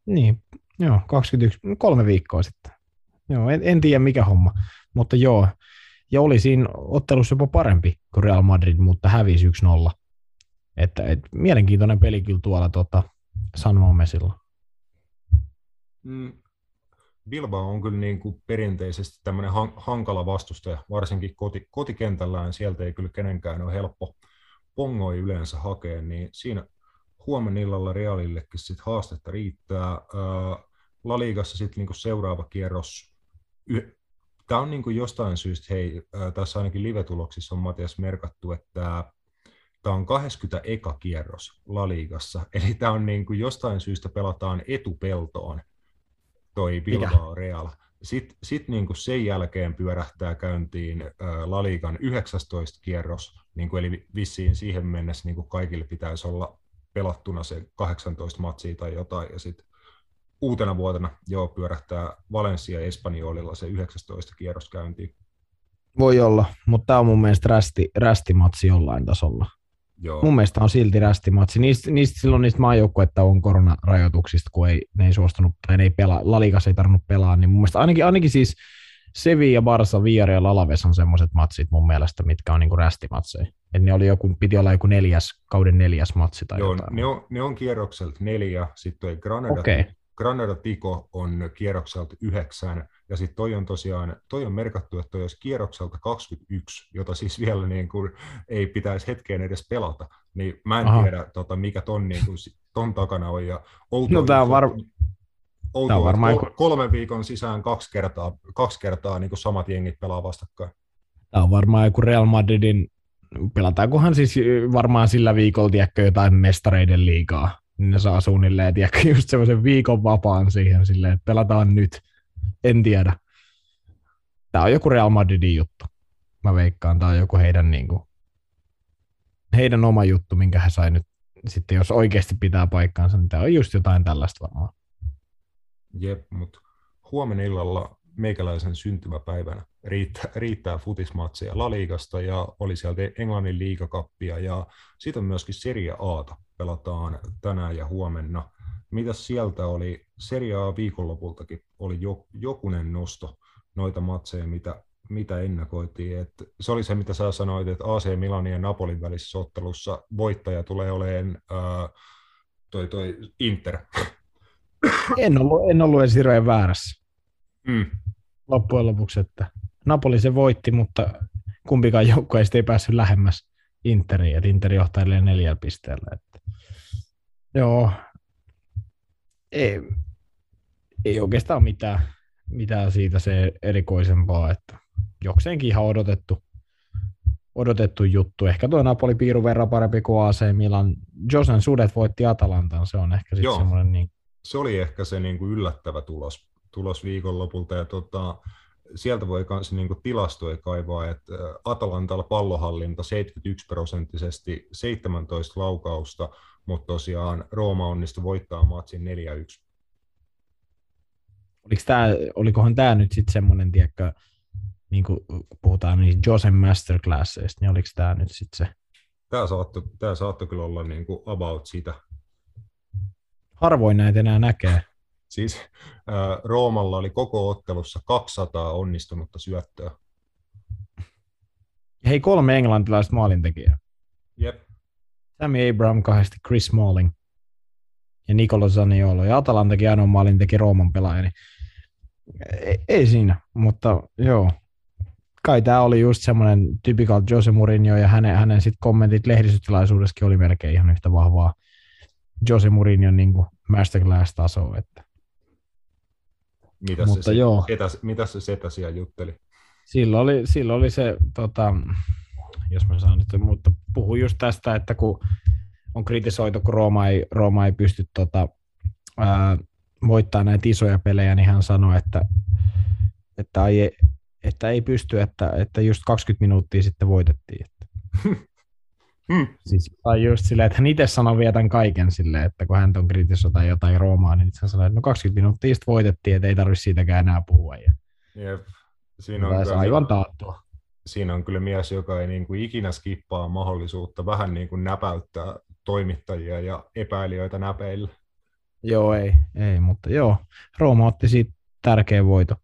Niin, joo, 21, kolme viikkoa sitten. Joo, en, en tiedä mikä homma, mutta joo. Ja oli siinä ottelussa jopa parempi kuin Real Madrid, mutta hävisi 1-0. Että, et, mielenkiintoinen peli kyllä tuolla tota, San Mamesilla. Mm. Bilbao on kyllä niin kuin perinteisesti tämmöinen hankala vastustaja, varsinkin koti, kotikentällään. Sieltä ei kyllä kenenkään ole helppo pongoi yleensä hakea, niin siinä huomenna illalla Realillekin sit haastetta riittää. La Ligassa sitten niinku seuraava kierros. Tämä on niinku jostain syystä, hei, tässä ainakin live-tuloksissa on Matias merkattu, että tämä on 20 eka kierros La Ligassa, eli tämä on niinku jostain syystä pelataan etupeltoon toi Bilbao Real. Sitten sit niinku sen jälkeen pyörähtää käyntiin La Ligan 19 kierros, niinku eli vissiin siihen mennessä niinku kaikille pitäisi olla pelattuna se 18 matsia tai jotain, ja sitten uutena vuotena joo pyörähtää Valencia Espanjolilla se 19 kierros käyntiin. Voi olla, mutta tämä on mun mielestä rästi, rästimatsi jollain tasolla. Joo. Mun mielestä on silti rästimatsi. Niistä, niistä silloin niistä maajoukkuetta on koronarajoituksista, kun ei, ne ei suostunut tai ne ei pelaa, Lalikas ei tarvinnut pelaa, niin mun mielestä ainakin, ainakin siis Sevilla, Barça, Villarreal, Alaves on semmoiset matsit mun mielestä, mitkä on niinku rästimatseja. Et ne oli joku, piti olla joku neljäs, kauden neljäs matsi tai Joo, jotain. Ne on, ne on kierrokselta neljä, sitten toi Granada, okay. Granada Tiko on kierrokselta yhdeksän, ja sitten toi on tosiaan, toi on merkattu, että toi olisi kierrokselta 21, jota siis vielä niin kuin ei pitäisi hetkeen edes pelata. Niin mä en Aha. tiedä, tota, mikä ton, niin kuin, ton takana on. Ja no tämä on, var... outoa, on varmaan... Kol- kolmen viikon sisään kaksi kertaa, kaksi kertaa niin kuin samat jengit pelaa vastakkain. Tämä on varmaan joku Real Madridin, pelataankohan siis varmaan sillä viikolla, tiedätkö, jotain mestareiden liigaa niin ne saa suunnilleen, tiedätkö, just semmoisen viikon vapaan siihen silleen, että pelataan nyt. En tiedä. Tämä on joku Real Madridin juttu. Mä veikkaan, tämä on joku heidän, niin kuin, heidän oma juttu, minkä he sai nyt sitten, jos oikeasti pitää paikkaansa, niin tämä on just jotain tällaista varmaan. Jep, mutta huomenna illalla meikäläisen syntymäpäivänä riittää, riittää futismatseja Laliigasta ja oli sieltä Englannin liigakappia ja sitten myöskin Serie Aata pelataan tänään ja huomenna. Mitä sieltä oli? Serie A viikonlopultakin oli jo, jokunen nosto noita matseja, mitä, mitä ennakoitiin. Et se oli se, mitä sä sanoit, että AC Milanin ja Napolin välisessä ottelussa voittaja tulee olemaan ää, toi, toi Inter. En ollut, en ollut edes väärässä. Mm. Loppujen lopuksi, että Napoli se voitti, mutta kumpikaan joukkueista ei päässyt lähemmäs Interiin, että Inter johtaa neljällä pisteellä. Että. Joo, ei, ei oikeastaan mitään, mitään siitä se erikoisempaa, että jokseenkin ihan odotettu, odotettu juttu. Ehkä tuo Napoli piiru verran parempi kuin AC Milan. Josen Sudet voitti Atalantan, se on ehkä sitten semmoinen niin... Se oli ehkä se niin kuin yllättävä tulos, tulos viikonlopulta ja tota, sieltä voi myös niin tilastoja kaivaa, että Atalantalla pallohallinta 71 prosenttisesti, 17 laukausta, mutta tosiaan Rooma onnistui voittaa matsin 4-1. Oliko tää, olikohan tämä nyt sitten semmoinen, tiedätkö, niin kuin puhutaan niin Josen masterclasseista, niin oliko tämä nyt sitten se? Tämä saattoi, tämä saattoi kyllä olla niin kuin about sitä. Harvoin näitä enää näkee. Siis äh, Roomalla oli koko ottelussa 200 onnistunutta syöttöä. Hei, kolme englantilaista maalintekijää. Jep. Sammy Abraham kahdesti, Chris Smalling ja Nicolo Zaniolo. Ja Atalantakin ainoa maalin teki Rooman pelaaja. Niin ei, ei, siinä, mutta joo. Kai tämä oli just semmoinen typical Jose Mourinho ja hänen, hänen sit kommentit lehdistötilaisuudessakin oli melkein ihan yhtä vahvaa Jose Mourinho niin masterclass-tasoa. Että mitä Mutta se, joo. Setä, mitä se setä siellä jutteli? Silloin oli, silloin oli se, tota, jos mä saan nyt, mutta puhu just tästä, että kun on kritisoitu, kun Rooma ei, Rooma ei pysty tota, ää, voittaa näitä isoja pelejä, niin hän sanoi, että, että, ei, että ei pysty, että, että just 20 minuuttia sitten voitettiin. Että. Mm. Siis tai just silleen, että hän itse sanoi vietän kaiken silleen, että kun hän on kritisoita jotain Roomaa, niin hän sanoi, että no 20 minuuttia sitten voitettiin, että ei tarvitse siitäkään enää puhua. Ja Jep. Siinä on, kyllä, aivan taattua. siinä on kyllä mies, joka ei niin kuin ikinä skippaa mahdollisuutta vähän niin kuin näpäyttää toimittajia ja epäilijöitä näpeillä. Joo, ei, ei, mutta joo, Rooma otti siitä tärkeä voito.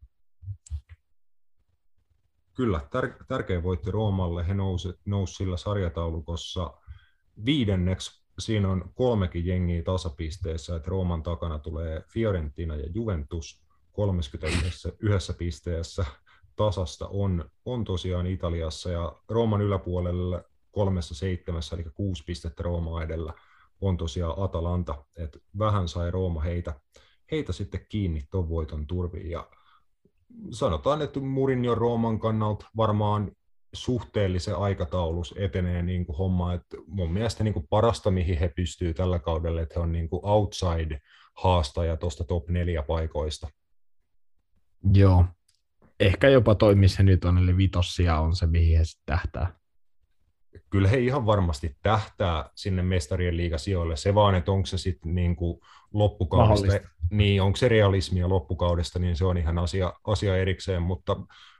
Kyllä, tär- tärkeä voitti Roomalle. He nousi, nousi sillä sarjataulukossa viidenneksi. Siinä on kolmekin jengiä tasapisteessä, että Rooman takana tulee Fiorentina ja Juventus 31 yhdessä pisteessä. Tasasta on, on tosiaan Italiassa ja Rooman yläpuolella kolmessa seitsemässä, eli kuusi pistettä Roomaa edellä, on tosiaan Atalanta. Et vähän sai Rooma heitä, heitä sitten kiinni tuon voiton turviin ja sanotaan, että Mourinho Rooman kannalta varmaan suhteellisen aikataulus etenee niin kuin homma, että mun mielestä niin kuin parasta, mihin he pystyy tällä kaudella, että he on niin kuin outside haastaja tuosta top neljä paikoista. Joo. Ehkä jopa toi, missä nyt on, eli vitossia on se, mihin he sitten tähtää. Kyllä he ihan varmasti tähtää sinne mestarien liigasijoille. Se vaan, että onko se sitten niin kuin loppukaudesta, Mahdollista. niin onko se realismia loppukaudesta, niin se on ihan asia, asia erikseen, mutta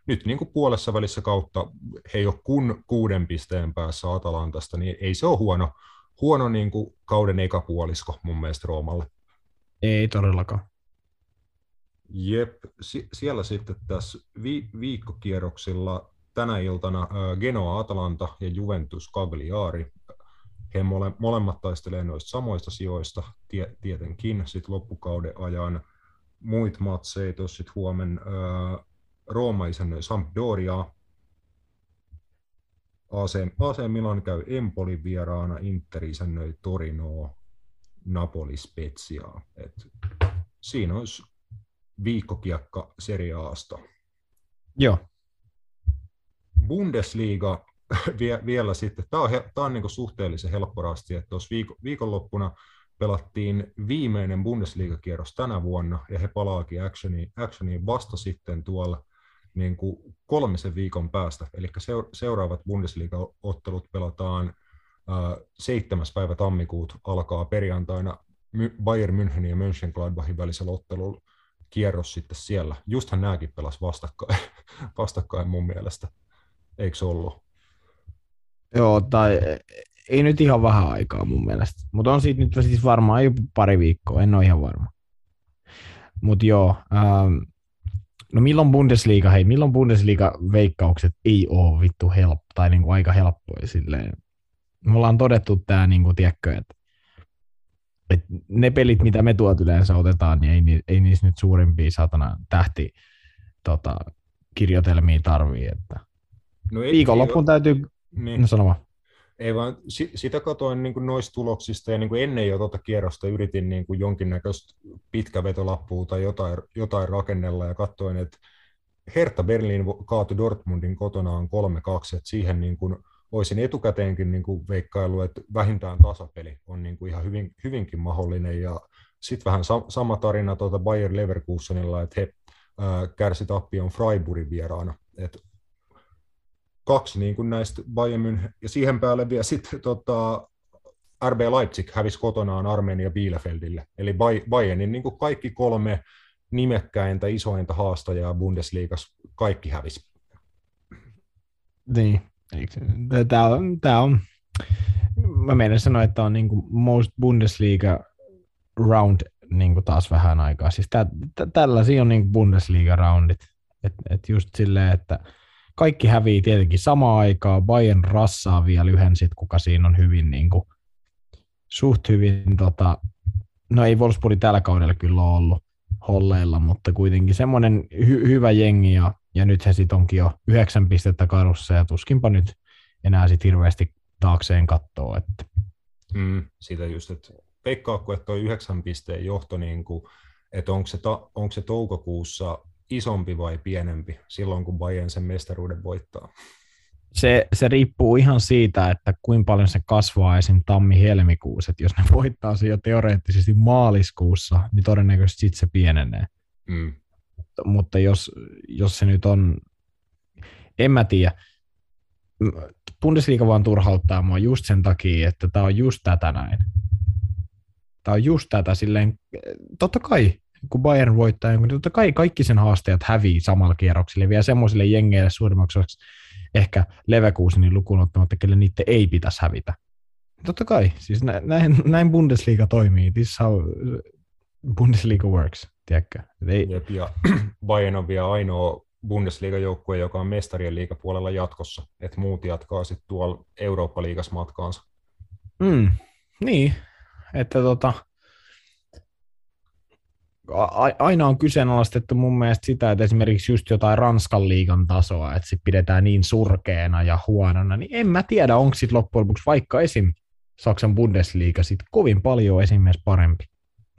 nyt niin kuin puolessa välissä kautta he ei ole kun kuuden pisteen päässä Atalantasta, niin ei se ole huono, huono niin kuin kauden ekapuolisko mun mielestä Roomalle. Ei todellakaan. Jep, si- siellä sitten tässä vi- viikkokierroksilla tänä iltana Genoa Atalanta ja Juventus Cagliari. He mole- molemmat taistelee noista samoista sijoista tie- tietenkin sitten loppukauden ajan. Muit matseja tuossa sitten huomen ää, Rooma isännöi Sampdoria. AC, AC Milan käy Empoli vieraana, Inter isännöi Torinoa, Napoli Speziaa. Siinä olisi viikkokiekka Serie Asta. Joo. Bundesliga vie, vielä sitten, tämä on, tää on niinku suhteellisen helppo rasti, että tuossa viiko, viikonloppuna pelattiin viimeinen Bundesliga-kierros tänä vuonna, ja he palaakin actioniin, actioniin vasta sitten tuolla niin kuin kolmisen viikon päästä, eli seur- seuraavat Bundesliga-ottelut pelataan ää, 7. päivä tammikuuta alkaa perjantaina Bayern Münchenin ja Mönchengladbachin välisellä ottelulla kierros sitten siellä. Justhan nämäkin pelas vastakkain, vastakkain mun mielestä. Eikö ollut? Joo, tai ei nyt ihan vähän aikaa mun mielestä. Mutta on siitä nyt siis varmaan jopa pari viikkoa, en ole ihan varma. Mutta joo, ähm, no milloin Bundesliga, hei, milloin Bundesliga-veikkaukset ei ole vittu helppo, tai niinku aika helppoja silleen. Me ollaan todettu tää, niinku, tiedätkö, että et ne pelit, mitä me tuot yleensä otetaan, niin ei, ei niissä nyt suurimpia satana tähti tota, kirjoitelmia tarvii. Että. No ei, Viikonloppuun täytyy, ei, niin, no sano ei vaan, si, sitä katoin niin noista tuloksista ja niin kuin ennen jo tuota kierrosta yritin niin kuin jonkinnäköistä pitkävetolappua tai jotain, jotain rakennella ja katsoin, että Hertha Berlin kaatui Dortmundin kotonaan 3-2, että siihen niin kuin olisin etukäteenkin niin kuin veikkailu, että vähintään tasapeli on niin kuin ihan hyvin, hyvinkin mahdollinen. Ja sitten vähän sa- sama tarina tuota Bayer Leverkusenilla, että he ää, kärsi tappion Freiburgin vieraana. Et kaksi niin kuin näistä Bayern München, ja siihen päälle vielä sitten tota, RB Leipzig hävisi kotonaan Armenia Bielefeldille. Eli Bay- Bayernin niin kuin kaikki kolme nimekkäintä, isointa haastajaa Bundesliigassa, kaikki hävisi. Niin. Tämä on, tää on, mä meidän sanoa, että on niinku most Bundesliga round niinku taas vähän aikaa. Siis tä, tä, tällaisia on niinku Bundesliga-roundit. Et, et just silleen, että kaikki hävii tietenkin samaan aikaan. Bayern rassaa vielä yhden sit, kuka siinä on hyvin niinku, suht hyvin, tota, no ei Wolfsburg tällä kaudella kyllä ole ollut holleilla, mutta kuitenkin semmoinen hy- hyvä jengi ja, ja nyt he sitten onkin jo yhdeksän pistettä karussa ja tuskinpa nyt enää sit hirveästi taakseen kattoo. Että. Mm, siitä just, että veikkaako, että toi yhdeksän pisteen johto, niin kuin, että onko se, ta, onko se toukokuussa isompi vai pienempi silloin, kun Bayern sen mestaruuden voittaa? Se, se riippuu ihan siitä, että kuinka paljon se kasvaa esim. tammi-helmikuussa. Että jos ne voittaa se jo teoreettisesti maaliskuussa, niin todennäköisesti sit se pienenee. Mm. Mutta, mutta jos, jos se nyt on, en mä tiedä, Bundesliga vaan turhauttaa mua just sen takia, että tämä on just tätä näin. Tämä on just tätä silleen, totta kai, kun Bayern voittaa niin totta kai kaikki sen haasteet hävii samalla kierrokselle, vielä semmoisille jengeille suurimmaksi ehkä Leverkusenin lukuun ottamatta, kelle niitä ei pitäisi hävitä. Totta kai, siis näin, näin Bundesliga toimii. This is how Bundesliga works, tiedätkö? Ei... Jep, ja Bayern on vielä ainoa Bundesliga-joukkue, joka on mestarien liigapuolella jatkossa, että muut jatkaa sitten tuolla Eurooppa-liigas matkaansa. Mm, niin, että tota, aina on kyseenalaistettu mun mielestä sitä, että esimerkiksi just jotain Ranskan liigan tasoa, että se pidetään niin surkeena ja huonona, niin en mä tiedä, onko sitten loppujen lopuksi vaikka esim. Saksan Bundesliga sit kovin paljon esimerkiksi parempi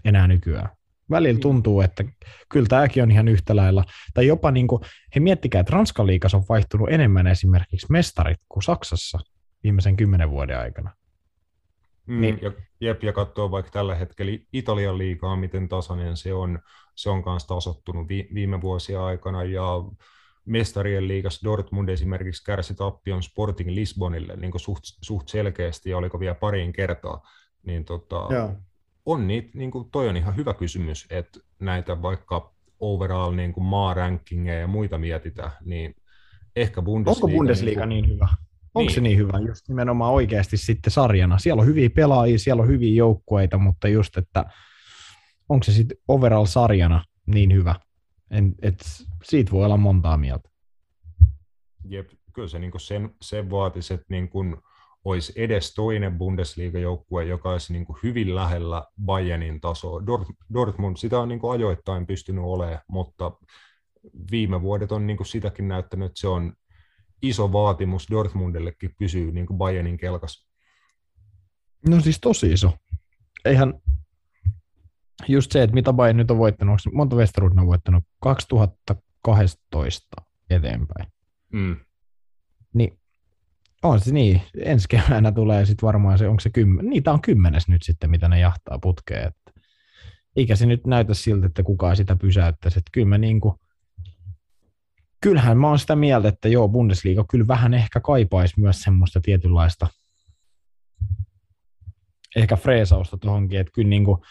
enää nykyään. Välillä niin. tuntuu, että kyllä tämäkin on ihan yhtä lailla. Tai jopa niin kuin, he miettikää, että Ranskan liikas on vaihtunut enemmän esimerkiksi mestarit kuin Saksassa viimeisen kymmenen vuoden aikana. Mm, niin. ja, jep, ja katsoo vaikka tällä hetkellä Italian liikaa, miten tasainen se on. Se on myös tasottunut vi, viime vuosien aikana, ja mestarien liigas Dortmund esimerkiksi kärsi tappion Sporting Lisbonille niin kuin suht, suht selkeästi, ja oliko vielä pariin kertaa. Niin tota, on niitä, niin kuin, toi on ihan hyvä kysymys, että näitä vaikka overall niin kuin maa-rankingeja ja muita mietitään, niin ehkä Bundesliga... Onko Bundesliga niin, niin hyvä? Onko niin. se niin hyvä just nimenomaan oikeasti sitten sarjana? Siellä on hyviä pelaajia, siellä on hyviä joukkueita, mutta just, että onko se sitten overall sarjana niin hyvä? En, et siitä voi olla montaa mieltä. Jep, kyllä se niin sen, sen vaatisi, että niin kuin olisi edes toinen Bundesliga-joukkue, joka olisi niin hyvin lähellä Bayernin tasoa. Dortmund sitä on niin ajoittain pystynyt olemaan, mutta viime vuodet on niin sitäkin näyttänyt, että se on iso vaatimus Dortmundillekin pysyä niin kuin Bayernin kelkas. No siis tosi iso. Eihän just se, että mitä Bayern nyt on voittanut, onko monta Westerud on voittanut 2012 eteenpäin. Mm. Niin on se niin. Ensi keväänä tulee sitten varmaan se, onko se kymmen, niitä on kymmenes nyt sitten, mitä ne jahtaa putkeen. Että eikä se nyt näytä siltä, että kukaan sitä pysäyttäisi. Että kyllä mä niin kuin, kyllähän mä oon sitä mieltä, että joo, Bundesliga kyllä vähän ehkä kaipaisi myös semmoista tietynlaista ehkä freesausta tuohonkin, että kyllä niin kuin,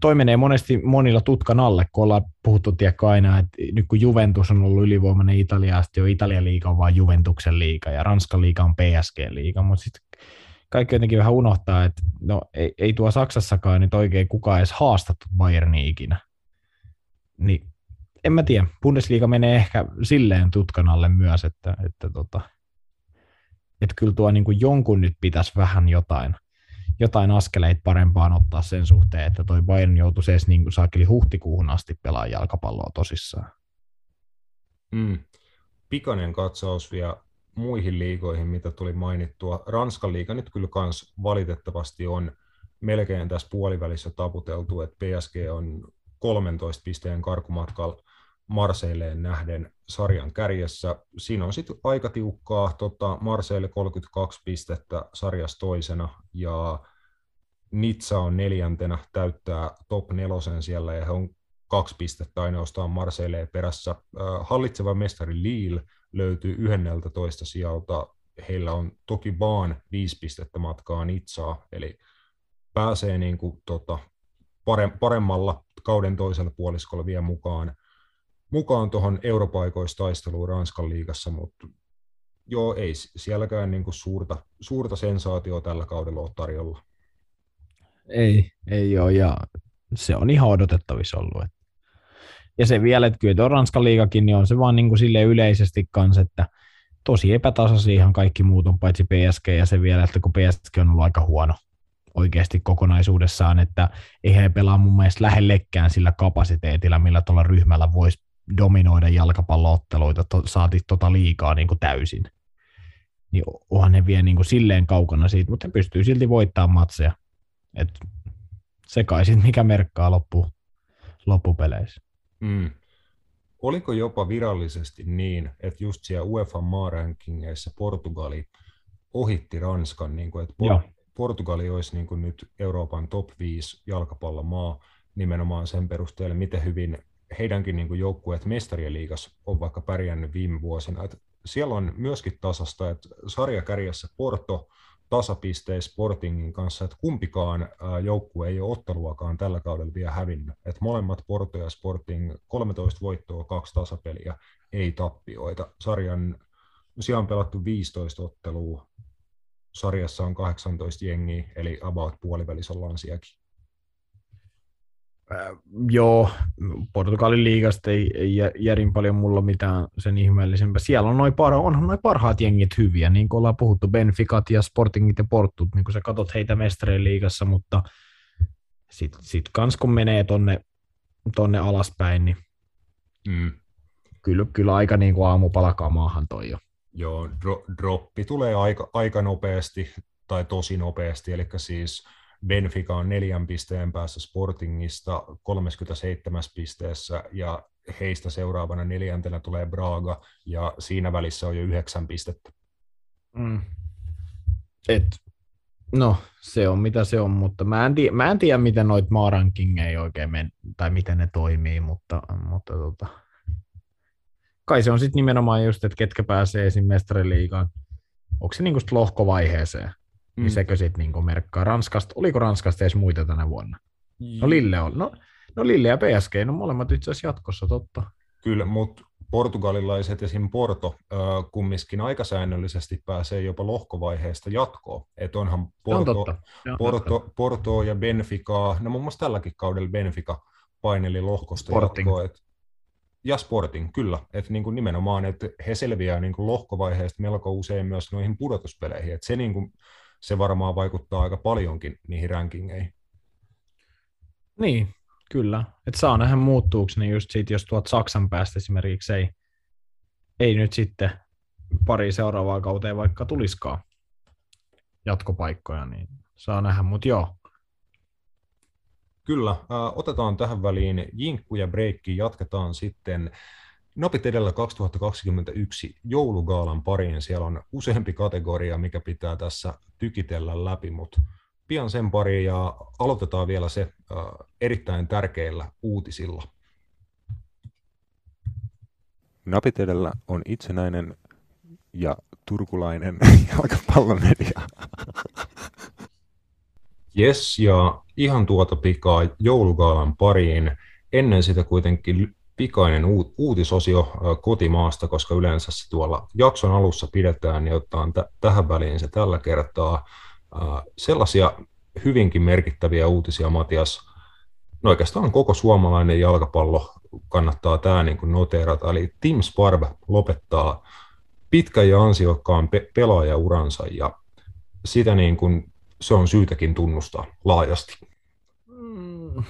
toi menee monesti monilla tutkan alle, kun ollaan puhuttu tiedätkö, aina, että nyt kun Juventus on ollut ylivoimainen Italiasta, jo Italian liiga on vain Juventuksen liiga ja Ranskan liiga on PSG-liiga, mutta sitten kaikki jotenkin vähän unohtaa, että no, ei, ei tuo Saksassakaan nyt oikein kukaan edes haastettu Bayerni ikinä. Niin en mä tiedä, Bundesliga menee ehkä silleen tutkan alle myös, että, että, tota, että kyllä tuo niin kuin jonkun nyt pitäisi vähän jotain jotain askeleita parempaan ottaa sen suhteen, että toi Bayern joutuisi edes niin saakeli huhtikuuhun asti pelaa jalkapalloa tosissaan. Mm. Pikainen katsaus vielä muihin liigoihin, mitä tuli mainittua. Ranskan liiga nyt kyllä kans valitettavasti on melkein tässä puolivälissä taputeltu, että PSG on 13 pisteen karkumatkalla Marseilleen nähden sarjan kärjessä. Siinä on sitten aika tiukkaa. Tota, Marseille 32 pistettä sarjassa toisena ja Nitsa on neljäntenä, täyttää top nelosen siellä ja he on kaksi pistettä ainoastaan Marseille perässä. Hallitseva mestari Lille löytyy 11 sijalta. Heillä on toki vaan viisi pistettä matkaa Nitsaa, eli pääsee niin kuin, tota, paremmalla kauden toisella puoliskolla vielä mukaan mukaan tuohon europaikoistaisteluun Ranskan liigassa, mutta joo, ei sielläkään niin kuin suurta, suurta sensaatioa tällä kaudella ole tarjolla. Ei, ei ole, ja se on ihan odotettavissa ollut. Ja se vielä, että kyllä tuo Ranskan liigakin, niin on se vaan niin kuin sille yleisesti kanssa, että tosi epätasaisia ihan kaikki muut on paitsi PSG, ja se vielä, että kun PSG on ollut aika huono oikeasti kokonaisuudessaan, että ei he pelaa mun mielestä lähellekään sillä kapasiteetilla, millä tuolla ryhmällä voisi dominoida jalkapallootteluita, to, saati tota liikaa niin kuin täysin. Niin onhan ne vie niin kuin silleen kaukana siitä, mutta ne pystyy silti voittamaan matseja. Et se kai sit mikä merkkaa loppu, loppupeleissä. Mm. Oliko jopa virallisesti niin, että just siellä UEFA maarankingeissa Portugali ohitti Ranskan, niin kuin, että Por- Portugali olisi niin kuin nyt Euroopan top 5 jalkapallomaa nimenomaan sen perusteella, miten hyvin heidänkin niin joukkueet mestarien liigassa on vaikka pärjännyt viime vuosina. Et siellä on myöskin tasasta, että sarjakärjessä Porto tasapisteis Sportingin kanssa, että kumpikaan joukkue ei ole otteluakaan tällä kaudella vielä hävinnyt. Että molemmat Porto ja Sporting 13 voittoa, kaksi tasapeliä, ei tappioita. Sarjan, siellä on pelattu 15 ottelua, sarjassa on 18 jengiä, eli about puolivälissä ollaan sielläkin. Äh, joo, Portugalin liigasta ei, ei järin paljon mulla mitään sen ihmeellisempää. Siellä on noin parha, onhan noin parhaat jengit hyviä, niin kuin ollaan puhuttu, Benficat ja Sportingit ja Portut, niin kuin sä katot heitä mestareen liigassa, mutta sitten sit kans kun menee tonne, tonne alaspäin, niin mm. kyllä, kyllä aika niin kuin aamupalakamaahan toi jo. Joo, dro, droppi tulee aika, aika nopeasti tai tosi nopeasti, eli siis Benfica on neljän pisteen päässä Sportingista 37 pisteessä ja heistä seuraavana neljäntenä tulee Braga ja siinä välissä on jo yhdeksän pistettä. Mm. Et, no, se on mitä se on, mutta mä en, tiedä, mä en tiedä, miten noit Maaranking ei oikein men, tai miten ne toimii, mutta, mutta tota, kai se on sitten nimenomaan just, että ketkä pääsee esim. mestariliigaan. Onko se niinku lohkovaiheeseen? Niin mm. Niin sekö sitten niinku merkkaa Ranskasta? Oliko Ranskasta edes muita tänä vuonna? No Lille on. No, no Lille ja PSG, no molemmat itse asiassa jatkossa, totta. Kyllä, mutta portugalilaiset esim. Porto äh, kumminkin aikasäännöllisesti pääsee jopa lohkovaiheesta jatkoon. Että onhan Porto, on Porto, Porto ja Benfica, no muun muassa tälläkin kaudella Benfica paineli lohkosta Sporting. jatkoon. Et, ja Sporting, kyllä. Että niin kuin nimenomaan, että he selviää niin kuin lohkovaiheesta melko usein myös noihin pudotuspeleihin. Että se, niin kuin, se varmaan vaikuttaa aika paljonkin niihin rankingeihin. Niin, kyllä. Että saa nähdä muuttuuko ne just siitä, jos tuot Saksan päästä esimerkiksi ei, ei nyt sitten pari seuraavaa kauteen vaikka tuliskaan jatkopaikkoja, niin saa nähdä, mutta joo, Kyllä, otetaan tähän väliin jinkku ja breikki, jatketaan sitten Napit edellä 2021 joulugaalan pariin. Siellä on useampi kategoria, mikä pitää tässä tykitellä läpi, mutta pian sen pariin ja aloitetaan vielä se erittäin tärkeillä uutisilla. Napit edellä on itsenäinen ja turkulainen jalkapallomedia. Jes, ja ihan tuota pikaa joulugaalan pariin. Ennen sitä kuitenkin pikainen uutisosio kotimaasta, koska yleensä se tuolla jakson alussa pidetään, niin ottaa t- tähän väliin se tällä kertaa. Sellaisia hyvinkin merkittäviä uutisia, Matias, no oikeastaan koko suomalainen jalkapallo kannattaa tämä niin kuin noteerata. Eli Tim Sparv lopettaa pitkän ja ansiokkaan pe- pelaajauransa ja sitä niin kuin se on syytäkin tunnustaa laajasti. Mm.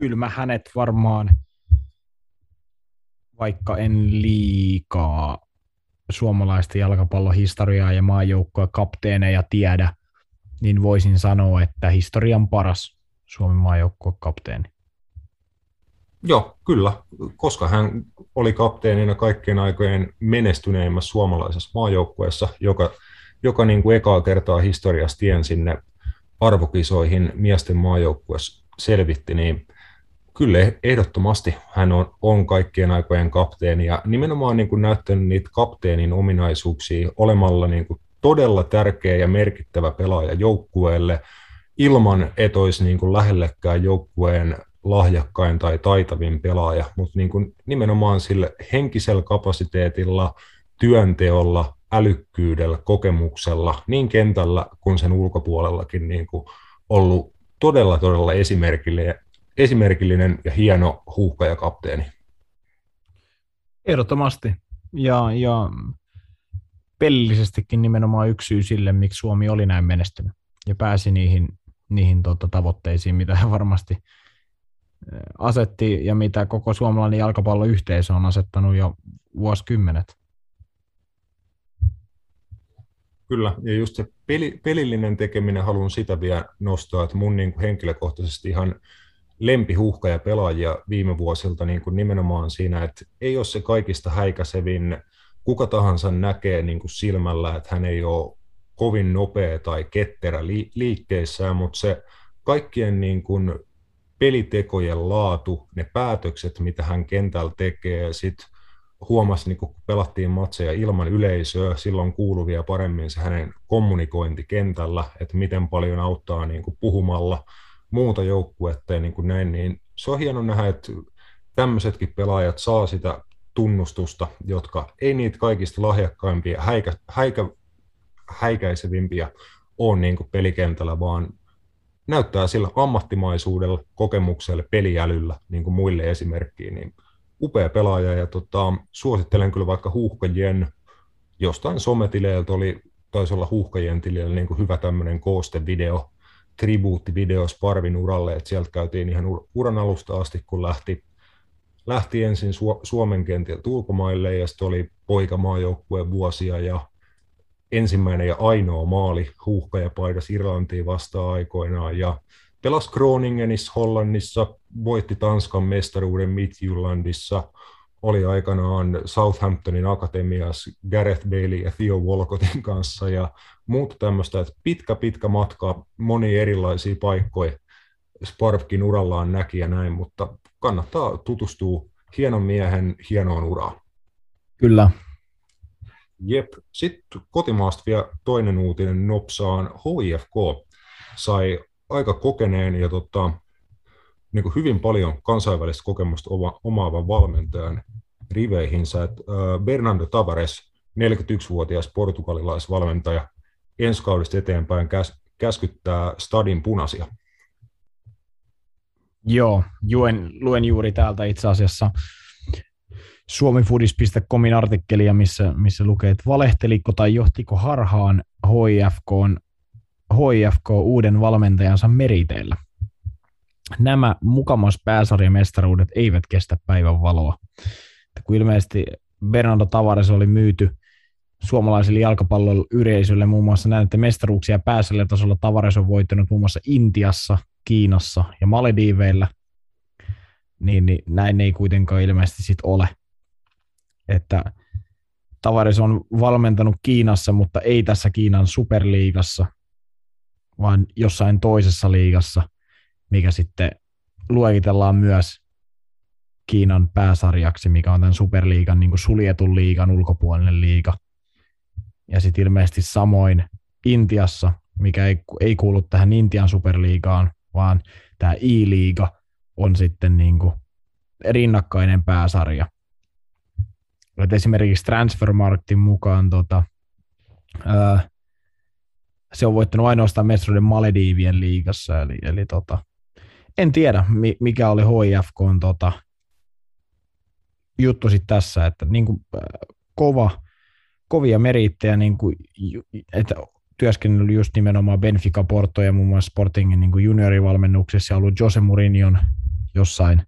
Kyllä mä hänet varmaan, vaikka en liikaa suomalaista jalkapallohistoriaa ja maajoukkoa kapteeneja tiedä, niin voisin sanoa, että historian paras Suomen maajoukkue kapteeni. Joo, kyllä, koska hän oli kapteenina kaikkien aikojen menestyneimmässä suomalaisessa maajoukkueessa, joka joka niin kuin ekaa kertaa historiassa tien sinne arvokisoihin miesten maajoukkueessa selvitti, niin kyllä ehdottomasti. Hän on, on kaikkien aikojen kapteeni ja nimenomaan niin kuin näyttänyt niitä kapteenin ominaisuuksia olemalla niin kuin todella tärkeä ja merkittävä pelaaja joukkueelle ilman, että olisi niin kuin lähellekään joukkueen lahjakkain tai taitavin pelaaja, mutta niin kuin nimenomaan sillä henkisellä kapasiteetilla, työnteolla, älykkyydellä, kokemuksella, niin kentällä kuin sen ulkopuolellakin niin kuin ollut todella, todella esimerkillinen, esimerkillinen ja hieno kapteeni. Ehdottomasti. Ja, ja pelillisestikin nimenomaan yksi syy sille, miksi Suomi oli näin menestynyt ja pääsi niihin, niihin tota, tavoitteisiin, mitä he varmasti asetti ja mitä koko suomalainen jalkapalloyhteisö on asettanut jo vuosikymmenet. Kyllä, ja just se peli, pelillinen tekeminen haluan sitä vielä nostaa, että mun niin kuin henkilökohtaisesti ihan lempihuhka ja pelaajia viime vuosilta niin kuin nimenomaan siinä, että ei ole se kaikista häikäsevin, kuka tahansa näkee niin kuin silmällä, että hän ei ole kovin nopea tai ketterä li- liikkeissään, mutta se kaikkien niin kuin pelitekojen laatu, ne päätökset, mitä hän kentällä tekee, sitten huomasi, niin kun pelattiin matseja ilman yleisöä, silloin kuuluvia paremmin se hänen kommunikointi kentällä, että miten paljon auttaa niin kuin puhumalla muuta joukkuetta ja niin kuin näin, niin se on hieno nähdä, että tämmöisetkin pelaajat saa sitä tunnustusta, jotka ei niitä kaikista lahjakkaimpia, häikä, häikä, häikäisevimpiä ole niin kuin pelikentällä, vaan näyttää sillä ammattimaisuudella, kokemuksella, peliälyllä niin kuin muille esimerkkiin, niin upea pelaaja ja tota, suosittelen kyllä vaikka Huuhkajien jostain sometileiltä oli, taisi olla Huuhkajien tilillä niin kuin hyvä tämmöinen koostevideo, tribuuttivideo Sparvin uralle, että sieltä käytiin ihan uran alusta asti, kun lähti, lähti ensin Su- Suomen kentiltä ulkomaille ja sitten oli poikamaajoukkueen vuosia ja ensimmäinen ja ainoa maali huuhkajapaidas Irlantiin vasta aikoinaan ja pelasi Groningenissa Hollannissa, voitti Tanskan mestaruuden Midtjyllandissa, oli aikanaan Southamptonin akatemiassa Gareth Bailey ja Theo Walcottin kanssa ja muuta tämmöistä, että pitkä pitkä matka, moni erilaisia paikkoja Sparvkin urallaan näki ja näin, mutta kannattaa tutustua hienon miehen hienoon uraan. Kyllä. Jep. Sitten kotimaasta vielä toinen uutinen nopsaan. HIFK sai aika kokeneen ja tota, niin kuin hyvin paljon kansainvälistä kokemusta oma, omaavan valmentajan riveihinsä. Bernardo Tavares, 41-vuotias portugalilaisvalmentaja, ensi kaudesta eteenpäin käs, käskyttää stadin punaisia. Joo, juen, luen juuri täältä itse asiassa suomifudis.comin artikkelia, missä, missä lukee, että valehteliko tai johtiko harhaan HIFK, HIFK uuden valmentajansa meriteillä. Nämä mukamas pääsarjamestaruudet eivät kestä päivän valoa. Kun ilmeisesti Bernardo Tavares oli myyty suomalaisille jalkapallon yleisölle muun muassa näin, että mestaruuksia tasolla Tavares on voittanut muun muassa Intiassa, Kiinassa ja Malediiveillä, niin, niin näin ei kuitenkaan ilmeisesti sit ole. Että Tavares on valmentanut Kiinassa, mutta ei tässä Kiinan superliigassa, vaan jossain toisessa liigassa, mikä sitten luokitellaan myös Kiinan pääsarjaksi, mikä on tämän superliigan niin kuin suljetun liigan ulkopuolinen liiga. Ja sitten ilmeisesti samoin Intiassa, mikä ei, ei kuulu tähän Intian superliigaan, vaan tämä I-liiga on sitten niin kuin rinnakkainen pääsarja – että esimerkiksi Transfermarktin mukaan tota, ää, se on voittanut ainoastaan mestaruuden Malediivien liigassa, eli, eli tota, en tiedä, mikä oli HIFK on tota, juttu sitten tässä, että niin kuin, kova, kovia merittejä, niin kuin, että työskennellyt just nimenomaan Benfica, Porto ja muun muassa Sportingin niin kuin juniorivalmennuksessa ja ollut Jose Mourinhon jossain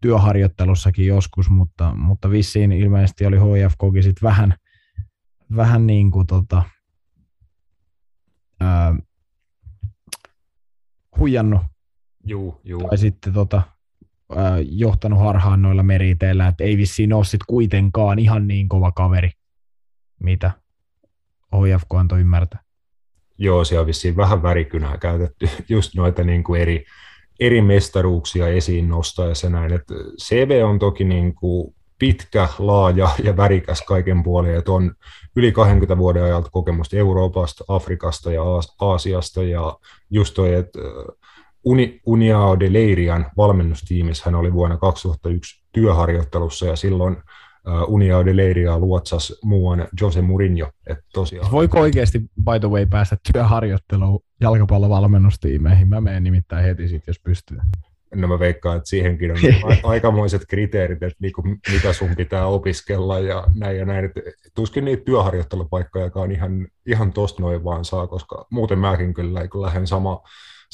työharjoittelussakin joskus, mutta, mutta vissiin ilmeisesti oli HFKkin sit vähän, vähän niin kuin tota, ää, huijannut juu, juu. tai sitten tota, johtanut harhaan noilla meriteillä, että ei vissiin ole sit kuitenkaan ihan niin kova kaveri, mitä HFK antoi ymmärtää. Joo, siellä on vissiin vähän värikynää käytetty, just noita niin kuin eri, eri mestaruuksia esiin nostaa ja se näin, että CV on toki niin kuin pitkä, laaja ja värikäs kaiken puolin, että on yli 20 vuoden ajalta kokemusta Euroopasta, Afrikasta ja Aasiasta ja just toi, että Uni, Uniao de Leirian valmennustiimissä hän oli vuonna 2001 työharjoittelussa ja silloin Uniao de Leiria luotsas muuan Jose Mourinho. Että tosiaan... Voiko oikeasti, by the way, päästä työharjoitteluun jalkapallovalmennustiimeihin? Mä menen nimittäin heti sit, jos pystyy. No mä veikkaan, että siihenkin on aikamoiset kriteerit, että niinku, mitä sun pitää opiskella ja näin ja näin. Et tuskin niitä työharjoittelupaikkoja ihan, ihan tosta noin vaan saa, koska muuten mäkin kyllä lähden sama,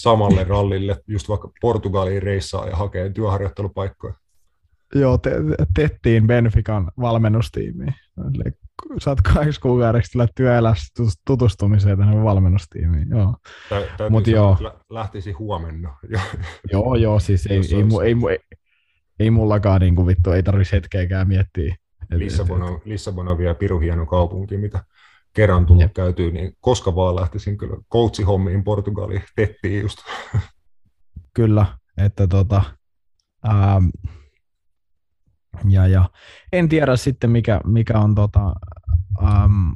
samalle rallille, just vaikka Portugaliin reissaa ja hakee työharjoittelupaikkoja. Joo, te, tettiin Benfican valmennustiimiin. Saat kahdessa kuukaudeksi tulla työelämässä tutustumiseen tänne valmennustiimiin. Joo. Tä, Mut joo. lähtisi huomenna. joo, joo, siis ei, ei, ei, ei, ei, mullakaan niin kuin vittu, ei tarvitsisi hetkeäkään miettiä. Lissabon on, Lissabon on vielä piru hieno kaupunki, mitä kerran tullut Jep. käytyy, niin koska vaan lähtisin kyllä coachihommiin Portugaliin, tettiin just. Kyllä, että tota, ähm, Ja, ja en tiedä sitten, mikä, mikä on tota, ähm,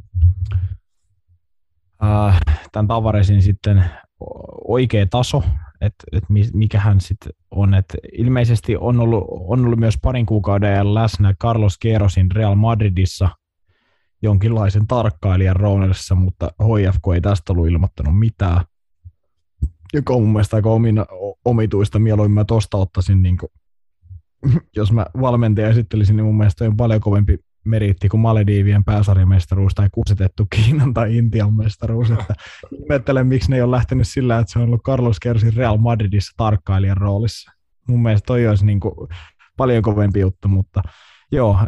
äh, tämän Tavaresin sitten oikea taso, että et mikähän sitten on. Et ilmeisesti on ollut, on ollut myös parin kuukauden läsnä Carlos Queirosin Real Madridissa jonkinlaisen tarkkailijan roolissa, mutta HFK ei tästä ollut ilmoittanut mitään. Joka on mun mielestä aika omina, omituista. Mieluummin mä tosta ottaisin, niin kuin, jos mä valmentaja esittelisin, niin mun mielestä on paljon kovempi meriitti kuin Malediivien pääsarjamestaruus tai kusetettu Kiinan tai Intian mestaruus. Että ihmettelen, miksi ne ei ole lähtenyt sillä, että se on ollut Carlos Kersin Real Madridissa tarkkailijan roolissa. Mun mielestä toi olisi niin kuin paljon kovempi juttu, mutta joo,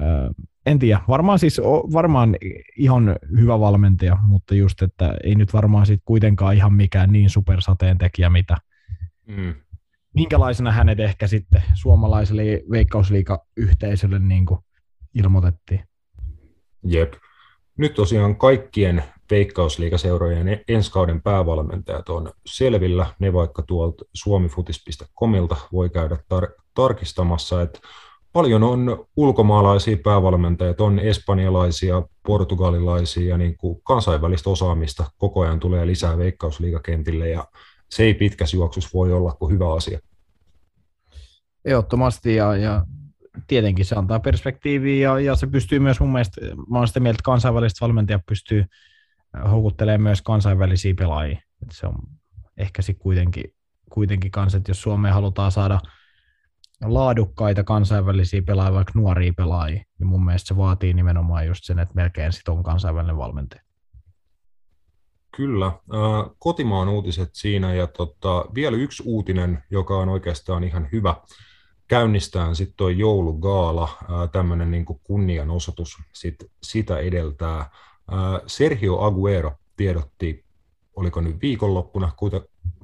en tiedä. Varmaan siis varmaan ihan hyvä valmentaja, mutta just, että ei nyt varmaan sit kuitenkaan ihan mikään niin supersateentekijä, mitä mm. minkälaisena hänet ehkä sitten suomalaiselle veikkausliika-yhteisölle niin kuin ilmoitettiin. Jep. Nyt tosiaan kaikkien veikkausliikaseurojen ensi kauden päävalmentajat on selvillä. Ne vaikka tuolta suomifutis.comilta voi käydä tar- tarkistamassa, että paljon on ulkomaalaisia päävalmentajia, on espanjalaisia, portugalilaisia ja niin kuin kansainvälistä osaamista koko ajan tulee lisää veikkausliigakentille ja se ei pitkässä juoksussa voi olla kuin hyvä asia. Ehdottomasti ja, ja tietenkin se antaa perspektiiviä ja, ja se pystyy myös mun mielestä, mä olen sitä mieltä, että kansainväliset valmentajat pystyy houkuttelemaan myös kansainvälisiä pelaajia. Että se on ehkä sitten kuitenkin, kuitenkin kanssa, että jos Suomeen halutaan saada laadukkaita kansainvälisiä pelaajia, vaikka nuoria pelaajia, niin mun mielestä se vaatii nimenomaan just sen, että melkein sit on kansainvälinen valmentaja. Kyllä. Kotimaan uutiset siinä ja tota, vielä yksi uutinen, joka on oikeastaan ihan hyvä käynnistään sitten tuo joulugaala, tämmöinen niin kunnianosoitus sit, sitä edeltää. Sergio Aguero tiedotti, oliko nyt viikonloppuna,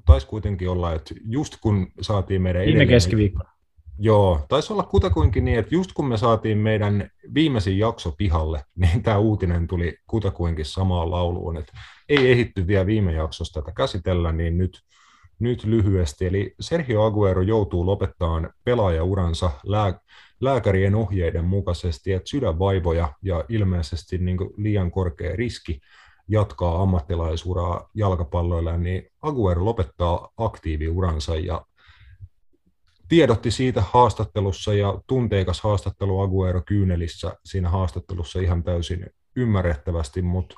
taisi kuitenkin olla, että just kun saatiin meidän Viime edellinen, keskiviikkona. Joo, taisi olla kutakuinkin niin, että just kun me saatiin meidän viimeisin jakso pihalle, niin tämä uutinen tuli kutakuinkin samaan lauluun, että ei ehitty vielä viime jaksosta tätä käsitellä, niin nyt nyt lyhyesti. Eli Sergio Aguero joutuu lopettamaan pelaajauransa lää, lääkärien ohjeiden mukaisesti, että sydänvaivoja ja ilmeisesti niin liian korkea riski jatkaa ammattilaisuraa jalkapalloilla, niin Aguero lopettaa aktiiviuransa ja tiedotti siitä haastattelussa ja tunteikas haastattelu Aguero kyynelissä siinä haastattelussa ihan täysin ymmärrettävästi, mutta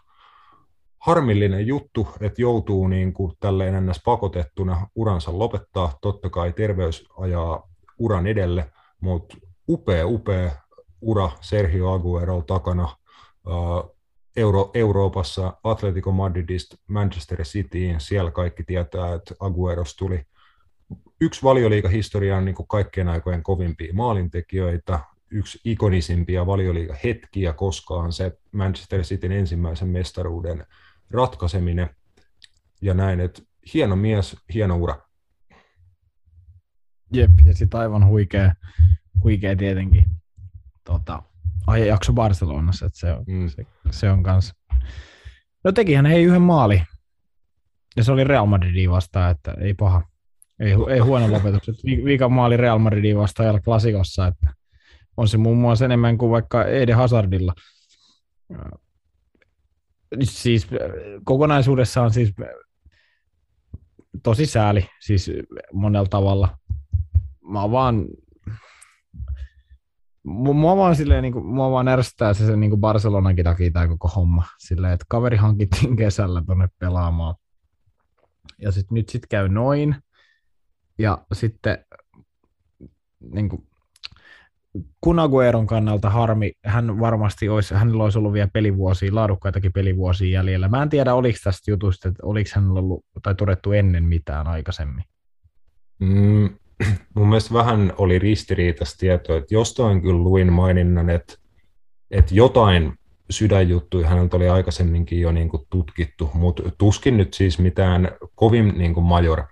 harmillinen juttu, että joutuu niin kuin tälleen ennäs pakotettuna uransa lopettaa. Totta kai terveys ajaa uran edelle, mutta upea, upea ura Sergio Aguero takana. Euro, Euroopassa Atletico Madridista Manchester Cityin, siellä kaikki tietää, että Agueros tuli yksi valioliikahistorian niin kuin kaikkien aikojen kovimpia maalintekijöitä, yksi ikonisimpia valioliigahetkiä koskaan, se Manchester Cityn ensimmäisen mestaruuden ratkaiseminen ja näin, että hieno mies, hieno ura. Jep, ja sitten aivan huikea, huikea tietenkin tota, jakso Barcelonassa, että se on, mm. se, se on kans. No tekihän ei yhden maali, ja se oli Real Madridin vastaan, että ei paha. Ei, ei huono lopetus. Viikan maali Real Madridin vastaan klasikossa, että on se muun muassa enemmän kuin vaikka Eden Hazardilla siis kokonaisuudessaan siis tosi sääli siis monella tavalla. Mä vaan mua vaan silleen, niin kuin, mua vaan ärsyttää se, se niin kuin Barcelonankin takia tämä koko homma. Silleen, että kaveri hankittiin kesällä tuonne pelaamaan. Ja sit, nyt sitten käy noin. Ja sitten niin kuin, Kunagueron kannalta harmi, hän varmasti olisi, hänellä olisi ollut vielä pelivuosia, laadukkaitakin pelivuosia jäljellä. Mä en tiedä, oliko tästä jutusta, että oliko hänellä ollut tai todettu ennen mitään aikaisemmin. Mm, mun mielestä vähän oli ristiriitaista tietoa, että jostain kyllä luin maininnan, että, että jotain sydänjuttuja häneltä oli aikaisemminkin jo niin kuin tutkittu, mutta tuskin nyt siis mitään kovin niin kuin major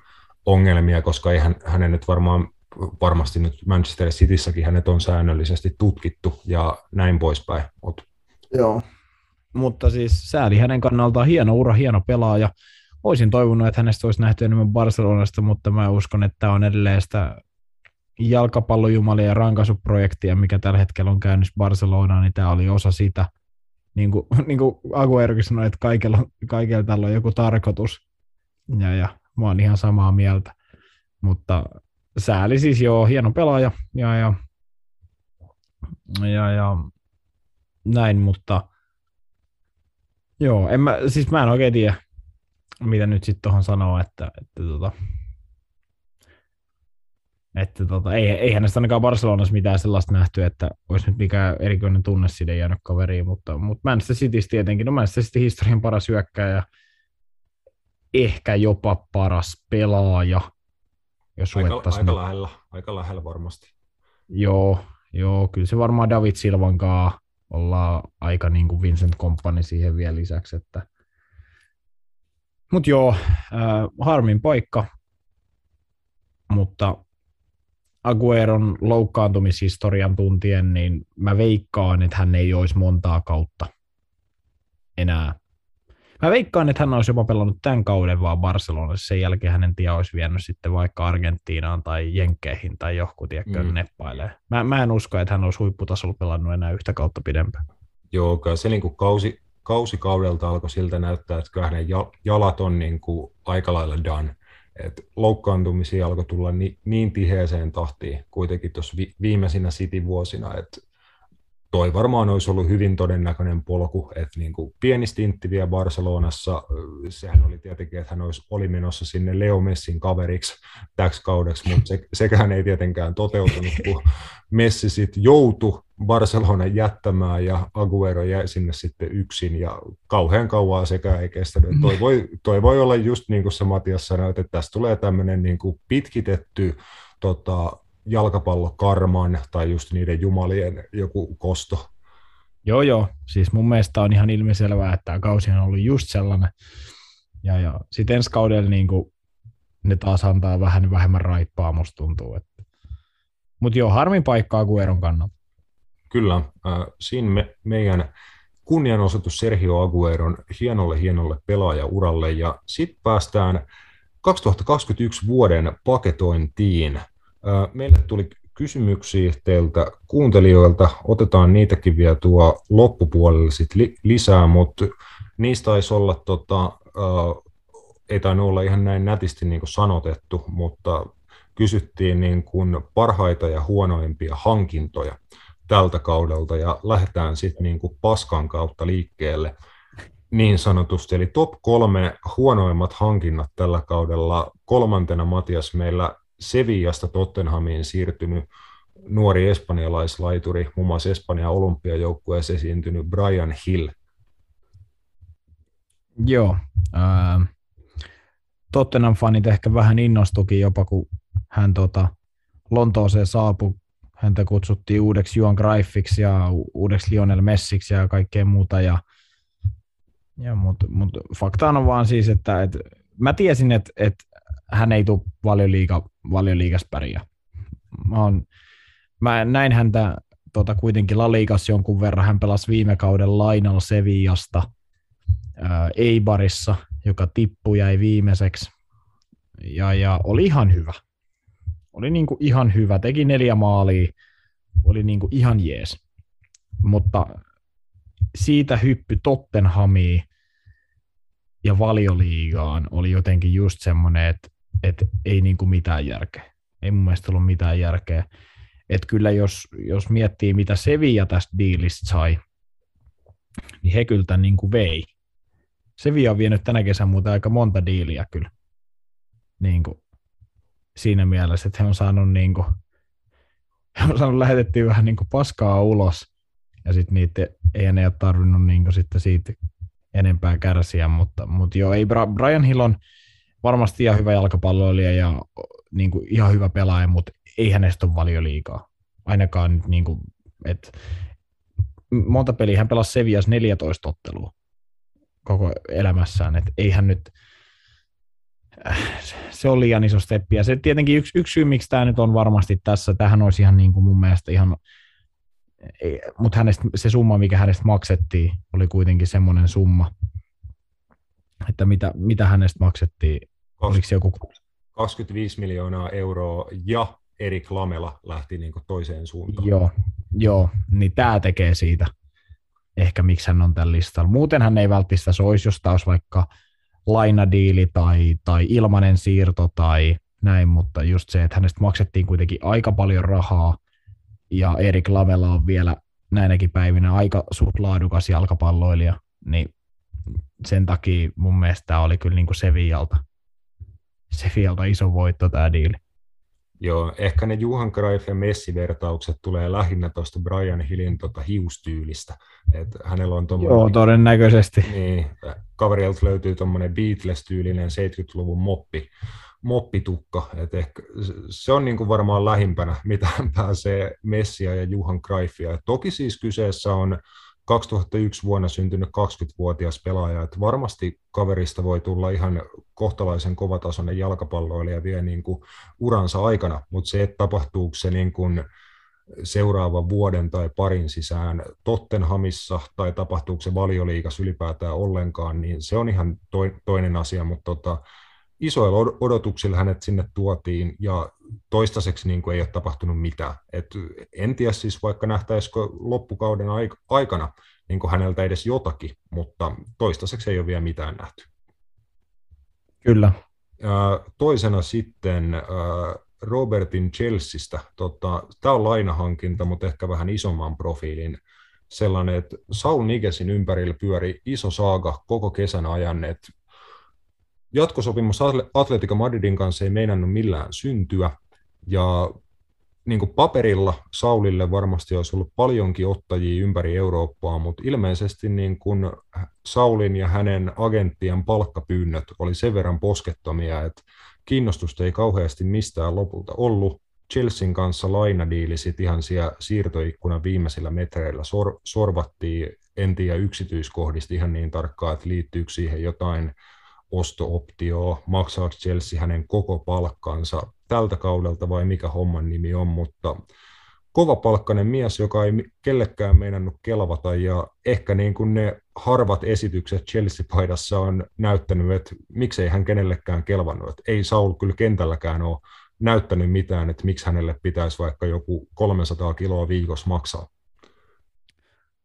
ongelmia, koska ei hän, hänen nyt varmaan varmasti nyt Manchester Cityssäkin hänet on säännöllisesti tutkittu ja näin poispäin. Mut. Joo, mutta siis sääli hänen kannaltaan hieno ura, hieno pelaaja. Olisin toivonut, että hänestä olisi nähty enemmän Barcelonasta, mutta mä uskon, että tämä on edelleen sitä jalkapallojumalien rankasuprojektia, mikä tällä hetkellä on käynnissä Barcelonaan, niin tämä oli osa sitä. Niin kuin, niin kuin Aguerokin sanoi, että kaikella, kaikella tällä on joku tarkoitus. Ja, ja mä oon ihan samaa mieltä. Mutta sääli siis joo, hieno pelaaja. Ja, ja, ja, ja näin, mutta joo, en mä, siis mä en oikein tiedä, mitä nyt sitten tuohon sanoo, että, että tota, että tota, ei, eihän näistä ainakaan Barcelonassa mitään sellaista nähty, että olisi nyt mikään erikoinen tunne sinne jäänyt kaveriin, mutta, mutta Manchester City tietenkin, no Manchester City historian paras hyökkäjä, ehkä jopa paras pelaaja, jos aika, aika, lähellä, aika lähellä varmasti. Joo, joo, kyllä se varmaan David Silvan kanssa ollaan aika niin kuin Vincent Company siihen vielä lisäksi, että mutta joo, äh, harmin paikka, mutta Agueron loukkaantumishistorian tuntien, niin mä veikkaan, että hän ei olisi montaa kautta enää. Mä veikkaan, että hän olisi jopa pelannut tämän kauden vaan Barcelonassa. Sen jälkeen hänen tie olisi vienyt sitten vaikka Argentiinaan tai Jenkkeihin tai johku, tiedätkö, mm. neppailee. Mä, mä en usko, että hän olisi huipputasolla pelannut enää yhtä kautta pidempään. Joo, kyllä se niin kuin kausi, kausikaudelta alkoi siltä näyttää, että kyllä hänen jalat on niin kuin aika lailla done että loukkaantumisia alkoi tulla ni, niin tiheeseen tahtiin kuitenkin tuossa vi, viimeisinä City-vuosina, että toi varmaan olisi ollut hyvin todennäköinen polku, että niin kuin pieni stintti vielä Barcelonassa, sehän oli tietenkin, että hän olisi, oli menossa sinne Leo Messin kaveriksi täksi kaudeksi, mutta se, sekään ei tietenkään toteutunut, kun Messi sitten joutui Barcelonan jättämään ja Aguero jäi sinne sitten yksin ja kauhean kauan sekä ei kestänyt. Toi voi, toi voi olla just niin kuin se Matias sanoi, että tästä tulee tämmöinen niin kuin pitkitetty tota, jalkapallokarman tai just niiden jumalien joku kosto. Joo, joo. Siis mun mielestä on ihan ilmiselvää, että tämä kausi on ollut just sellainen. Ja, ja sitten ensi kaudella niin kuin, ne taas antaa vähän vähemmän raippaa, musta tuntuu. Että. Mutta joo, harmin paikkaa Gueron kannalta. Kyllä. Äh, siinä me, meidän kunnianosoitus Sergio Agueron hienolle hienolle pelaajauralle. Ja sitten päästään 2021 vuoden paketointiin. Meille tuli kysymyksiä teiltä kuuntelijoilta. Otetaan niitäkin vielä tuo loppupuolelle sit li- lisää, mutta niistä taisi olla, tota, äh, ei tainnut olla ihan näin nätisti niin sanotettu, mutta kysyttiin niin kuin parhaita ja huonoimpia hankintoja tältä kaudelta ja lähdetään sitten niin paskan kautta liikkeelle niin sanotusti. Eli top kolme huonoimmat hankinnat tällä kaudella. Kolmantena Matias meillä Sevillasta Tottenhamiin siirtynyt nuori espanjalaislaituri, muun muassa Espanjan olympiajoukkueessa esiintynyt Brian Hill. Joo. Äh, Tottenham-fanit ehkä vähän innostukin jopa, kun hän tota, Lontooseen saapui. Häntä kutsuttiin uudeksi Juan Greifiksi ja uudeksi Lionel Messiksi ja kaikkea muuta. Ja, ja Mutta mut fakta on vaan siis, että et, mä tiesin, että et hän ei tule valioliiga, valioliigas pärjää. Mä, on, mä näin häntä tota, kuitenkin La Ligas jonkun verran. Hän pelasi viime kauden lainalla Sevillasta ää, Eibarissa, joka tippui jäi viimeiseksi. Ja, ja oli ihan hyvä. Oli niin kuin ihan hyvä. Teki neljä maalia. Oli niin kuin ihan jees. Mutta siitä hyppy Tottenhamiin ja valioliigaan oli jotenkin just semmoinen, että että ei niin kuin mitään järkeä. Ei mun mielestä ollut mitään järkeä. Että kyllä jos, jos miettii, mitä Sevilla tästä diilistä sai, niin he kyllä tämän niin kuin vei. Sevilla on vienyt tänä kesänä muuten aika monta diiliä kyllä. Niin kuin siinä mielessä, että he on saanut, niin kuin, he on saanut lähetettyä vähän niin kuin paskaa ulos, ja sitten niitä ei enää tarvinnut niin kuin sitten siitä enempää kärsiä, mutta, mutta joo, ei Brian Hill on, varmasti ihan hyvä jalkapalloilija ja niin kuin ihan hyvä pelaaja, mutta ei hänestä ole paljon liikaa. Ainakaan niin kuin, että monta peliä hän pelasi Sevias 14 ottelua koko elämässään, että ei hän nyt, se on liian iso steppi. Ja se tietenkin yksi, yksi syy, miksi tämä nyt on varmasti tässä, tähän olisi ihan niin kuin mun mielestä ihan, mutta hänestä, se summa, mikä hänestä maksettiin, oli kuitenkin semmoinen summa, että mitä, mitä hänestä maksettiin Oliko joku... 25 miljoonaa euroa ja Erik Lamela lähti niin toiseen suuntaan. Joo, joo, niin tämä tekee siitä ehkä miksi hän on tällä listalla. Muuten hän ei välttämättä olisi, jos taas vaikka lainadiili tai, tai ilmanen siirto tai näin, mutta just se, että hänestä maksettiin kuitenkin aika paljon rahaa ja Erik Lamela on vielä näinäkin päivinä aika suht laadukas jalkapalloilija, niin sen takia mun mielestä tämä oli kyllä niin kuin Sevialta, Sevialta iso voitto tämä diili. Joo, ehkä ne Juhan Greif ja Messi-vertaukset tulee lähinnä tuosta Brian Hillin tota hiustyylistä. Et hänellä on tommonen, Joo, todennäköisesti. Niin, kaverilta löytyy tuommoinen Beatles-tyylinen 70-luvun moppi, moppitukka. Et ehkä se on niin kuin varmaan lähimpänä, mitä pääsee Messia ja Juhan Greifia. Et toki siis kyseessä on 2001 vuonna syntynyt 20-vuotias pelaaja, että varmasti kaverista voi tulla ihan kohtalaisen kovatasoinen jalkapalloilija vielä niin kuin uransa aikana, mutta se, että tapahtuuko se niin kuin seuraavan vuoden tai parin sisään Tottenhamissa tai tapahtuuko se valioliikas ylipäätään ollenkaan, niin se on ihan toinen asia, mutta tota, isoilla odotuksilla hänet sinne tuotiin ja toistaiseksi niin kuin ei ole tapahtunut mitään. Et en tiedä siis vaikka nähtäisikö loppukauden aikana niin kuin häneltä edes jotakin, mutta toistaiseksi ei ole vielä mitään nähty. Kyllä. Toisena sitten Robertin Chelseastä. Tota, Tämä on lainahankinta, mutta ehkä vähän isomman profiilin sellainen, että Saul Nigesin ympärillä pyöri iso saaga koko kesän ajan, että jatkosopimus Atletico Madridin kanssa ei meinannut millään syntyä, ja niin kuin paperilla Saulille varmasti olisi ollut paljonkin ottajia ympäri Eurooppaa, mutta ilmeisesti niin kuin Saulin ja hänen agenttien palkkapyynnöt oli sen verran poskettomia, että kiinnostusta ei kauheasti mistään lopulta ollut. Chelsean kanssa lainadiili sitten ihan siellä siirtoikkunan viimeisillä metreillä sor- sorvattiin, en tiedä yksityiskohdista ihan niin tarkkaan, että liittyykö siihen jotain osto-optioa, maksaako Chelsea hänen koko palkkansa tältä kaudelta vai mikä homman nimi on, mutta kova palkkainen mies, joka ei kellekään meinannut kelvata ja ehkä niin kuin ne harvat esitykset Chelsea-paidassa on näyttänyt, että miksei hän kenellekään kelvannut. Että ei Saul kyllä kentälläkään ole näyttänyt mitään, että miksi hänelle pitäisi vaikka joku 300 kiloa viikossa maksaa.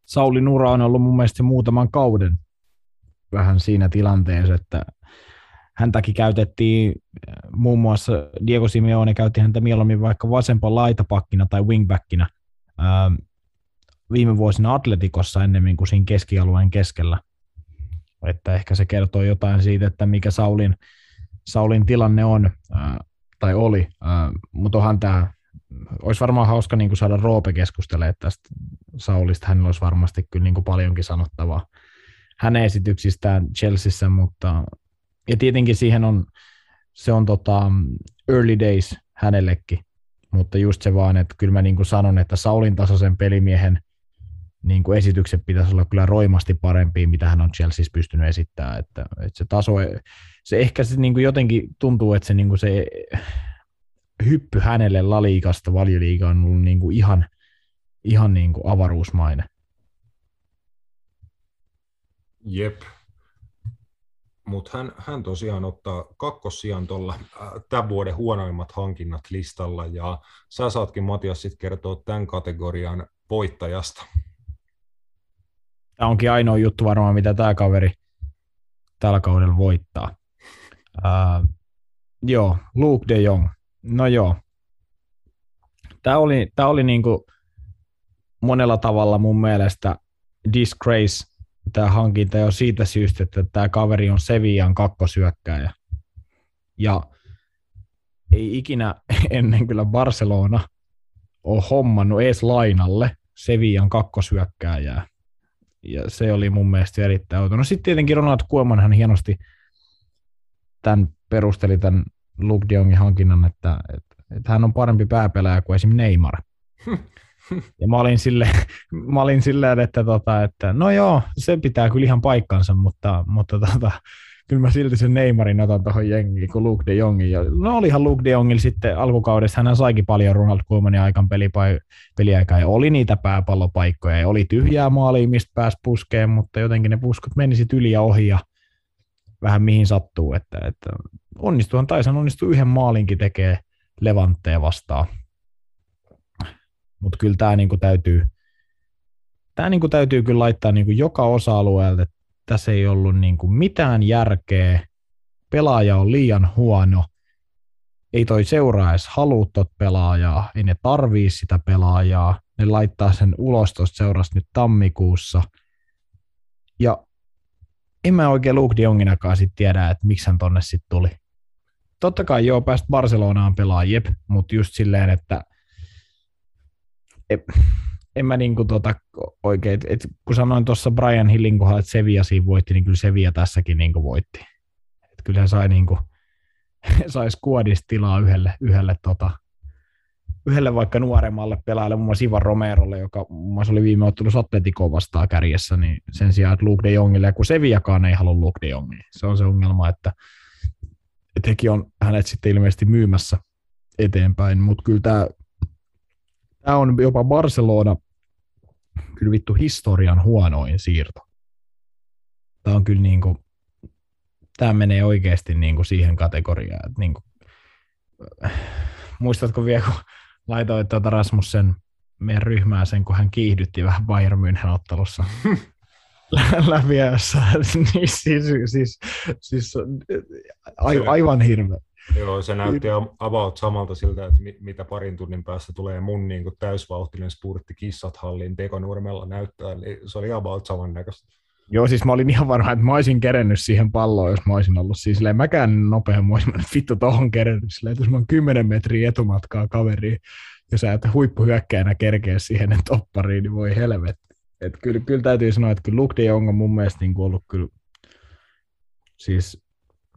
Saulin ura on ollut mun mielestä muutaman kauden vähän siinä tilanteessa, että häntäkin käytettiin, muun muassa Diego Simeone käytti häntä mieluummin vaikka vasempan laitapakkina tai wingbackina ää, viime vuosina Atletikossa ennemmin kuin siinä keskialueen keskellä. Että ehkä se kertoo jotain siitä, että mikä Saulin, Saulin tilanne on ää, tai oli, ää, mutta onhan tämä, olisi varmaan hauska niin kuin saada Roope keskustelemaan tästä Saulista, hänellä olisi varmasti kyllä niin kuin paljonkin sanottavaa hänen esityksistään Chelseassa, mutta ja tietenkin siihen on, se on tota, early days hänellekin, mutta just se vaan, että kyllä mä niin kuin sanon, että Saulin tasoisen pelimiehen niin kuin esitykset pitäisi olla kyllä roimasti parempia, mitä hän on Chelseassa pystynyt esittämään, että, että se taso, se ehkä se niin kuin jotenkin tuntuu, että se, niin kuin se hyppy hänelle laliikasta valioliigaan on ollut niin kuin ihan, ihan niin kuin avaruusmainen. Jep. Mutta hän, hän tosiaan ottaa kakkossijan tuolla äh, tämän vuoden huonoimmat hankinnat listalla, ja sä saatkin Matias sitten kertoa tämän kategorian voittajasta. Tämä onkin ainoa juttu varmaan, mitä tämä kaveri tällä kaudella voittaa. Uh, joo, Luke de Jong. No joo. Tämä oli, tämä oli niinku monella tavalla mun mielestä disgrace tämä hankinta jo siitä syystä, että tämä kaveri on Sevian kakkosyökkäjä. Ja ei ikinä ennen kyllä Barcelona ole hommannut edes lainalle Sevian kakkosyökkääjää. Ja se oli mun mielestä erittäin outo. No sitten tietenkin Ronald Koeman hän hienosti tämän perusteli tämän Luke de Jongin hankinnan, että, että, että hän on parempi pääpelaaja kuin esimerkiksi Neymar. Ja mä olin, sille, mä olin silleen, että, tota, että no joo, se pitää kyllä ihan paikkansa, mutta, mutta tota, kyllä mä silti sen Neymarin otan tuohon jengiin kuin Luke de Jongin. Ja, no olihan Luke de Jongilla sitten alkukaudessa, hän saikin paljon Ronald Koemanin aikan pelipa- peliaikaa ja oli niitä pääpallopaikkoja ja oli tyhjää maalia, mistä pääsi puskeen, mutta jotenkin ne puskut meni sitten yli ja ohi ja vähän mihin sattuu, että, että onnistuhan Taisan onnistuu yhden maalinkin tekee Levantteen vastaan Mutta kyllä tämä niinku täytyy, tää niinku täytyy kyllä laittaa niinku joka osa-alueelta, että tässä ei ollut niinku mitään järkeä, pelaaja on liian huono, ei toi seuraa edes halua pelaajaa, ei ne tarvii sitä pelaajaa, ne laittaa sen ulos tuosta seurasta nyt tammikuussa. Ja en mä oikein Luke de Jonginakaan sit tiedä, että miksi hän tonne sitten tuli. Totta kai joo, päästä Barcelonaan pelaa, jep, mutta just silleen, että en, mä niinku tota oikein, et, kun sanoin tuossa Brian Hillin kohdalla, että Sevilla siinä voitti, niin kyllä Sevilla tässäkin niinku voitti. Et kyllä sai niinku, sai skuadista tilaa yhdelle, yhdelle, tota, yhdelle vaikka nuoremmalle pelaajalle, muun muassa Ivan Romerolle, joka muun muassa oli viime ottelussa Atletico vastaan kärjessä, niin sen sijaan, että Luke de Jongille, kun Seviakaan ei halua Luke de Jongia. Se on se ongelma, että, hekin on hänet sitten ilmeisesti myymässä eteenpäin, mutta kyllä tämä, tämä on jopa Barcelona kyllä vittu historian huonoin siirto. Tämä on kyllä niin kuin, tämä menee oikeasti niin kuin siihen kategoriaan, että niin kuin, muistatko vielä, kun laitoit tuota Rasmussen meidän ryhmää sen, kun hän kiihdytti vähän Bayern München ottelussa läpi niin siis, siis, siis a, aivan hirveä. Joo, se näytti about samalta siltä, että mitä parin tunnin päästä tulee mun niin kuin täysvauhtinen spurtti kissat halliin Tekonurmella näyttää, niin se oli about samannäköistä. Joo, siis mä olin ihan varma, että mä olisin kerennyt siihen palloon, jos mä olisin ollut siis silleen, mäkään nopea, mä olisin vittu tohon kerennyt silleen, että jos mä oon 10 metriä etumatkaa kaveriin, ja sä et huippuhyökkäänä kerkeä siihen toppariin, niin voi helvetti. Et kyllä, kyllä, täytyy sanoa, että kyllä Luke de Jong on mun mielestä niin ollut kyllä siis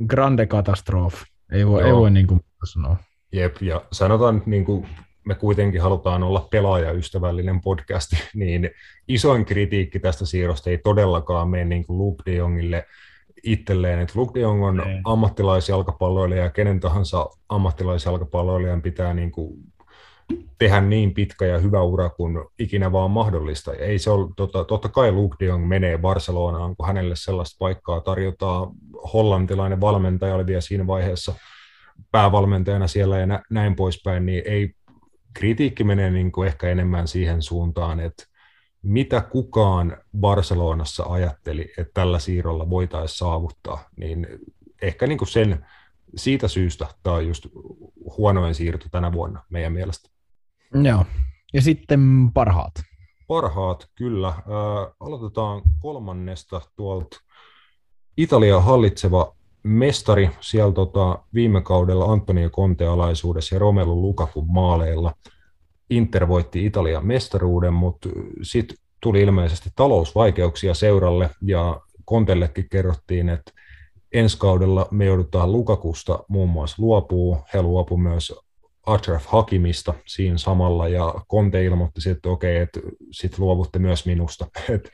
grande katastrofi. Ei voi, ei voi niin kuin sanoa. Jep, ja sanotaan nyt niin kuin me kuitenkin halutaan olla pelaajaystävällinen podcasti, niin isoin kritiikki tästä siirrosta ei todellakaan mene niin kuin Luke de Jongille itselleen, että Luke de Jong on ei. ammattilaisjalkapalloilija ja kenen tahansa ammattilaisjalkapalloilijan pitää niin kuin tehdä niin pitkä ja hyvä ura kuin ikinä vaan mahdollista. Ei se ole, tota, totta kai Luke de Jong menee Barcelonaan, kun hänelle sellaista paikkaa tarjotaan. Hollantilainen valmentaja oli vielä siinä vaiheessa päävalmentajana siellä ja nä, näin poispäin, niin ei kritiikki menee niin kuin ehkä enemmän siihen suuntaan, että mitä kukaan Barcelonassa ajatteli, että tällä siirrolla voitaisiin saavuttaa, niin ehkä niin kuin sen, siitä syystä tämä on just huonoin siirto tänä vuonna meidän mielestä. Joo, ja sitten parhaat. Parhaat, kyllä. Äh, aloitetaan kolmannesta tuolta Italia hallitseva mestari siellä tota, viime kaudella Antonio Conte alaisuudessa ja Romelu Lukaku maaleilla. Inter voitti Italian mestaruuden, mutta sitten tuli ilmeisesti talousvaikeuksia seuralle ja Contellekin kerrottiin, että ensi kaudella me joudutaan Lukakusta muun muassa luopuu. He luopu myös Achraf Hakimista siinä samalla ja Conte ilmoitti että okei, että sitten luovutte myös minusta. Et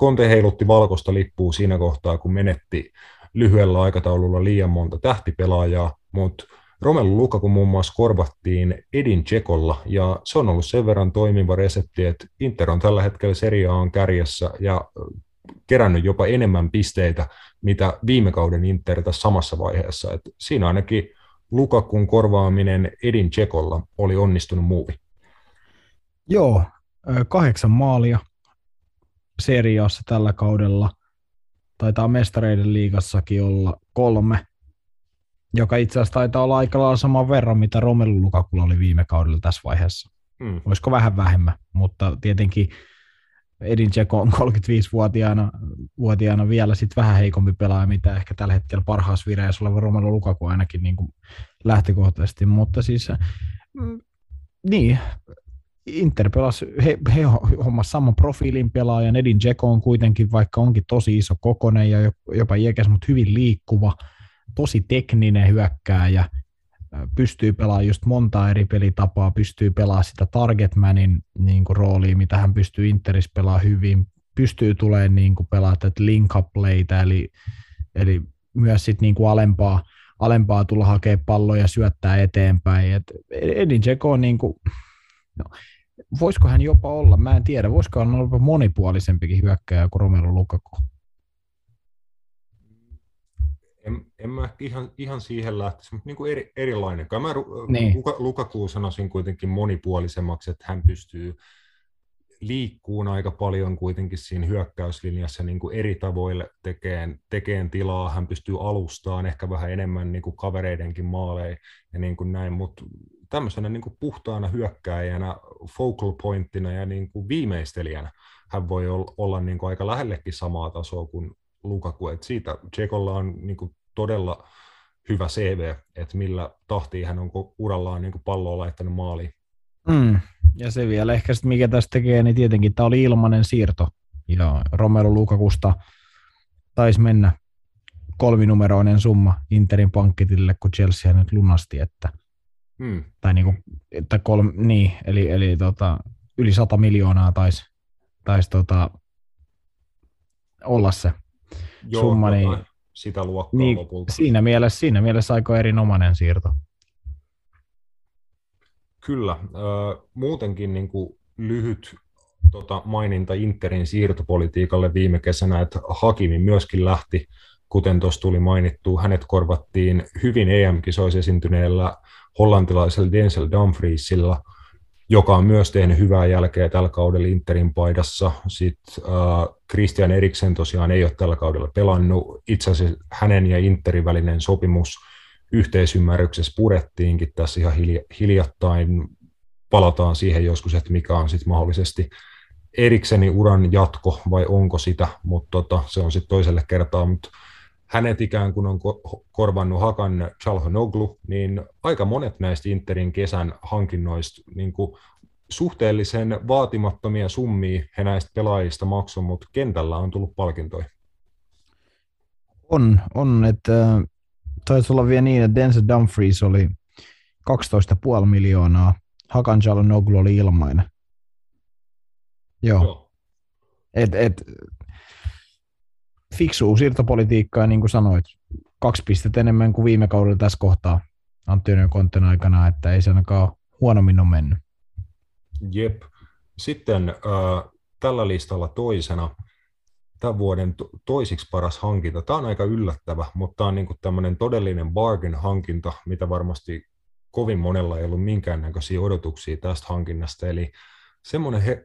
Conte heilutti valkoista lippua siinä kohtaa, kun menetti lyhyellä aikataululla liian monta tähtipelaajaa, mutta Romelu Lukaku muun muassa korvattiin Edin Tsekolla, ja se on ollut sen verran toimiva resepti, että Inter on tällä hetkellä on kärjessä ja kerännyt jopa enemmän pisteitä, mitä viime kauden Inter tässä samassa vaiheessa. Et siinä ainakin Lukakun korvaaminen Edin Tsekolla oli onnistunut muuvi. Joo, kahdeksan maalia seriassa tällä kaudella – Taitaa mestareiden liigassakin olla kolme, joka itse asiassa taitaa olla aika lailla saman verran, mitä Romelu Lukakulla oli viime kaudella tässä vaiheessa. Hmm. Olisiko vähän vähemmän, mutta tietenkin Edin Dzeko on 35-vuotiaana vuotiaana vielä sit vähän heikompi pelaaja, mitä ehkä tällä hetkellä parhaassa vireessä oleva Romelu Lukaku ainakin niin kuin lähtökohtaisesti, mutta siis mm, niin, Inter pelasi, he, he hommas saman profiilin pelaajan, Edin Dzeko on kuitenkin, vaikka onkin tosi iso kokonen ja jopa iäkäs, mutta hyvin liikkuva, tosi tekninen hyökkääjä, pystyy pelaamaan just monta eri pelitapaa, pystyy pelaamaan sitä targetmanin niin kuin roolia, mitä hän pystyy Interis pelaamaan hyvin, pystyy tulemaan niin kuin pelaa tätä link up playtä, eli, eli myös sit niin kuin alempaa, alempaa tulla hakea palloja syöttää eteenpäin. Et Edin Dzeko on niin kuin, no, voisiko hän jopa olla, mä en tiedä, voisiko hän olla monipuolisempikin hyökkäjä kuin Romelu Lukaku? En, en mä ihan, ihan siihen lähtisi, mutta niin kuin eri, erilainen. Mä Niin. Luka, Lukaku sanoisin kuitenkin monipuolisemmaksi, että hän pystyy liikkuun aika paljon kuitenkin siinä hyökkäyslinjassa niin kuin eri tavoille tekeen, tekeen tilaa. Hän pystyy alustaan ehkä vähän enemmän niin kuin kavereidenkin maaleja ja niin kuin näin, mutta tämmöisenä niin kuin puhtaana hyökkääjänä, focal pointtina ja niin kuin viimeistelijänä hän voi olla niin kuin aika lähellekin samaa tasoa kuin Lukaku. Et siitä Tsekolla on niin kuin todella hyvä CV, että millä tahtiin hän on urallaan niin kuin palloa laittanut maaliin. Mm. Ja se vielä ehkä sitten, mikä tästä tekee, niin tietenkin tämä oli ilmainen siirto. Ja Romelu Lukakusta taisi mennä kolminumeroinen summa Interin pankkitille, kun Chelsea nyt lunasti, että Hmm. Tai niinku, että kolme, niin, eli, eli tota, yli 100 miljoonaa taisi tais tota, olla se Joo, summa. Niin, sitä luokkaa niin, lopulta. Siinä mielessä, siinä mielessä aika erinomainen siirto. Kyllä. Äh, muutenkin niin kuin lyhyt tota, maininta Interin siirtopolitiikalle viime kesänä, että Hakimi myöskin lähti, kuten tuossa tuli mainittu, hänet korvattiin hyvin EM-kisoissa esiintyneellä hollantilaisella Denzel Dumfriesilla, joka on myös tehnyt hyvää jälkeä tällä kaudella Interin paidassa. Sitten äh, Christian Eriksen tosiaan ei ole tällä kaudella pelannut. Itse asiassa hänen ja Interin välinen sopimus yhteisymmärryksessä purettiinkin tässä ihan hiljattain. Palataan siihen joskus, että mikä on sitten mahdollisesti Eriksenin uran jatko vai onko sitä, mutta tota, se on sitten toiselle kertaa. Mutta hänet ikään kuin on korvannut Hakan Chalhanoglu, niin aika monet näistä Interin kesän hankinnoista niin kuin suhteellisen vaatimattomia summia he näistä pelaajista maksoi, mutta kentällä on tullut palkintoja. On, on että äh, taisi olla vielä niin, että Denzel Dumfries oli 12,5 miljoonaa, Hakan Chalhanoglu oli ilmainen. Joo. Joo. Et, et, fiksua siirtopolitiikkaa, niin kuin sanoit, kaksi pistettä enemmän kuin viime kaudella tässä kohtaa Antonio Konten aikana, että ei se ainakaan huonommin ole mennyt. Jep. Sitten äh, tällä listalla toisena tämän vuoden to- toisiksi paras hankinta. Tämä on aika yllättävä, mutta tämä on niin tämmöinen todellinen bargain-hankinta, mitä varmasti kovin monella ei ollut minkäännäköisiä odotuksia tästä hankinnasta. Eli semmoinen he-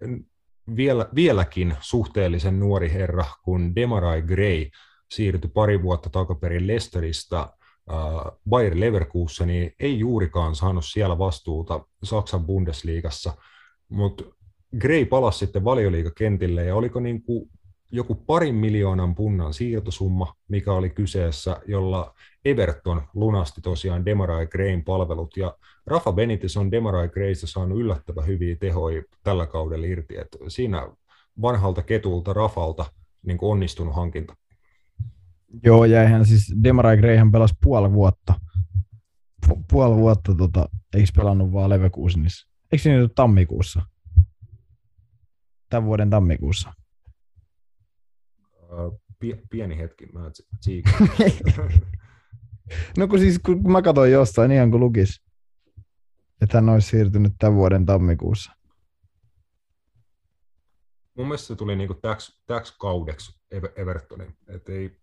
vielä, vieläkin suhteellisen nuori herra, kun Demarai Gray siirtyi pari vuotta takaperin Lesteristä Bayer Leverkuseniin, ei juurikaan saanut siellä vastuuta Saksan Bundesliigassa, mutta Gray palasi sitten valioliikakentille ja oliko niin kuin joku parin miljoonan punnan siirtosumma, mikä oli kyseessä, jolla Everton lunasti tosiaan Demarai Grain palvelut, ja Rafa Benitez on Demarai Graysta saanut yllättävän hyviä tehoja tällä kaudella irti, että siinä vanhalta ketulta Rafalta niin onnistunut hankinta. Joo, ja eihän siis Demarai Grayhan pelasi puoli vuotta, Pu- puoli vuotta, tota, eikö pelannut vaan Leverkusenissa? Eikö se nyt tammikuussa? Tämän vuoden tammikuussa. Pieni hetki, mä No kun siis kun mä katsoin jostain ihan kuin lukis, että hän olisi siirtynyt tämän vuoden tammikuussa. Mun mielestä se tuli niinku täksi, täks kaudeksi Evertonin, että ei,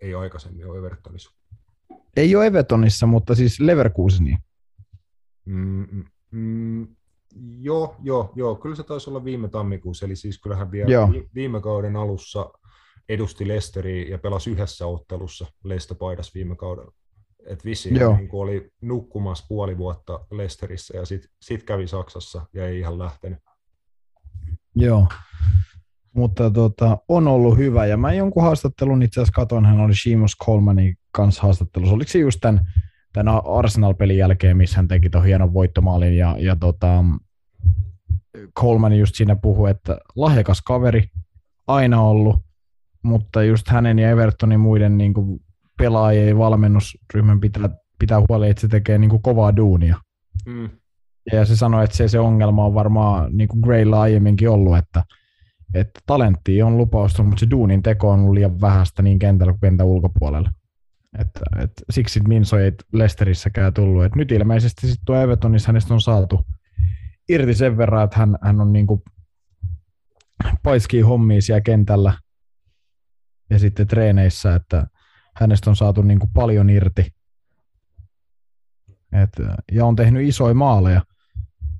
ei aikaisemmin ole Evertonissa. Ei ole Evertonissa, mutta siis Leverkuseniin. Mm, mm, mm, joo, joo, joo, kyllä se taisi olla viime tammikuussa, eli siis kyllähän vielä joo. viime kauden alussa edusti Lesteriä ja pelasi yhdessä ottelussa Lestopaidas viime kaudella. Et vissi niin oli nukkumassa puoli vuotta Lesterissä ja sitten sit kävi Saksassa ja ei ihan lähtenyt. Joo, mutta tota, on ollut hyvä ja mä jonkun haastattelun itse asiassa katon, hän oli Seamus Colemanin kanssa haastattelussa. Oliko se just tämän, tämän Arsenal-pelin jälkeen, missä hän teki tuon hienon voittomaalin ja, ja tota, Coleman just siinä puhui, että lahjakas kaveri, aina ollut, mutta just hänen ja Evertonin muiden niin kuin pelaajien valmennusryhmän pitää, pitää huoli, että se tekee niin kuin kovaa duunia. Mm. Ja se sanoi, että se, se ongelma on varmaan niin kuin Graylla aiemminkin ollut, että, että talentti on lupausta, mutta se duunin teko on ollut liian vähäistä niin kentällä kuin kentän ulkopuolella. Että, että siksi Minso ei Lesterissäkään tullut. Et nyt ilmeisesti sitten tuo Evertonissa hänestä on saatu irti sen verran, että hän, hän on niin kuin paiskii hommia siellä kentällä – ja sitten treeneissä, että hänestä on saatu niin kuin paljon irti. Et, ja on tehnyt isoja maaleja.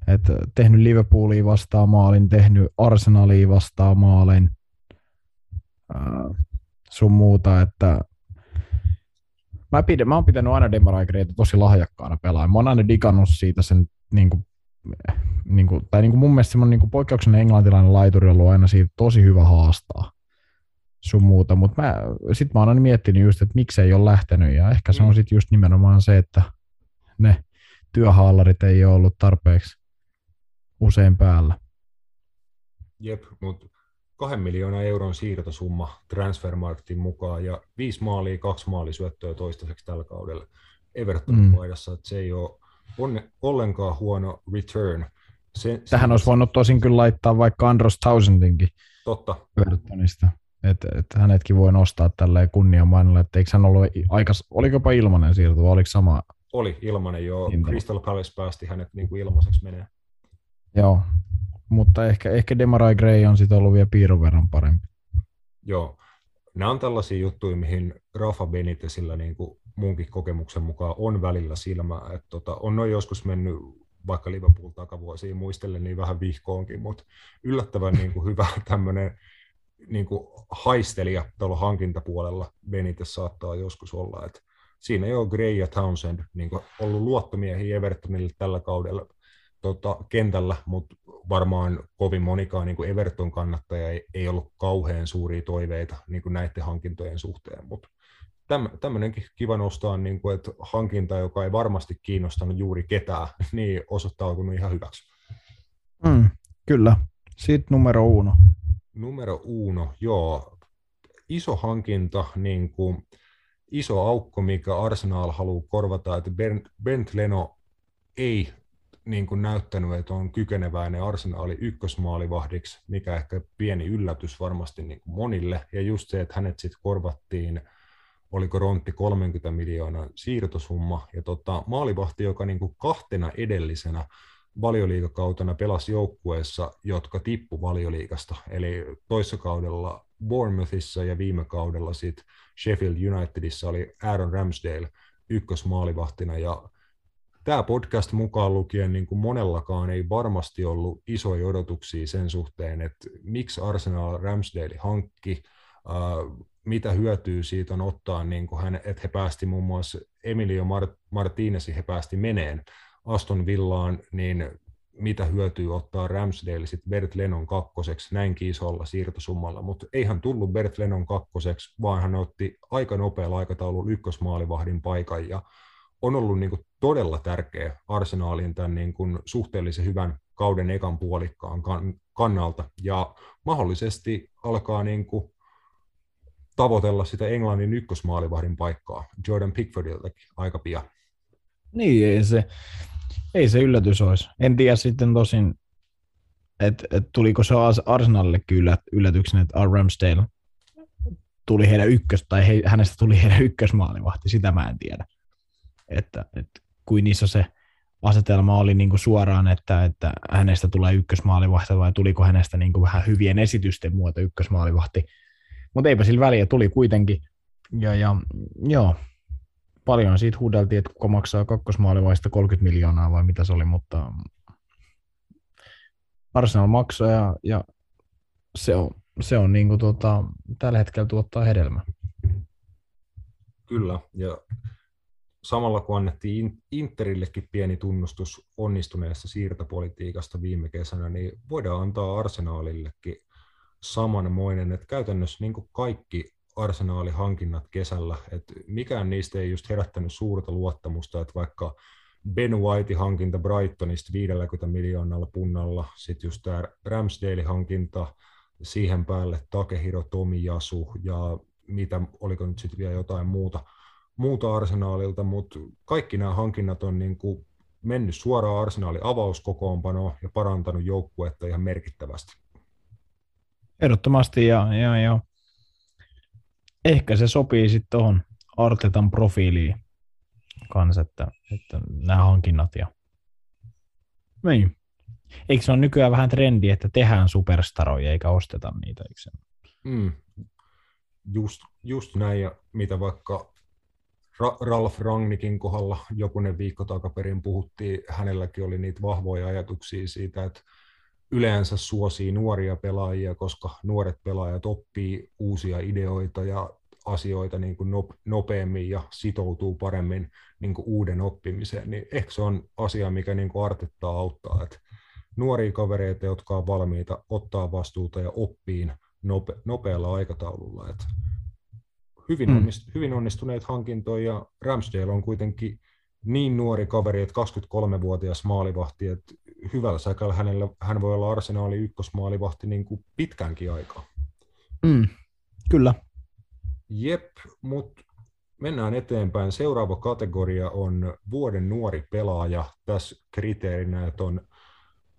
Et, tehnyt Liverpoolia vastaan maalin, tehnyt Arsenalia vastaan maalin, äh, sun muuta, että mä, pidän, mä oon pitänyt aina Demaragreita tosi lahjakkaana pelaamaan. Mä oon aina digannut siitä sen, niin kuin, niin kuin, tai niin kuin mun mielestä semmoinen niin poikkeuksellinen englantilainen laituri on ollut aina siitä tosi hyvä haastaa sun muuta, mutta mä, sit mä oon aina miettinyt just, että miksi ei ole lähtenyt, ja ehkä se on mm. sitten just nimenomaan se, että ne työhaalarit ei ole ollut tarpeeksi usein päällä. Jep, mutta kahden miljoonan euron siirtosumma Transfermarktin mukaan ja viisi maalia, kaksi maalisyöttöä toistaiseksi tällä kaudella Evertonin mm. paidassa, että se ei ole onne, ollenkaan huono return. Se, Tähän se, olisi voinut tosin kyllä laittaa vaikka Andros Tausendinkin Totta. Evertonista. Että et hänetkin voi nostaa tälleen kunniamainolla, että eikö hän ollut aika, oliko jopa ilmanen siirto vai oliko sama? Oli ilmanen jo, Hinta. Crystal Palace päästi hänet niin kuin ilmaiseksi menee. Joo, mutta ehkä, ehkä Demarai Gray on sitten ollut vielä piirron verran parempi. Joo, nämä on tällaisia juttuja, mihin Rafa Benitezillä niin kuin munkin kokemuksen mukaan on välillä silmää. Että tota, on noin joskus mennyt vaikka Liverpool takavuosiin muistellen niin vähän vihkoonkin, mutta yllättävän niin kuin hyvä tämmöinen niin kuin haistelija tuolla hankintapuolella Benitez saattaa joskus olla. Että siinä ei ole Gray ja Townsend niin kuin ollut luottomiehiä Evertonille tällä kaudella tota, kentällä, mutta varmaan kovin monikaan niin kuin Everton kannattaja ei, ei ollut kauhean suuria toiveita niin kuin näiden hankintojen suhteen, mutta tämmöinenkin kiva nostaa, niin kuin, että hankinta, joka ei varmasti kiinnostanut juuri ketään, niin osoittautunut ihan hyväksi. Mm, kyllä. Sitten numero uno. Numero uno, joo. Iso hankinta, niin kuin, iso aukko, mikä Arsenal haluaa korvata, että Bent Leno ei niin kuin näyttänyt, että on kykeneväinen arsenaali ykkösmaalivahdiksi, mikä ehkä pieni yllätys varmasti niin kuin monille. Ja just se, että hänet sitten korvattiin, oliko Rontti 30 miljoonaa siirtosumma. Ja tota, maalivahti, joka niin kuin kahtena edellisenä valioliikakautena pelasi joukkueessa, jotka tippu valioliikasta. Eli toissa kaudella Bournemouthissa ja viime kaudella sitten Sheffield Unitedissa oli Aaron Ramsdale ykkösmaalivahtina. Ja tämä podcast mukaan lukien niin kuin monellakaan ei varmasti ollut isoja odotuksia sen suhteen, että miksi Arsenal Ramsdale hankki, äh, mitä hyötyä siitä on ottaa, niin kuin hän, että he päästi muun muassa Emilio Mart- Martinesi, he päästi meneen Aston Villaan, niin mitä hyötyä ottaa Ramsdale sitten Bert Lennon kakkoseksi? Näinkin isolla siirtosummalla, mutta ei hän tullut Bert Lennon kakkoseksi, vaan hän otti aika nopealla aikataululla ykkösmaalivahdin paikan ja on ollut niin kuin todella tärkeä arsenaalin tämän niin kuin suhteellisen hyvän kauden ekan puolikkaan kannalta. Ja mahdollisesti alkaa niin kuin tavoitella sitä Englannin ykkösmaalivahdin paikkaa. Jordan Pickfordiltakin aika pian. Niin, ei se, ei se yllätys olisi. En tiedä sitten tosin, että et tuliko se Arsenalillekin yllätyksen, että Ramsdale tuli heidän ykkös, tai he, hänestä tuli heidän ykkösmaalivahti, sitä mä en tiedä että, että kuin iso se asetelma oli niin kuin suoraan, että, että hänestä tulee ykkösmaalivahti vai tuliko hänestä niin kuin vähän hyvien esitysten muuta ykkösmaalivahti. Mutta eipä sillä väliä, tuli kuitenkin. Ja, ja joo, paljon siitä huudeltiin, että kuka maksaa kakkosmaalivaista 30 miljoonaa vai mitä se oli, mutta Arsenal maksaa ja, ja se on, se on niin kuin tuota, tällä hetkellä tuottaa hedelmää. Kyllä, ja samalla kun annettiin Interillekin pieni tunnustus onnistuneesta siirtopolitiikasta viime kesänä, niin voidaan antaa Arsenaalillekin samanmoinen, että käytännössä niin kuin kaikki arsenaalihankinnat kesällä, että mikään niistä ei just herättänyt suurta luottamusta, että vaikka Ben White hankinta Brightonista 50 miljoonalla punnalla, sitten just tämä Ramsdale-hankinta, siihen päälle Takehiro Tomiyasu ja mitä, oliko nyt sitten vielä jotain muuta – muuta arsenaalilta, mutta kaikki nämä hankinnat on niin kuin mennyt suoraan arsenaalin avauskokoonpanoon ja parantanut joukkuetta ihan merkittävästi. Ehdottomasti ja, ja, ja. Ehkä se sopii sitten tuohon Artetan profiiliin kanssa, että, että nämä hankinnat ja niin. Eikö se ole nykyään vähän trendi, että tehdään superstaroja eikä osteta niitä, eikö se? Mm. just, just näin, ja mitä vaikka Ra- Ralf Rangnikin kohdalla jokunen viikko takaperin puhuttiin, hänelläkin oli niitä vahvoja ajatuksia siitä, että yleensä suosii nuoria pelaajia, koska nuoret pelaajat oppii uusia ideoita ja asioita niin kuin nopeammin ja sitoutuu paremmin niin kuin uuden oppimiseen, niin ehkä se on asia, mikä niin kuin Artettaa auttaa, että nuoria kavereita, jotka on valmiita ottaa vastuuta ja oppiin nope, nopealla aikataululla. Että hyvin, mm. onnist, hyvin onnistuneet hankintoja ja Ramsdale on kuitenkin niin nuori kaveri, että 23-vuotias maalivahti, että hyvällä säkällä hänellä, hän voi olla arsenaali ykkösmaalivahti niin kuin pitkäänkin aikaa. Mm, kyllä. Jep, mutta mennään eteenpäin. Seuraava kategoria on vuoden nuori pelaaja. Tässä kriteerinä, että on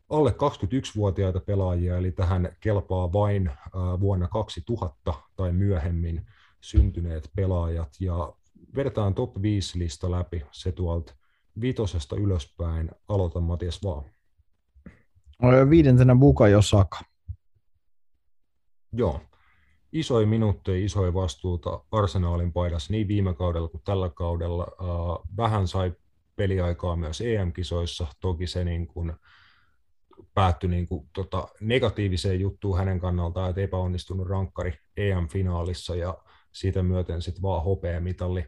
alle 21-vuotiaita pelaajia, eli tähän kelpaa vain vuonna 2000 tai myöhemmin syntyneet pelaajat. Ja vedetään top 5 lista läpi, se tuolta vitosesta ylöspäin. Aloita Matias vaan. Viidentenä Buka Josaka. Joo. Isoja minuutteja, isoja vastuuta Arsenaalin paidassa niin viime kaudella kuin tällä kaudella. Vähän sai peliaikaa myös EM-kisoissa. Toki se niin kuin päättyi niin kuin, tota, negatiiviseen juttuun hänen kannaltaan, että epäonnistunut rankkari EM-finaalissa ja siitä myöten sitten vaan hopea-mitalli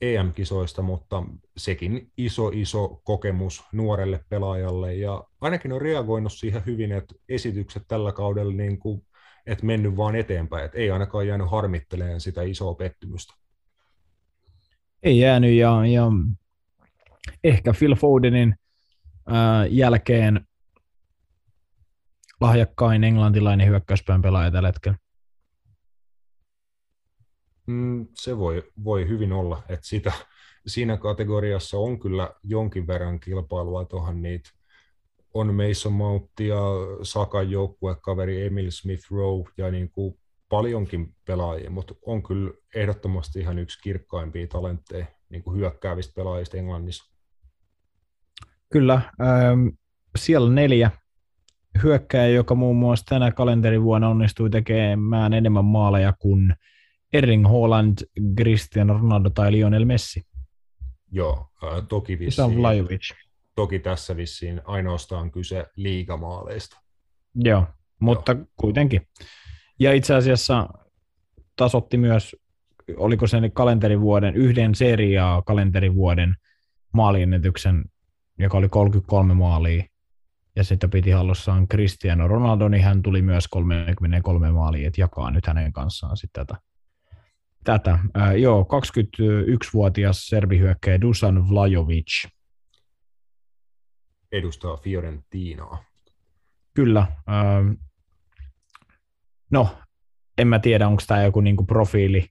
EM-kisoista, mutta sekin iso, iso kokemus nuorelle pelaajalle ja ainakin on reagoinut siihen hyvin, että esitykset tällä kaudella niin kuin, että mennyt vaan eteenpäin, että ei ainakaan jäänyt harmitteleen sitä isoa pettymystä. Ei jäänyt ja, ja ehkä Phil Fodenin ää, jälkeen lahjakkain englantilainen hyökkäyspään pelaaja tällä hetkellä. Mm, se voi, voi hyvin olla, että sitä, siinä kategoriassa on kyllä jonkin verran kilpailua tuohon niitä on Mason Mount ja Sakan joukkuekaveri Emil Smith Rowe ja niin kuin paljonkin pelaajia, mutta on kyllä ehdottomasti ihan yksi kirkkaimpia talentteja niin kuin hyökkäävistä pelaajista Englannissa. Kyllä, ähm, siellä neljä hyökkäjä, joka muun muassa tänä kalenterivuonna onnistui tekemään enemmän maaleja kuin Erling Haaland, Cristiano Ronaldo tai Lionel Messi. Joo, äh, toki vissiin, toki tässä vissiin ainoastaan kyse liigamaaleista. Joo, mutta Joo. kuitenkin. Ja itse asiassa tasotti myös, oliko se kalenterivuoden, yhden seriaa kalenterivuoden maaliennätyksen, joka oli 33 maalia ja sitten piti hallussaan Cristiano Ronaldo, niin hän tuli myös 33 maalia, että jakaa nyt hänen kanssaan sitten tätä. tätä. Äh, joo, 21-vuotias serbihyökkäjä Dusan Vlajovic. Edustaa Fiorentinaa. Kyllä. Äh, no, en mä tiedä, onko tämä joku niinku profiili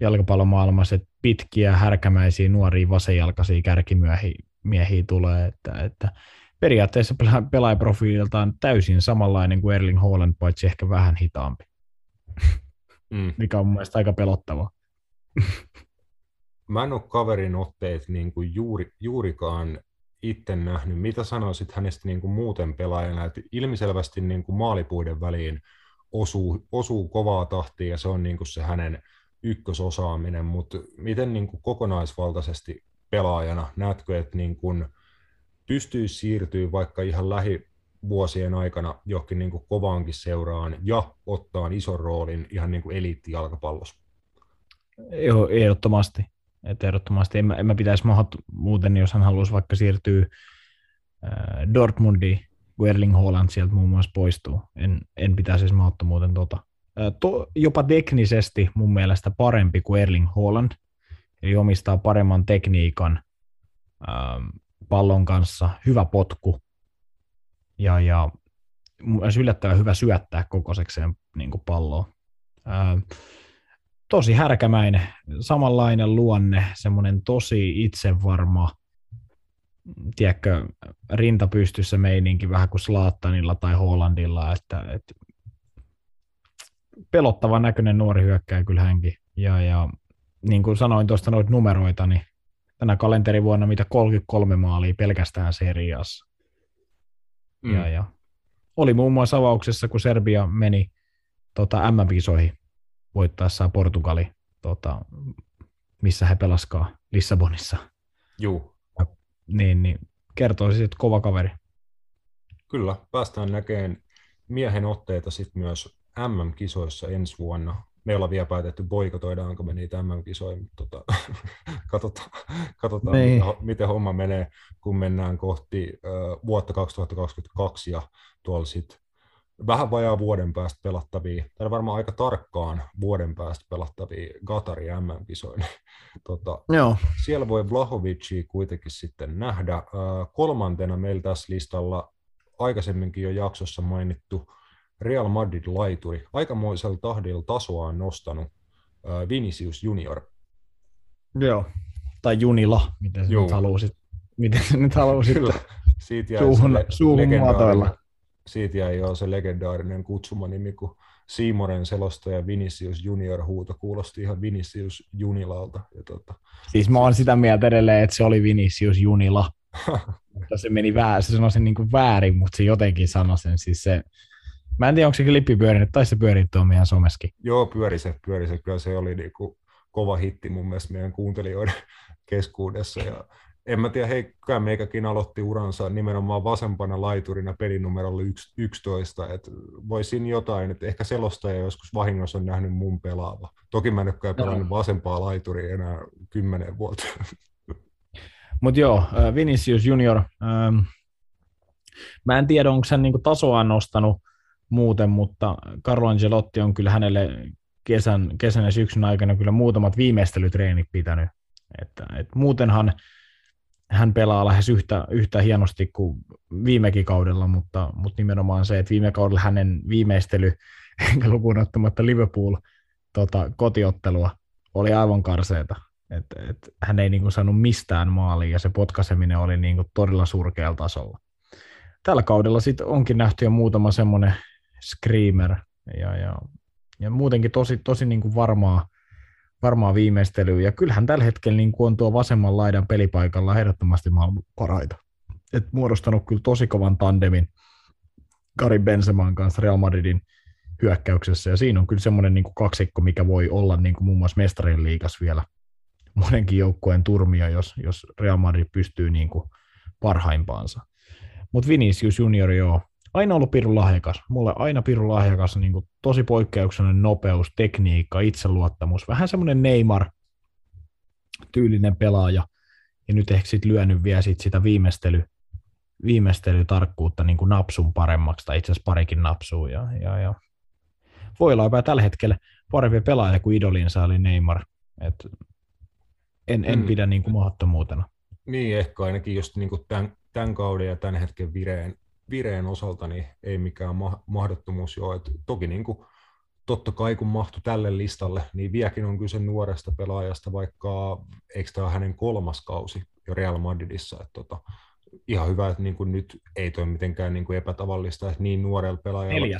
jalkapallomaailmassa, että pitkiä, härkämäisiä, nuoria, vasenjalkaisia kärkimiehiä tulee, että, että periaatteessa pelaajaprofiililtaan täysin samanlainen kuin Erling Haaland, paitsi ehkä vähän hitaampi. Mm. Mikä on mun mielestä aika pelottavaa. Mä en ole kaverin otteet niin kuin juuri, juurikaan itse nähnyt. Mitä sanoisit hänestä niin kuin muuten pelaajana? Että ilmiselvästi niin kuin maalipuiden väliin osuu, osuu kovaa tahtia ja se on niin kuin se hänen ykkösosaaminen, mutta miten niin kuin kokonaisvaltaisesti pelaajana näetkö, että niin kuin pystyisi siirtyä vaikka ihan lähivuosien aikana johonkin niin kuin kovaankin seuraan ja ottaa ison roolin ihan niin kuin eliittijalkapallossa? Joo, ehdottomasti. Että ehdottomasti. En mä, en mä pitäisi mahat muuten, jos hän haluaisi vaikka siirtyä äh, Dortmundiin, kun Erling Haaland sieltä muun muassa poistuu. En, en pitäisi edes muuten tota. Äh, to, jopa teknisesti mun mielestä parempi kuin Erling Haaland, eli omistaa paremman tekniikan, ähm, pallon kanssa, hyvä potku ja, ja myös yllättävän hyvä syöttää kokoisekseen niin palloa. Ää, tosi härkämäinen, samanlainen luonne, semmoinen tosi itsevarma, tiedätkö, rinta pystyssä meininki vähän kuin Slaattanilla tai Hollandilla, että, että pelottava näköinen nuori hyökkäjä kyllä hänkin. Ja, ja niin kuin sanoin tuosta noita numeroita, niin tänä kalenterivuonna mitä 33 maalia pelkästään seriassa. Mm. Ja, ja. Oli muun muassa avauksessa, kun Serbia meni tota, MM-kisoihin voittaessaan Portugali, tota, missä he pelaskaa Lissabonissa. Juu. Niin, niin kertoo siis, että kova kaveri. Kyllä, päästään näkemään miehen otteita sitten myös MM-kisoissa ensi vuonna. Me ollaan vielä päätetty, boikotoidaanko me niitä MM-kisoja, mutta tota, katsotaan, katsotaan Niin. miten, miten homma menee, kun mennään kohti uh, vuotta 2022 ja tuolla sitten vähän vajaa vuoden päästä pelattavia, tai varmaan aika tarkkaan vuoden päästä pelattavia Qatari MM-kisoja. tota, Joo. siellä voi Vlahovicia kuitenkin sitten nähdä. Äh, Kolmantena meillä tässä listalla aikaisemminkin jo jaksossa mainittu Real Madrid-laituri. Aikamoisella tahdilla tasoa on nostanut Vinicius Junior. Joo. Tai Junila, miten Juu. nyt haluaisit. Miten sä nyt siitä jäi Suuhun- se suuhun muotoilla. Siitä jäi jo se legendaarinen kutsumanimi, kun Siimoren selostaja Vinicius Junior huuto kuulosti ihan Vinicius Junilalta. Ja tota, Siis mä oon sitä mieltä edelleen, että se oli Vinicius Junila. mutta se meni väärin, se sanoi sen niin kuin väärin, mutta se jotenkin sanoi sen. Siis se, mä en tiedä, onko se klippi pyörinyt, tai se pyörii tuon meidän someskin. Joo, pyöri se, pyöri se. Kyllä se oli niinku kova hitti mun mielestä meidän kuuntelijoiden keskuudessa. Ja en mä tiedä, hei, kyllä meikäkin aloitti uransa nimenomaan vasempana laiturina pelinumerolla yks- 11. Et voisin jotain, että ehkä selostaja joskus vahingossa on nähnyt mun pelaava. Toki mä en ole pelannut vasempaa laituria enää kymmenen vuotta. Mutta joo, Vinicius Junior, ähm, mä en tiedä, onko hän niinku tasoa nostanut muuten, mutta Carlo Angelotti on kyllä hänelle kesän, kesän ja syksyn aikana kyllä muutamat viimeistelytreenit pitänyt. Että, et muutenhan hän pelaa lähes yhtä, yhtä hienosti kuin viimekin kaudella, mutta, mutta nimenomaan se, että viime kaudella hänen viimeistely, enkä lukuun ottamatta Liverpool tota, kotiottelua, oli aivan karseeta. Et, et, hän ei niinku saanut mistään maalia ja se potkaseminen oli niinku todella surkealla tasolla. Tällä kaudella sitten onkin nähty jo muutama semmoinen screamer ja, ja, ja muutenkin tosi, tosi niinku varmaa, varmaa viimeistelyä. Ja kyllähän tällä hetkellä niinku on tuo vasemman laidan pelipaikalla ehdottomasti maailman parhaita. Et muodostanut kyllä tosi kovan tandemin Karin Benzeman kanssa Real Madridin hyökkäyksessä. Ja siinä on kyllä semmoinen niinku kaksikko, mikä voi olla niinku muun muassa mestarien liigas vielä monenkin joukkueen turmia, jos, jos Real Madrid pystyy niin kuin parhaimpaansa. Mutta Vinicius Junior, joo, aina ollut pirun lahjakas. Mulle aina pirun lahjakas, niin kuin tosi poikkeuksellinen nopeus, tekniikka, itseluottamus. Vähän semmoinen Neymar-tyylinen pelaaja. Ja nyt ehkä sitten lyönyt vielä sit sitä viimeistely, viimeistelytarkkuutta niin kuin napsun paremmaksi, tai itse asiassa parikin napsua. Ja, ja, ja. Voi olla jopa tällä hetkellä parempi pelaaja kuin idolinsa oli Neymar. Et en, en Mm. pidä niin kuin mahdottomuutena. Niin, ehkä ainakin just niin kuin tämän, tämän kauden ja tämän hetken vireen, vireen osalta niin ei mikään ma- mahdottomuus jo. Toki niin kuin, totta kai kun mahtui tälle listalle, niin vieläkin on kyse nuoresta pelaajasta, vaikka eikö tämä hänen kolmas kausi jo Real Madridissa. Et tota, ihan hyvä, että niin kuin nyt ei toi mitenkään niin kuin epätavallista, että niin nuorella pelaajalla...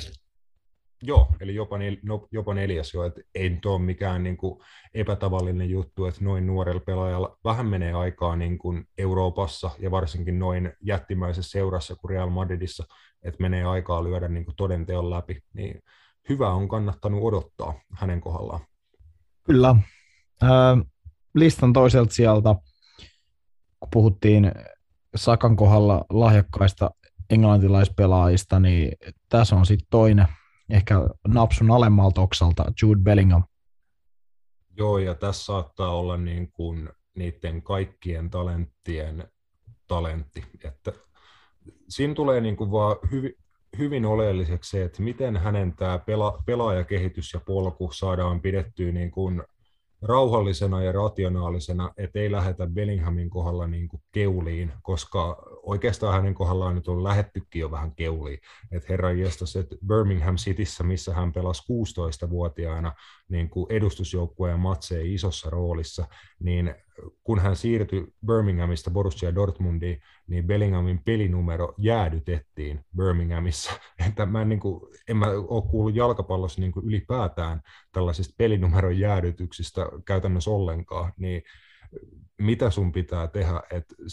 Joo, eli jopa, nel, no, jopa neljäs jo, että ei nyt ole mikään niin kuin epätavallinen juttu, että noin nuorella pelaajalla vähän menee aikaa niin kuin Euroopassa ja varsinkin noin jättimäisessä seurassa kuin Real Madridissa, että menee aikaa lyödä niin kuin todenteon läpi, niin hyvä on kannattanut odottaa hänen kohdallaan. Kyllä. Ö, listan toiselta sieltä, kun puhuttiin Sakan kohdalla lahjakkaista englantilaispelaajista, niin tässä on sitten toinen, ehkä napsun alemmalta oksalta, Jude Bellingham. Joo, ja tässä saattaa olla niin kuin niiden kaikkien talenttien talentti, että siinä tulee niin kuin vaan hyvin, hyvin oleelliseksi se, että miten hänen tämä pela, pelaajakehitys ja polku saadaan pidettyä niin kuin rauhallisena ja rationaalisena, ettei lähetä Bellinghamin kohdalla niin kuin keuliin, koska oikeastaan hänen kohdallaan nyt on lähettykin jo vähän keuliin. Että herran jestas, että Birmingham Cityssä, missä hän pelasi 16-vuotiaana niin kuin edustusjoukkueen matseja isossa roolissa, niin kun hän siirtyi Birminghamista Borussia Dortmundiin, niin Bellinghamin pelinumero jäädytettiin Birminghamissa. Että mä en, niin kuin, en mä ole kuullut jalkapallossa niin kuin ylipäätään tällaisista pelinumeron jäädytyksistä käytännössä ollenkaan, niin mitä sun pitää tehdä, että 17-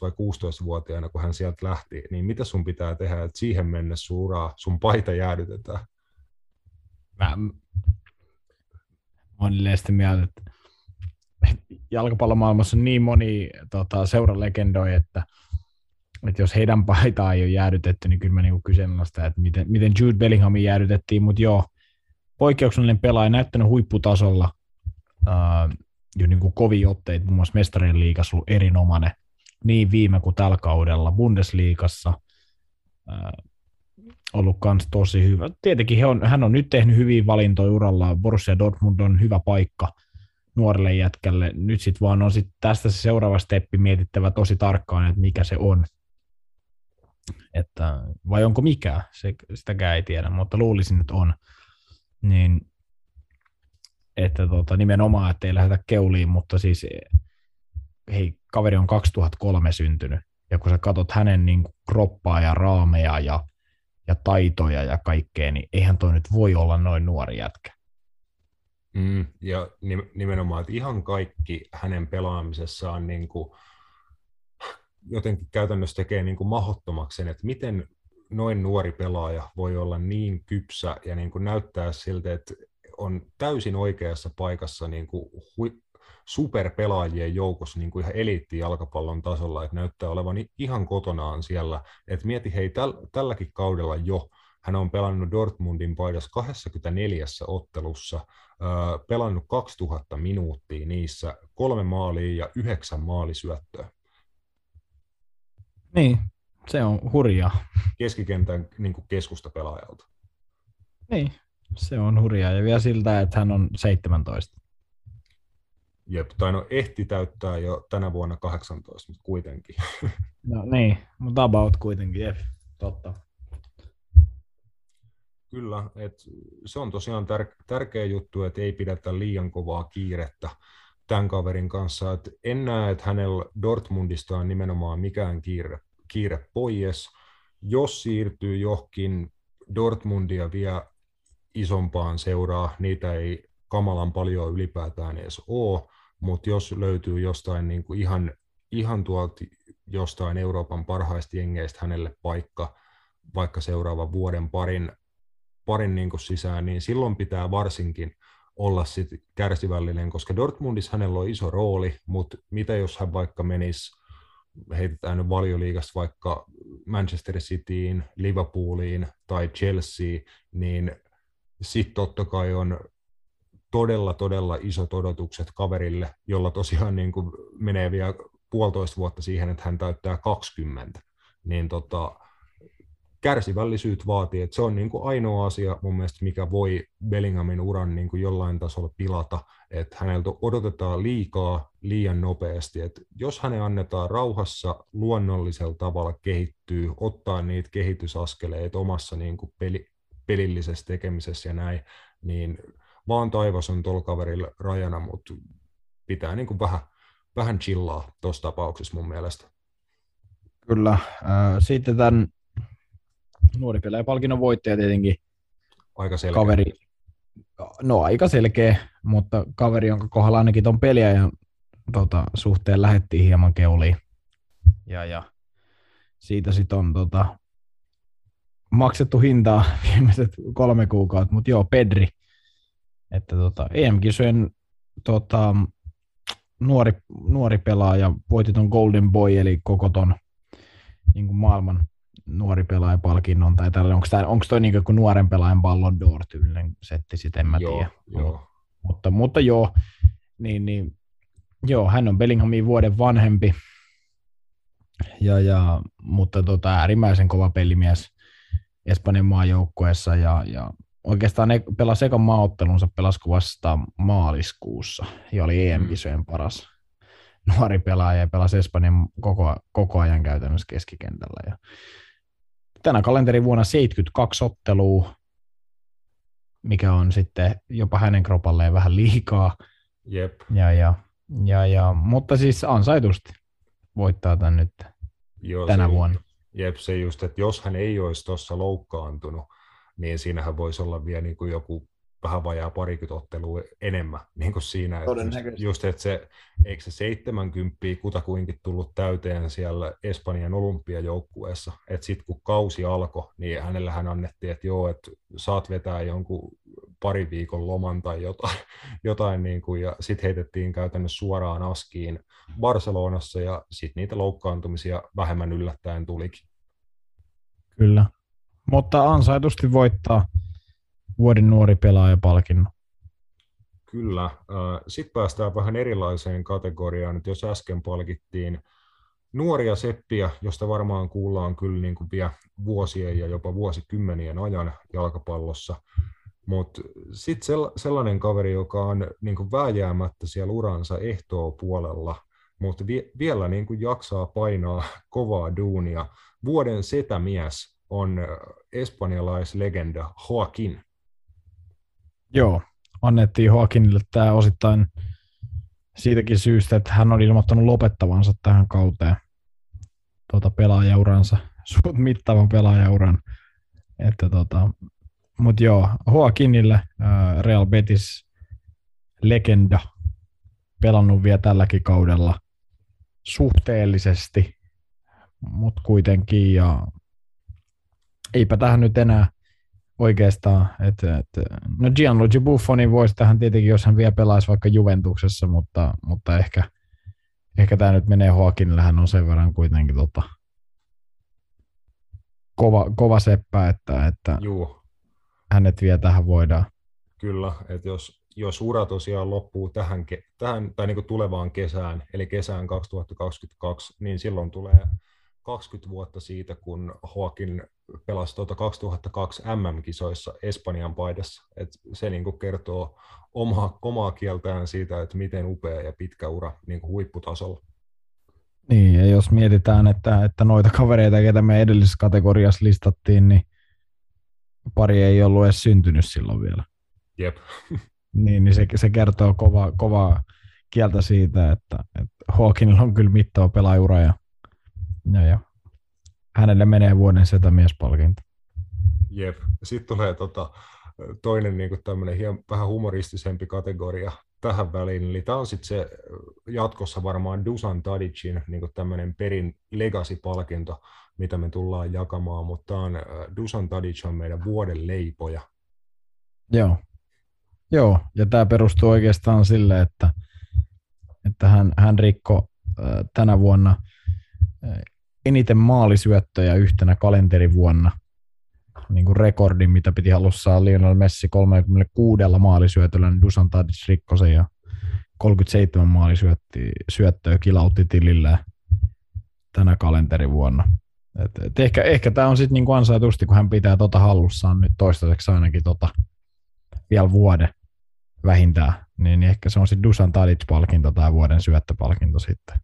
vai 16-vuotiaana, kun hän sieltä lähti, niin mitä sun pitää tehdä, että siihen mennessä sun uraa, sun paita jäädytetään? Mä, on sitä mieltä, että jalkapallomaailmassa on niin moni tota, seuralegendoja, että, että jos heidän paitaa ei ole jäädytetty, niin kyllä mä niinku kyseenalaistan, että miten, miten Jude Bellinghamin jäädytettiin, mutta joo, poikkeuksellinen pelaaja, näyttänyt huipputasolla, uh, jo niin kuin kovia otteita, muun muassa mestarien liigassa ollut erinomainen, niin viime kuin tällä kaudella Bundesliigassa, uh, ollut kans tosi hyvä. Tietenkin he on, hän on nyt tehnyt hyviä valintoja uralla. Borussia Dortmund on hyvä paikka nuorelle jätkälle. Nyt sitten vaan on sit tästä se seuraava steppi mietittävä tosi tarkkaan, että mikä se on. Että, vai onko mikä, se, sitäkään ei tiedä, mutta luulisin, että on. Niin, että tota, nimenomaan, että ei lähdetä keuliin, mutta siis hei, kaveri on 2003 syntynyt, ja kun sä katsot hänen niin kuin, kroppaa ja raameja ja ja taitoja ja kaikkea, niin eihän toi nyt voi olla noin nuori jätkä. Mm, ja nimenomaan, että ihan kaikki hänen pelaamisessaan niin kuin, jotenkin käytännössä tekee niin kuin mahottomaksi sen, että miten noin nuori pelaaja voi olla niin kypsä ja niin kuin näyttää siltä, että on täysin oikeassa paikassa niin kuin hu- superpelaajien joukossa niin kuin ihan eliittijalkapallon tasolla, että näyttää olevan ihan kotonaan siellä. Et mieti, hei, täl, tälläkin kaudella jo hän on pelannut Dortmundin paidassa 24 ottelussa, pelannut 2000 minuuttia niissä, kolme maalia ja yhdeksän maalisyöttöä. Niin, se on hurjaa. Keskikentän niin kuin keskustapelaajalta. Niin, se on hurjaa. Ja vielä siltä, että hän on 17. Jep, tai no ehti täyttää jo tänä vuonna 18, mutta kuitenkin. No niin, mutta about kuitenkin, jep, totta. Kyllä, et se on tosiaan tär- tärkeä juttu, että ei pidetä liian kovaa kiirettä tämän kaverin kanssa. Et en näe, että hänellä Dortmundista on nimenomaan mikään kiire, kiire pois. Jos siirtyy johonkin Dortmundia vielä isompaan seuraa, niitä ei kamalan paljon ylipäätään edes ole, mutta jos löytyy jostain niin kuin ihan, ihan tuolta jostain Euroopan parhaista jengeistä hänelle paikka vaikka seuraavan vuoden parin, parin niin kuin sisään, niin silloin pitää varsinkin olla sit kärsivällinen, koska Dortmundissa hänellä on iso rooli, mutta mitä jos hän vaikka menisi, heitetään nyt valioliigasta vaikka Manchester Cityin, Liverpooliin tai Chelsea, niin sitten totta kai on todella, todella isot odotukset kaverille, jolla tosiaan niin kuin menee vielä puolitoista vuotta siihen, että hän täyttää 20. Niin tota, kärsivällisyyt vaatii, että se on niin kuin ainoa asia mun mielestä, mikä voi Bellinghamin uran niin kuin jollain tasolla pilata, että häneltä odotetaan liikaa liian nopeasti, että jos hänen annetaan rauhassa luonnollisella tavalla kehittyy, ottaa niitä kehitysaskeleita omassa niin kuin peli, pelillisessä tekemisessä ja näin, niin vaan taivas on tuolla kaverilla rajana, mutta pitää niin kuin vähän, vähän chillaa tuossa tapauksessa mun mielestä. Kyllä. Sitten tämän nuori palkinnon voittaja tietenkin aika selkeä. kaveri, no aika selkeä, mutta kaveri, jonka kohdalla ainakin ton peliä ja tota, suhteen lähettiin hieman keuliin. Ja, ja siitä sitten on tota, maksettu hintaa viimeiset kolme kuukautta, mutta joo, Pedri että tota, EM-kisojen tota, nuori, nuori pelaaja voitti ton Golden Boy, eli koko ton niin kuin maailman nuori pelaajapalkinnon, tai tällä, onko, tämä, onko toi niin kuin nuoren pelaajan Ballon d'Or tyylinen setti, sitten en mä joo, tiedä. Joo. Mutta, mutta joo, niin, niin, joo, hän on Bellinghamin vuoden vanhempi, ja, ja, mutta tota, äärimmäisen kova pelimies Espanjan maajoukkueessa, ja, ja oikeastaan ne pelasi ekan maaottelunsa pelasko vasta maaliskuussa ja oli EM-kisojen paras nuori pelaaja ja pelasi Espanjan koko, koko ajan käytännössä keskikentällä. Ja tänä kalenterivuonna 72 ottelua, mikä on sitten jopa hänen kropalleen vähän liikaa. Jep. Ja, ja, ja, ja, mutta siis ansaitusti voittaa tämän nyt Joo, tänä se, vuonna. Jep, se just, että jos hän ei olisi tuossa loukkaantunut, niin siinähän voisi olla vielä niin kuin joku vähän vajaa parikymmentä ottelua enemmän niin kuin siinä. Että just, just, että se, eikö se 70 kutakuinkin tullut täyteen siellä Espanjan olympiajoukkueessa, että sitten kun kausi alkoi, niin hänelle hän annettiin, että joo, että saat vetää jonkun pari viikon loman tai jotain, jotain niin kuin, ja sitten heitettiin käytännössä suoraan askiin Barcelonassa, ja sitten niitä loukkaantumisia vähemmän yllättäen tulikin. Kyllä, mutta ansaitusti voittaa vuoden nuori pelaaja palkinnon. Kyllä. Sitten päästään vähän erilaiseen kategoriaan. Nyt jos äsken palkittiin nuoria seppiä, josta varmaan kuullaan kyllä niin kuin vielä vuosien ja jopa vuosikymmenien ajan jalkapallossa. Mutta sitten sellainen kaveri, joka on niin kuin vääjäämättä siellä uransa ehtoo puolella, mutta vie, vielä niin kuin jaksaa painaa kovaa duunia. Vuoden setämies on espanjalaislegenda Joaquin. Joo, annettiin Joaquinille tämä osittain siitäkin syystä, että hän on ilmoittanut lopettavansa tähän kauteen tuota pelaajauransa, suut mittavan pelaajauran. Että tota, mutta joo, Joaquinille Real Betis legenda pelannut vielä tälläkin kaudella suhteellisesti, mutta kuitenkin ja eipä tähän nyt enää oikeastaan, että, että no Gianluigi Buffoni voisi tähän tietenkin, jos hän vielä pelaisi vaikka Juventuksessa, mutta, mutta ehkä, ehkä tämä nyt menee Hoakinille, hän on sen verran kuitenkin tota, kova, kova seppä, että, että Juu. hänet vielä tähän voidaan. Kyllä, että jos, jos ura tosiaan loppuu tähän, tähän tai niin tulevaan kesään, eli kesään 2022, niin silloin tulee 20 vuotta siitä, kun Joaquin pelasi tuota 2002 MM-kisoissa Espanjan paidassa. Et se niin kuin kertoo omaa, omaa kieltään siitä, että miten upea ja pitkä ura niin kuin huipputasolla. Niin, ja jos mietitään, että, että noita kavereita, ketä me edellisessä kategoriassa listattiin, niin pari ei ollut edes syntynyt silloin vielä. Jep. niin, niin se, se kertoo kovaa kova kieltä siitä, että, että Hawkinilla on kyllä mittava pelaajura ja ja, ja hänelle menee vuoden setämiespalkinto. Jep. Sitten tulee tota, toinen niin kuin tämmöinen hieman, vähän humoristisempi kategoria tähän väliin. Eli tämä on sitten se jatkossa varmaan Dusan Tadicin niin tämmöinen perin legacy-palkinto, mitä me tullaan jakamaan, mutta tämä on, Dusan Tadic on meidän vuoden leipoja. Joo. Joo, ja tämä perustuu oikeastaan sille, että, että hän, hän rikko tänä vuonna eniten maalisyöttöjä yhtenä kalenterivuonna. Niin kuin rekordin, mitä piti halussa Lionel Messi 36 maalisyötöllä, niin Dusan Tadic rikkoi ja 37 maalisyöttöä kilautti tilillä tänä kalenterivuonna. Et, et ehkä, ehkä tämä on sitten niinku ansaitusti, kun hän pitää tota hallussaan nyt toistaiseksi ainakin tota, vielä vuoden vähintään, niin ehkä se on sitten Dusan Tadic-palkinto tai vuoden syöttöpalkinto sitten.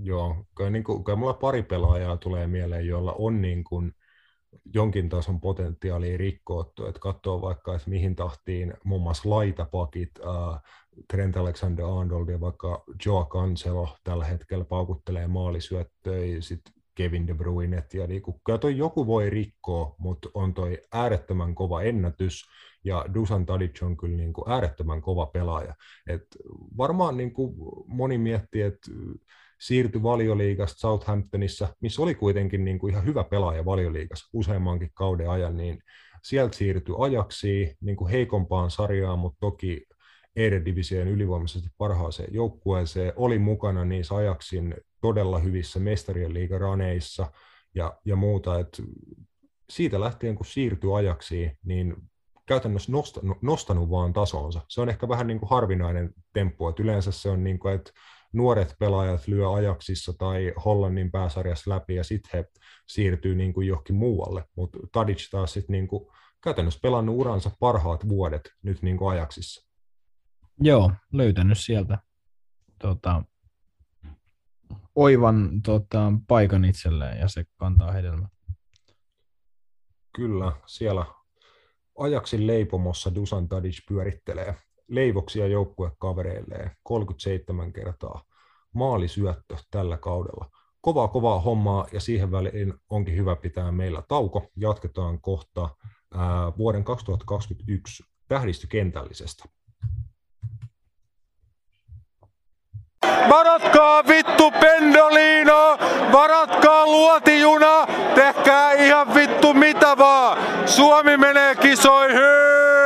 Joo, kyllä, niin kuin, kyllä mulla pari pelaajaa tulee mieleen, joilla on niin kuin jonkin tason potentiaalia rikkoottu, että katsoo vaikka, että mihin tahtiin muun muassa laitapakit, äh, Trent Alexander-Arnold ja vaikka Joe Cancelo tällä hetkellä paukuttelee maalisyöttöjä, sitten Kevin De Bruyne, ja niin kuin, kyllä toi joku voi rikkoa, mutta on toi äärettömän kova ennätys, ja Dusan Tadic on kyllä niin kuin äärettömän kova pelaaja. Et varmaan niin kuin moni miettii, että siirtyi valioliigasta Southamptonissa, missä oli kuitenkin niin kuin ihan hyvä pelaaja valioliigassa useammankin kauden ajan, niin sieltä siirtyi ajaksi niin kuin heikompaan sarjaan, mutta toki Eredivision ylivoimaisesti parhaaseen joukkueeseen, oli mukana niissä ajaksin todella hyvissä mestarien liigaraneissa ja, ja muuta, että siitä lähtien kun siirtyi ajaksi, niin käytännössä nostanut, nostanut vaan tasonsa. Se on ehkä vähän niin kuin harvinainen temppu, että yleensä se on niin kuin, että nuoret pelaajat lyö ajaksissa tai Hollannin pääsarjassa läpi ja sitten he siirtyy niin kuin johonkin muualle. Mutta Tadic taas sitten niin kuin käytännössä pelannut uransa parhaat vuodet nyt niin kuin ajaksissa. Joo, löytänyt sieltä tota, oivan tota, paikan itselleen ja se kantaa hedelmää. Kyllä, siellä ajaksin leipomossa Dusan Tadic pyörittelee leivoksia joukkuekavereilleen 37 kertaa maalisyöttö tällä kaudella. Kovaa, kovaa hommaa ja siihen väliin onkin hyvä pitää meillä tauko. Jatketaan kohta ää, vuoden 2021 tähdistykentällisestä. Varatkaa vittu Pendolino, varatkaa luotijuna, tehkää ihan vittu mitä vaan. Suomi menee kisoihin!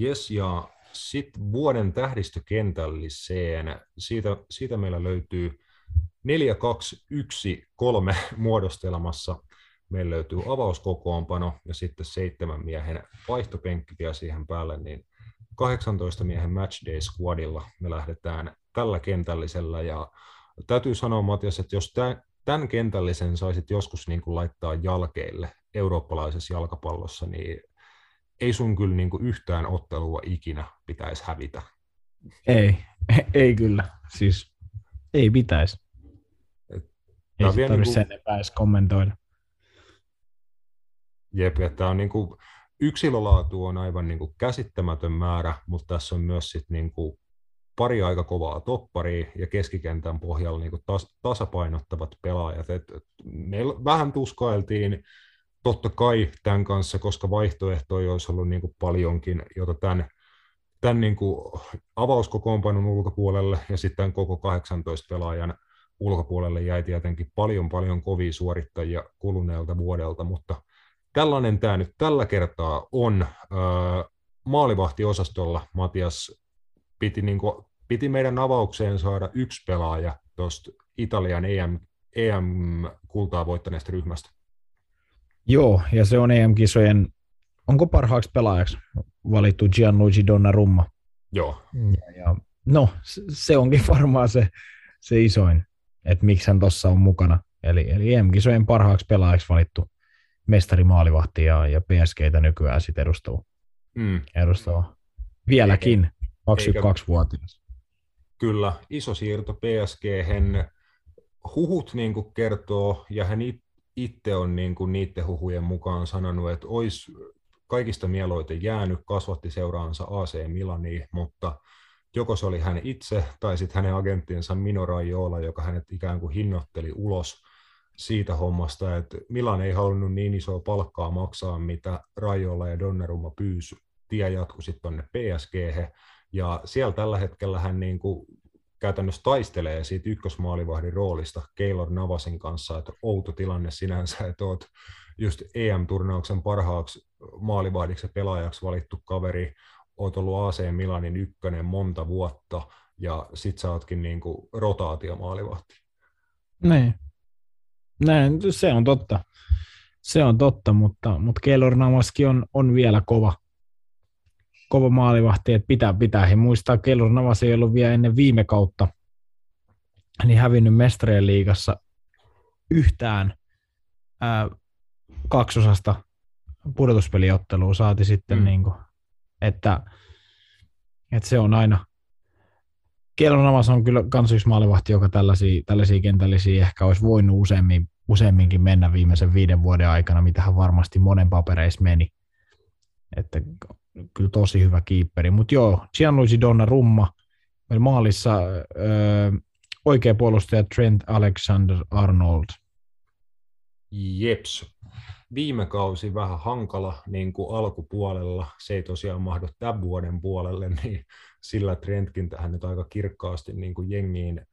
Yes, ja sitten vuoden tähdistökentälliseen, siitä, siitä meillä löytyy 4, 2, 1, 3 muodostelmassa. Meillä löytyy avauskokoonpano ja sitten seitsemän miehen vaihtopenkki vielä siihen päälle, niin 18 miehen matchday squadilla me lähdetään tällä kentällisellä ja täytyy sanoa Matias, että jos tämän kentällisen saisit joskus niin kuin laittaa jalkeille eurooppalaisessa jalkapallossa, niin ei sun kyllä niin kuin yhtään ottelua ikinä pitäisi hävitä. Ei, ei kyllä. Siis ei pitäisi. Ei se tarvitse niin sen enempää kommentoida. Jep, että on niin kuin, yksilölaatu on aivan niin kuin käsittämätön määrä, mutta tässä on myös sit niin kuin pari aika kovaa topparia ja keskikentän pohjalla niin kuin tas, tasapainottavat pelaajat. Et, et meillä vähän tuskailtiin totta kai tämän kanssa, koska vaihtoehtoja olisi ollut niin kuin paljonkin, jota tämän, tämän niin kuin avauskokoonpanon ulkopuolelle ja sitten koko 18 pelaajan ulkopuolelle jäi tietenkin paljon paljon kovia suorittajia kuluneelta vuodelta, mutta tällainen tämä nyt tällä kertaa on. maalivahtiosastolla Matias piti, niin kuin, piti meidän avaukseen saada yksi pelaaja tuosta Italian EM, EM-kultaa voittaneesta ryhmästä. Joo, ja se on EM-kisojen, onko parhaaksi pelaajaksi valittu Gianluigi Donnarumma? Joo. Ja, ja, no, se onkin varmaan se, se isoin, että miksi hän tuossa on mukana. Eli, eli EM-kisojen parhaaksi pelaajaksi valittu mestari maalivahti ja, ja PSGtä nykyään sitten edustava. Mm. edustava. Vieläkin, 22-vuotias. Kyllä, iso siirto PSG. Huhut niin kuin kertoo, ja hän itse on niin kuin niiden huhujen mukaan sanonut, että olisi kaikista mieloiten jäänyt, kasvatti seuraansa AC Milaniin, mutta joko se oli hän itse tai sitten hänen agenttinsa Mino Raiola, joka hänet ikään kuin hinnoitteli ulos siitä hommasta, että Milan ei halunnut niin isoa palkkaa maksaa, mitä Raiola ja Donnarumma pyysi. Tie jatkui sitten tuonne PSG, ja siellä tällä hetkellä hän niin kuin käytännössä taistelee siitä ykkösmaalivahdin roolista Keylor Navasin kanssa, että outo tilanne sinänsä, että oot just EM-turnauksen parhaaksi maalivahdiksi ja pelaajaksi valittu kaveri, oot ollut AC Milanin ykkönen monta vuotta, ja sit sä ootkin niin kuin rotaatiomaalivahti. Niin. Näin, se on totta. Se on totta, mutta, mutta Keylor Navaski on, on vielä kova, kova maalivahti, että pitää pitää. He muistaa, Keylor Navas ei ollut vielä ennen viime kautta niin hävinnyt mestarien liigassa yhtään ää, kaksosasta pudotuspeliottelua saati sitten, mm. niin kuin, että, että se on aina, Keylor Navas on kyllä kans yksi maalivahti, joka tällaisia, tällaisia kentällisiä ehkä olisi voinut useammin, useamminkin mennä viimeisen viiden vuoden aikana, mitä hän varmasti monen papereissa meni. Että kyllä tosi hyvä kiipperi. Mutta joo, Gianluigi Donnarumma, meillä maalissa öö, oikea puolustaja Trent Alexander-Arnold. Jeps. Viime kausi vähän hankala niin kuin alkupuolella. Se ei tosiaan mahdu tämän vuoden puolelle, niin sillä Trentkin tähän nyt aika kirkkaasti niin kuin jengiin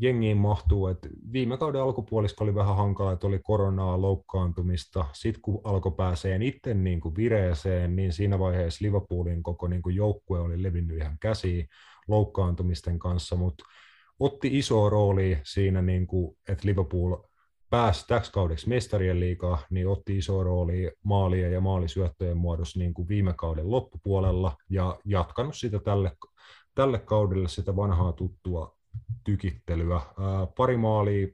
jengiin mahtuu. Et viime kauden alkupuolisko oli vähän hankala, että oli koronaa, loukkaantumista. Sitten kun alkoi pääsee itse niin kuin vireeseen, niin siinä vaiheessa Liverpoolin koko niin kuin joukkue oli levinnyt ihan käsiin loukkaantumisten kanssa, mutta otti iso rooli siinä, niin kuin, että Liverpool pääsi täksi kaudeksi mestarien liikaa, niin otti iso rooli maalien ja maalisyöttöjen muodossa niin kuin viime kauden loppupuolella ja jatkanut sitä tälle, tälle kaudelle sitä vanhaa tuttua tykittelyä. Pari maalia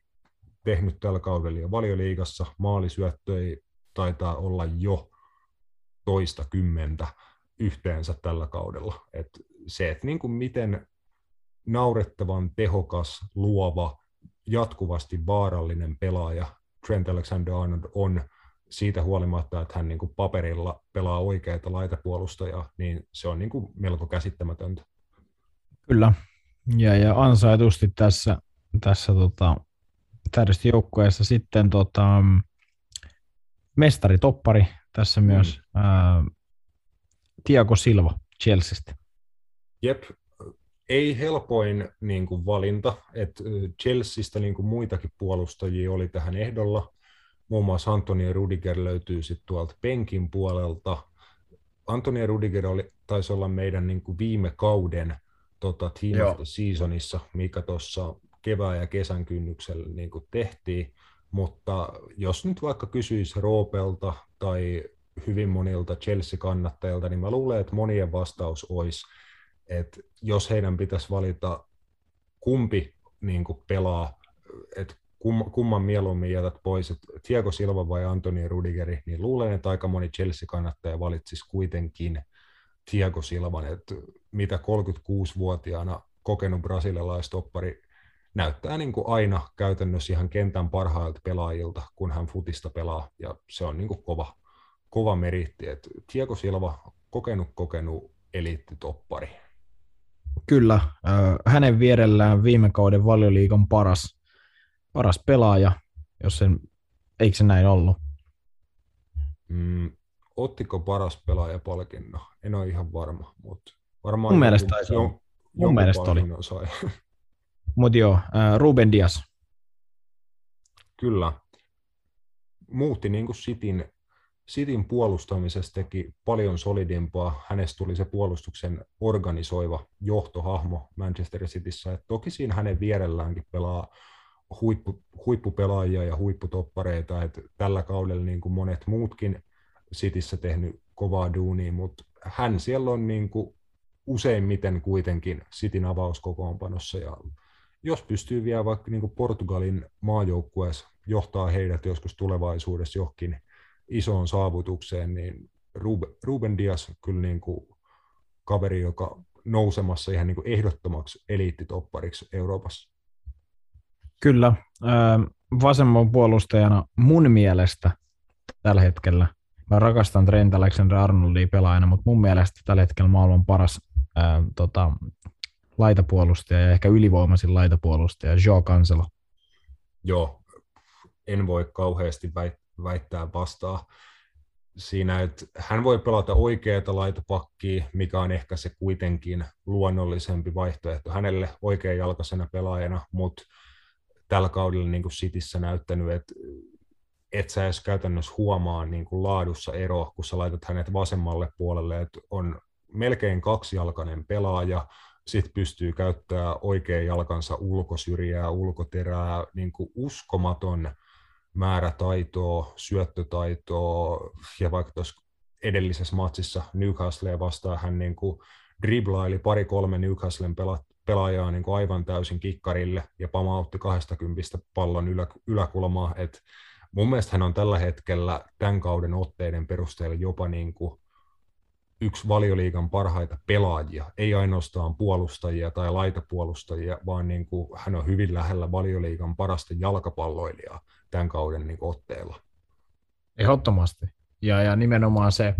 tehnyt tällä kaudella jo valioliigassa. Maalisyöttöjä taitaa olla jo toista kymmentä yhteensä tällä kaudella. Et se, että niin kuin miten naurettavan tehokas, luova, jatkuvasti vaarallinen pelaaja Trent Alexander-Arnold on siitä huolimatta, että hän niin kuin paperilla pelaa oikeita laitapuolustajaa, niin se on niin kuin melko käsittämätöntä. Kyllä, ja, ja ansaitusti tässä, tässä tota, täydesti joukkueessa sitten tota, mestaritoppari tässä myös mm. ää, Tiago Silva Chelseastä. Jep, ei helpoin niin kuin valinta, että Chelseastä niin kuin muitakin puolustajia oli tähän ehdolla. Muun muassa Antoni Rudiger löytyy sitten tuolta penkin puolelta. Antoni Rudiger oli, taisi olla meidän niin kuin viime kauden tota, Team Joo. of the Seasonissa, mikä tuossa kevään ja kesän kynnyksellä niin kuin tehtiin, mutta jos nyt vaikka kysyisi Roopelta tai hyvin monilta Chelsea-kannattajilta, niin mä luulen, että monien vastaus olisi, että jos heidän pitäisi valita kumpi niin kuin pelaa, että kumman mieluummin jätät pois, että Thiago Silva vai Antoni Rudigeri, niin luulen, että aika moni Chelsea-kannattaja valitsisi kuitenkin Thiago Silvan, että mitä 36-vuotiaana kokenut brasilialaistoppari näyttää niin kuin aina käytännössä ihan kentän parhailta pelaajilta, kun hän futista pelaa, ja se on niin kuin kova, kova meritti, että Thiago Silva, kokenut, kokenut eliittitoppari. Kyllä, hänen vierellään viime kauden valioliikan paras, paras pelaaja, jos sen, eikö se näin ollut? Mm, ottiko paras pelaaja palkinnon? En ole ihan varma, mutta varmaan... Mun mielestä taisi jon, Mun mielestä oli. Sai. Mutta joo, äh, Ruben Dias. Kyllä. Muutti niin kuin Sitin, Sitin puolustamisesta teki paljon solidimpaa. Hänestä tuli se puolustuksen organisoiva johtohahmo Manchester Cityssä. Et toki siinä hänen vierelläänkin pelaa huippu, huippupelaajia ja huipputoppareita. Et tällä kaudella niin kuin monet muutkin Cityssä tehnyt kovaa duunia, mutta hän siellä on niin kuin useimmiten kuitenkin Cityn avauskokoonpanossa ja jos pystyy vielä vaikka niin kuin Portugalin maajoukkueessa johtaa heidät joskus tulevaisuudessa johonkin isoon saavutukseen, niin Ruben, Dias kyllä niin kuin kaveri, joka nousemassa ihan niin kuin ehdottomaksi eliittitoppariksi Euroopassa. Kyllä. Vasemman puolustajana mun mielestä tällä hetkellä, mä rakastan Trent Alexander-Arnoldia pelaajana, mutta mun mielestä tällä hetkellä maailman paras ää, tota, laitapuolustaja ja ehkä ylivoimaisin laitapuolustaja, Joe Cancelo. Joo, en voi kauheasti väittää vastaa siinä, että hän voi pelata oikeata laitapakkia, mikä on ehkä se kuitenkin luonnollisempi vaihtoehto hänelle oikeajalkaisena pelaajana, mutta tällä kaudella niin kuin Cityssä näyttänyt, että et sä edes käytännössä huomaa niin kuin laadussa ero, kun sä laitat hänet vasemmalle puolelle, että on melkein kaksijalkainen pelaaja, sitten pystyy käyttämään oikean jalkansa ulkosyrjää, ulkoterää, niin kuin uskomaton määrä taitoa, syöttötaitoa, ja vaikka tuossa edellisessä matsissa Newcastle vastaan hän niin kuin driblaili pari-kolme Newcastlen pela- pelaajaa niin kuin aivan täysin kikkarille ja pamautti 20 pallon ylä, yläkulmaa. Et mun mielestä hän on tällä hetkellä tämän kauden otteiden perusteella jopa niin kuin yksi valioliigan parhaita pelaajia, ei ainoastaan puolustajia tai laitapuolustajia, vaan niin kuin hän on hyvin lähellä valioliigan parasta jalkapalloilijaa tämän kauden niin otteella. Ehdottomasti. Ja, ja nimenomaan se,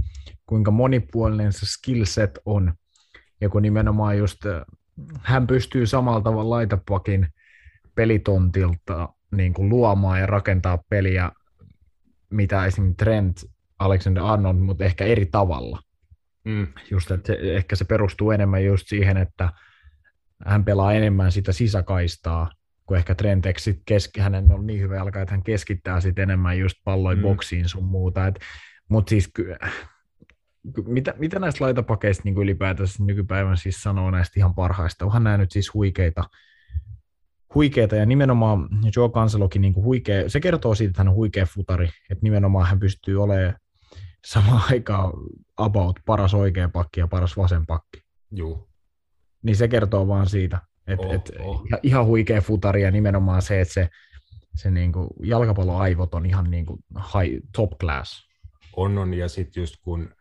kuinka monipuolinen se skillset on, ja kun nimenomaan just äh, hän pystyy samalla tavalla laitapakin pelitontilta niin kuin luomaan ja rakentaa peliä, mitä esimerkiksi Trent Alexander Arnold, mutta ehkä eri tavalla. Mm. Just, että se, ehkä se perustuu enemmän just siihen, että hän pelaa enemmän sitä sisäkaistaa, kun ehkä Trentex sit keski, hänen on niin hyvä jalka, että hän keskittää sit enemmän just palloi mm. boksiin sun muuta. Mutta siis ky, mitä, mitä näistä laitapakeista niin ylipäätänsä nykypäivän siis sanoo näistä ihan parhaista? Onhan nämä nyt siis huikeita, huikeita ja nimenomaan Joe Cancelokin niin huikea, se kertoo siitä, että hän on huikea futari, että nimenomaan hän pystyy olemaan samaan aikaan about paras oikea pakki ja paras vasen pakki. Joo. Niin se kertoo vaan siitä, että oh, et oh. ihan huikea futari ja nimenomaan se, että se, se niinku jalkapalloaivot on ihan niinku high, top class. On, on, ja sitten just kun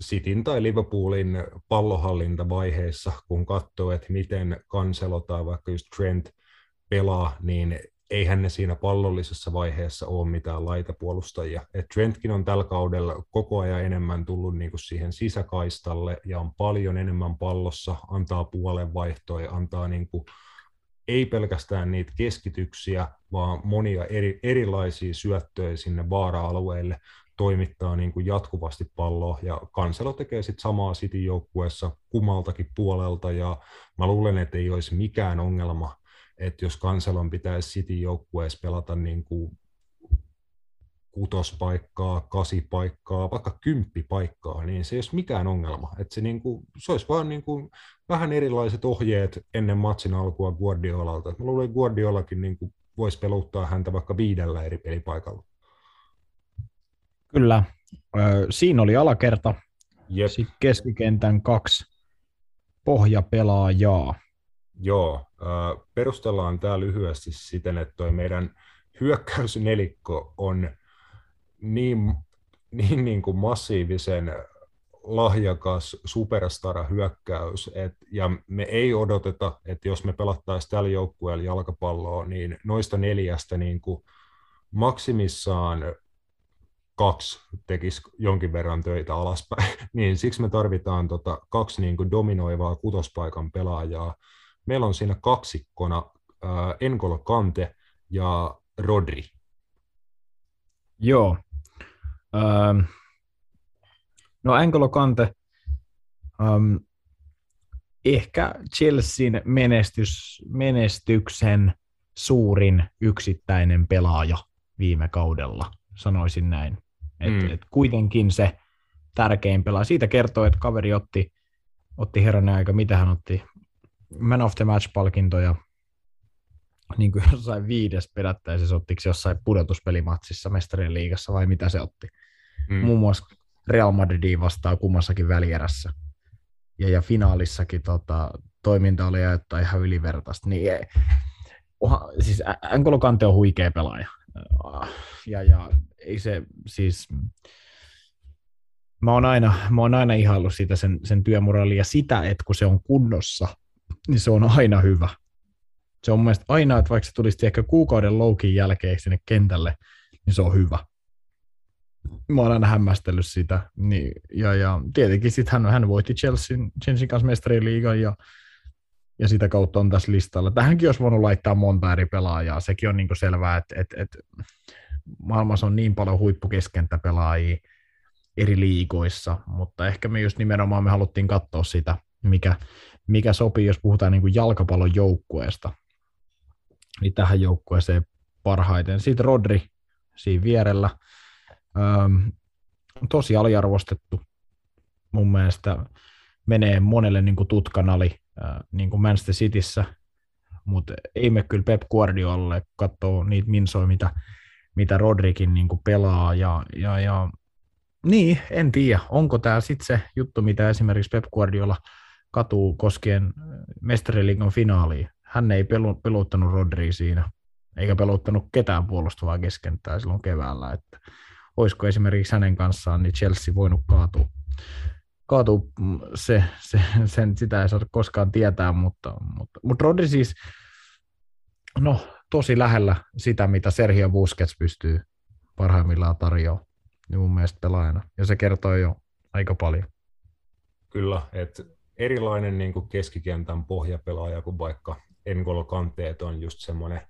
Sitin tai Liverpoolin pallohallintavaiheessa, kun katsoo, että miten Kanselo tai vaikka just Trent pelaa, niin eihän ne siinä pallollisessa vaiheessa ole mitään laitapuolustajia. Et Trentkin on tällä kaudella koko ajan enemmän tullut niinku siihen sisäkaistalle ja on paljon enemmän pallossa, antaa puolen vaihtoja, antaa niinku, ei pelkästään niitä keskityksiä, vaan monia eri, erilaisia syöttöjä sinne vaara-alueelle, toimittaa niin kuin jatkuvasti palloa, ja Kanselo tekee sitten samaa City joukkueessa kummaltakin puolelta, ja mä luulen, että ei olisi mikään ongelma että jos Kanselon pitäisi City joukkueessa pelata niin kuin kutospaikkaa, kasipaikkaa, vaikka kymppipaikkaa, niin se ei olisi mikään ongelma. Että se, niin kuin, se olisi vaan niin kuin vähän erilaiset ohjeet ennen matsin alkua Guardiolalta. Mä luulen, että Guardiolakin niin kuin voisi peluttaa häntä vaikka viidellä eri pelipaikalla. Kyllä. Siinä oli alakerta. Jep. Sitten keskikentän kaksi pohjapelaajaa. Joo, äh, perustellaan tämä lyhyesti siten, että toi meidän hyökkäysnelikko on niin, niin, niin kuin massiivisen lahjakas superstara hyökkäys, et, ja me ei odoteta, että jos me pelattaisiin tällä joukkueella jalkapalloa, niin noista neljästä niin kuin maksimissaan kaksi tekisi jonkin verran töitä alaspäin, niin siksi me tarvitaan tota kaksi niin kuin dominoivaa kutospaikan pelaajaa. Meillä on siinä kaksikkona äh, Enkolo Kante ja Rodri. Joo. Öö, no Angolo Kante, um, ehkä Chelsean menestys, menestyksen suurin yksittäinen pelaaja viime kaudella, sanoisin näin. Et, Mm. et kuitenkin se tärkein pelaaja. Siitä kertoo, että kaveri otti, otti herranen aika, mitä hän otti, Man of the Match-palkintoja, niin kuin jossain viides perättäisessä, ottiko se jossain pudotuspelimatsissa mestarien liigassa vai mitä se otti. Mm. Muun muassa Real Madridiin vastaan kummassakin välierässä. Ja, ja finaalissakin tota, toiminta oli jotain ihan ylivertaista. Niin, ei- oha, siis Ä- N'Golo Kante on huikea pelaaja. Ja, ja ei se siis... Mä oon aina, mä oon aina ihaillut sitä sen, sen työmoraalia ja sitä, että kun se on kunnossa, niin se on aina hyvä. Se on mun mielestä aina, että vaikka se tulisi ehkä kuukauden loukin jälkeen sinne kentälle, niin se on hyvä. Mä oon aina hämmästellyt sitä. Niin, ja, ja tietenkin sitten hän, hän voitti Chelsean, Chelsean kanssa mestariliigan ja, ja sitä kautta on tässä listalla. Tähänkin olisi voinut laittaa monta eri pelaajaa. Sekin on niinku selvää, että, että, että maailmassa on niin paljon huippukeskentäpelaajia eri liigoissa, mutta ehkä me just nimenomaan me haluttiin katsoa sitä, mikä, mikä sopii, jos puhutaan niin kuin jalkapallon joukkueesta, niin tähän joukkueeseen parhaiten. Sitten Rodri siinä vierellä, Öm, tosi aliarvostettu mun mielestä, menee monelle niin kuin tutkanali, niin kuin Manchester Cityssä, mutta ei me kyllä Pep Guardiolalle katsoa niitä minsoja, mitä, mitä Rodrikin niin kuin pelaa, ja, ja, ja niin, en tiedä, onko tämä sitten se juttu, mitä esimerkiksi Pep Guardiola katuu koskien mestariliigan finaaliin. Hän ei pelu, peluttanut Rodri siinä, eikä peluttanut ketään puolustavaa keskentää silloin keväällä, että olisiko esimerkiksi hänen kanssaan niin Chelsea voinut kaatua. kaatua mm, se, se, sen, sitä ei saa koskaan tietää, mutta, mutta, mutta Rodri siis, no tosi lähellä sitä, mitä Sergio Busquets pystyy parhaimmillaan tarjoamaan niin mun mielestä pelaajana. Ja se kertoo jo aika paljon. Kyllä, että erilainen niin kuin keskikentän pohjapelaaja kuin vaikka N'Golo Kanteet on just semmoinen,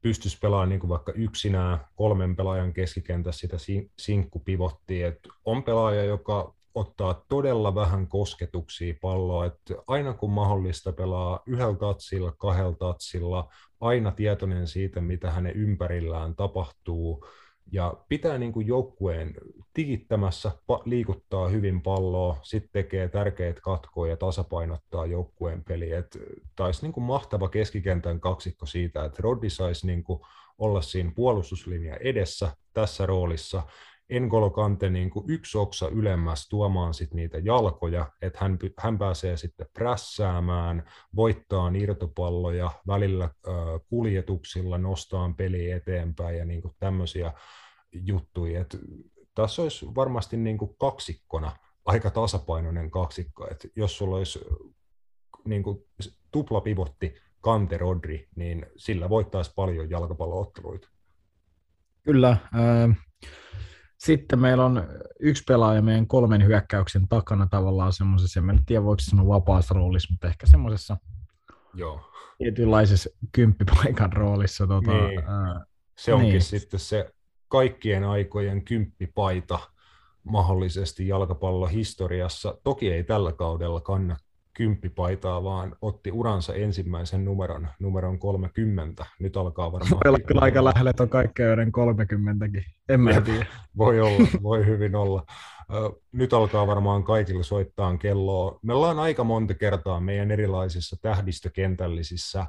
pystyisi pelaamaan niin kuin vaikka yksinään kolmen pelaajan keskikentässä sitä sin- sinkkupivottia, että on pelaaja, joka ottaa todella vähän kosketuksia palloa, että aina kun mahdollista pelaa yhdellä tatsilla, kahdella tatsilla, aina tietoinen siitä, mitä hänen ympärillään tapahtuu, ja pitää niin kuin joukkueen tikittämässä, liikuttaa hyvin palloa, sitten tekee tärkeitä katkoja ja tasapainottaa joukkueen peliä. Taisi niin mahtava keskikentän kaksikko siitä, että Roddi saisi niin kuin olla siinä puolustuslinja edessä tässä roolissa, N'Golo Kante niin kuin yksi oksa ylemmäs tuomaan sit niitä jalkoja, että hän, hän pääsee sitten prässäämään, voittaa irtopalloja, välillä ö, kuljetuksilla nostaa peli eteenpäin ja niin kuin tämmöisiä juttuja. Et tässä olisi varmasti niin kuin kaksikkona aika tasapainoinen kaksikko, että jos sulla olisi niin kuin tuplapivotti Kante Rodri, niin sillä voittaisi paljon jalkapallootteluita. Kyllä. Sitten meillä on yksi pelaaja meidän kolmen hyökkäyksen takana tavallaan semmoisessa, en tiedä voiko sanoa vapaassa roolissa, mutta ehkä semmoisessa Joo. tietynlaisessa kymppipaikan roolissa. Tota, Niin. Se onkin Niin. sitten se kaikkien aikojen kymppipaita mahdollisesti jalkapallohistoriassa. Toki ei tällä kaudella kanna, kymppipaitaa, vaan otti uransa ensimmäisen numeron, numeron 30. Nyt alkaa varmaan... Voi olla kyllä aika lähellä on kaikkea joiden 30 En mä tiedä. Voi olla, voi hyvin olla. Nyt alkaa varmaan kaikilla soittaa kelloa. Me ollaan aika monta kertaa meidän erilaisissa tähdistökentällisissä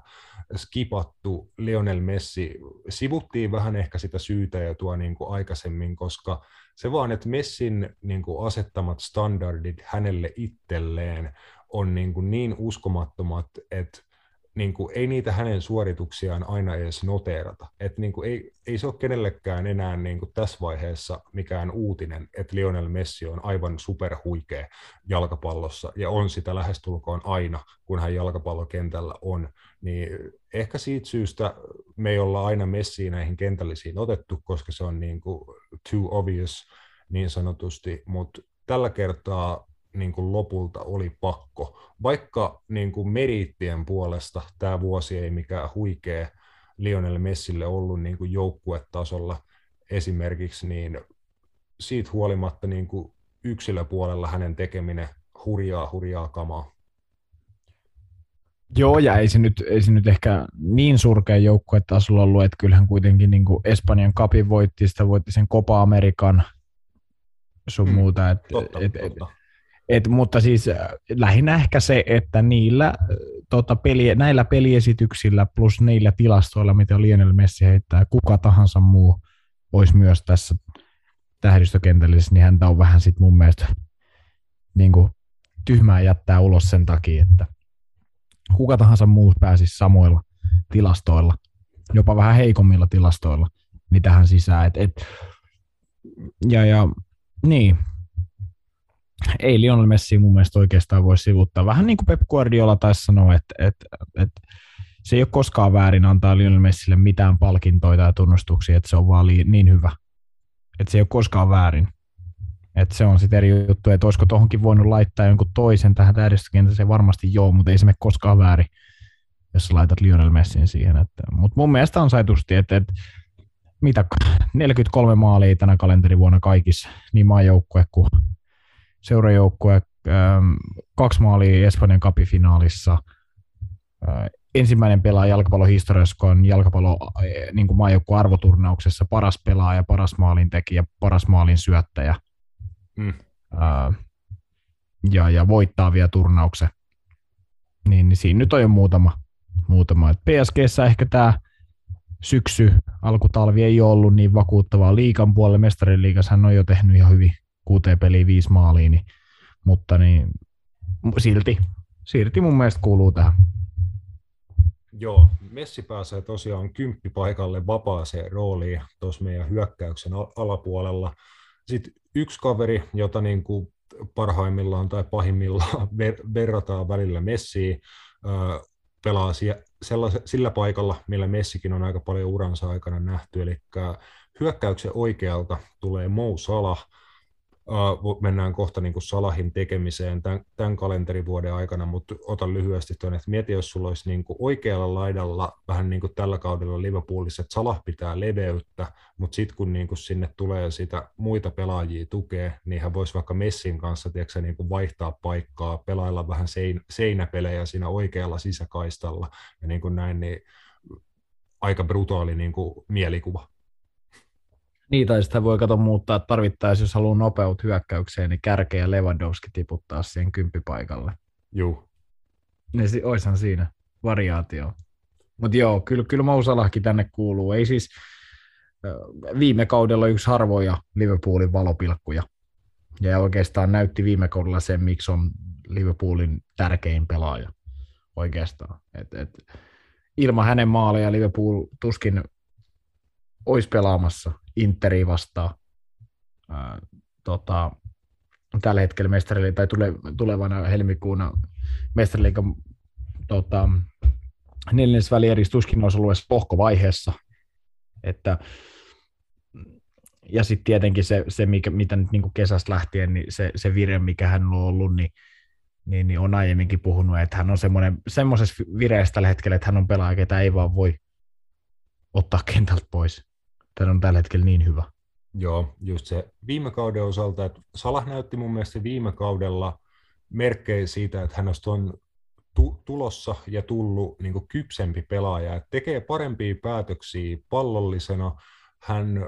skipattu Lionel Messi. Sivuttiin vähän ehkä sitä syytä ja tuo niin kuin aikaisemmin, koska se vaan, että Messin niin kuin asettamat standardit hänelle itselleen on niin, kuin niin uskomattomat, että niin kuin, ei niitä hänen suorituksiaan aina edes noteerata. Et, niin kuin, ei, ei se ole kenellekään enää niin kuin, tässä vaiheessa mikään uutinen, että Lionel Messi on aivan superhuikea jalkapallossa ja on sitä lähestulkoon aina, kun hän jalkapallokentällä on. Niin ehkä siitä syystä me ei olla aina Messiin näihin kentällisiin otettu, koska se on niin kuin, too obvious niin sanotusti, mutta tällä kertaa niin kuin lopulta oli pakko. Vaikka niin kuin meriittien puolesta tämä vuosi ei mikään huikea Lionel Messille ollut niin kuin joukkuetasolla esimerkiksi, niin siitä huolimatta niin kuin yksilöpuolella hänen tekeminen hurjaa, hurjaa kamaa. Joo, ja ei se nyt, ei se nyt ehkä niin surkea joukkuetasolla ollut, että kyllähän kuitenkin niin kuin Espanjan kapin voitti, sitä voitti sen Copa Amerikan sun mm, muuta. Et, totta, et, totta. Et, mutta siis äh, lähinnä ehkä se, että niillä, äh, tota, peli, näillä peliesityksillä plus niillä tilastoilla, mitä Lionel Messi heittää, kuka tahansa muu olisi myös tässä tähdistökentällisessä, niin häntä on vähän sit mun mielestä niin kuin, tyhmää jättää ulos sen takia, että kuka tahansa muu pääsisi samoilla tilastoilla, jopa vähän heikommilla tilastoilla, niin tähän sisään. Et, et, ja, ja niin, ei Lionel Messi mun mielestä oikeastaan voi sivuttaa. Vähän niin kuin Pep Guardiola taisi sanoa, että, että, että se ei ole koskaan väärin antaa Lionel Messille mitään palkintoita ja tunnustuksia, että se on vaan niin hyvä. Että se ei ole koskaan väärin. Että se on sitten eri juttu, että olisiko tuohonkin voinut laittaa jonkun toisen tähän tähdistökentälle, se varmasti joo, mutta ei se mene koskaan väärin, jos laitat Lionel Messin siihen. Mutta mun mielestä on saitusti, että, että mitä 43 maalia tänä kalenterivuonna kaikissa, niin maajoukkue kuin seurajoukkue, ähm, kaksi maalia Espanjan kapifinaalissa, äh, ensimmäinen pelaaja jalkapallon historiassa, kun on jalkapallo äh, niin kuin arvoturnauksessa paras pelaaja, paras maalin tekijä, paras maalin syöttäjä. Mm. Ja, ja voittaa vielä turnauksen. Niin, niin siinä nyt on jo muutama. muutama. PSGssä ehkä tämä syksy, alkutalvi ei ole ollut niin vakuuttavaa liikan puolelle. Mestarin liigassa hän on jo tehnyt ihan hyvin kuuteen peliin viisi maalia, niin, mutta niin, silti, silti mun mielestä kuuluu tähän. Joo, Messi pääsee tosiaan kymppipaikalle vapaaseen rooliin tuossa meidän hyökkäyksen alapuolella. Sitten yksi kaveri, jota niin kuin parhaimmillaan tai pahimmillaan ver- verrataan välillä Messiin, pelaa sillä paikalla, millä Messikin on aika paljon uransa aikana nähty, eli hyökkäyksen oikealta tulee Mo Salah, Mennään kohta niin kuin Salahin tekemiseen tämän, tämän kalenterivuoden aikana, mutta otan lyhyesti tuonne, että mieti, jos sulla olisi niin kuin oikealla laidalla vähän niin kuin tällä kaudella Liverpoolissa, että Salah pitää leveyttä, mutta sitten kun niin kuin sinne tulee sitä muita pelaajia tukea, niin hän voisi vaikka Messin kanssa tiedätkö, niin kuin vaihtaa paikkaa, pelailla vähän sein, seinäpelejä siinä oikealla sisäkaistalla ja niin kuin näin, niin aika brutaali niin kuin mielikuva. Niin, tai sitä voi kato muuttaa tarvittaessa, jos haluaa nopeut hyökkäykseen, niin kärkeä ja Lewandowski tiputtaa siihen kymppipaikalle. Joo. Niin si- oishan siinä variaatio. Mutta joo, kyllä, kyllä Mousalahkin tänne kuuluu. Ei siis viime kaudella yksi harvoja Liverpoolin valopilkkuja. Ja oikeastaan näytti viime kaudella sen, miksi on Liverpoolin tärkein pelaaja oikeastaan. Et, et, ilman hänen maaleja Liverpool tuskin olisi pelaamassa Interi vastaan ää, tota, tällä hetkellä mestarille, tai tule, tulevana helmikuuna mestariliikan tota, neljännes välieris tuskin olisi ollut pohkovaiheessa. Että, ja sitten tietenkin se, se mikä, mitä nyt niin kesästä lähtien, niin se, se vire, mikä hän on ollut, niin, niin, niin on aiemminkin puhunut, että hän on semmoisessa vireessä tällä hetkellä, että hän on pelaaja, ketä ei vaan voi ottaa kentältä pois. Tämä on tällä hetkellä niin hyvä. Joo, just se viime kauden osalta, että Salah näytti mun mielestä viime kaudella merkkejä siitä, että hän on tu- tulossa ja tullut niin kypsempi pelaaja, että tekee parempia päätöksiä pallollisena, hän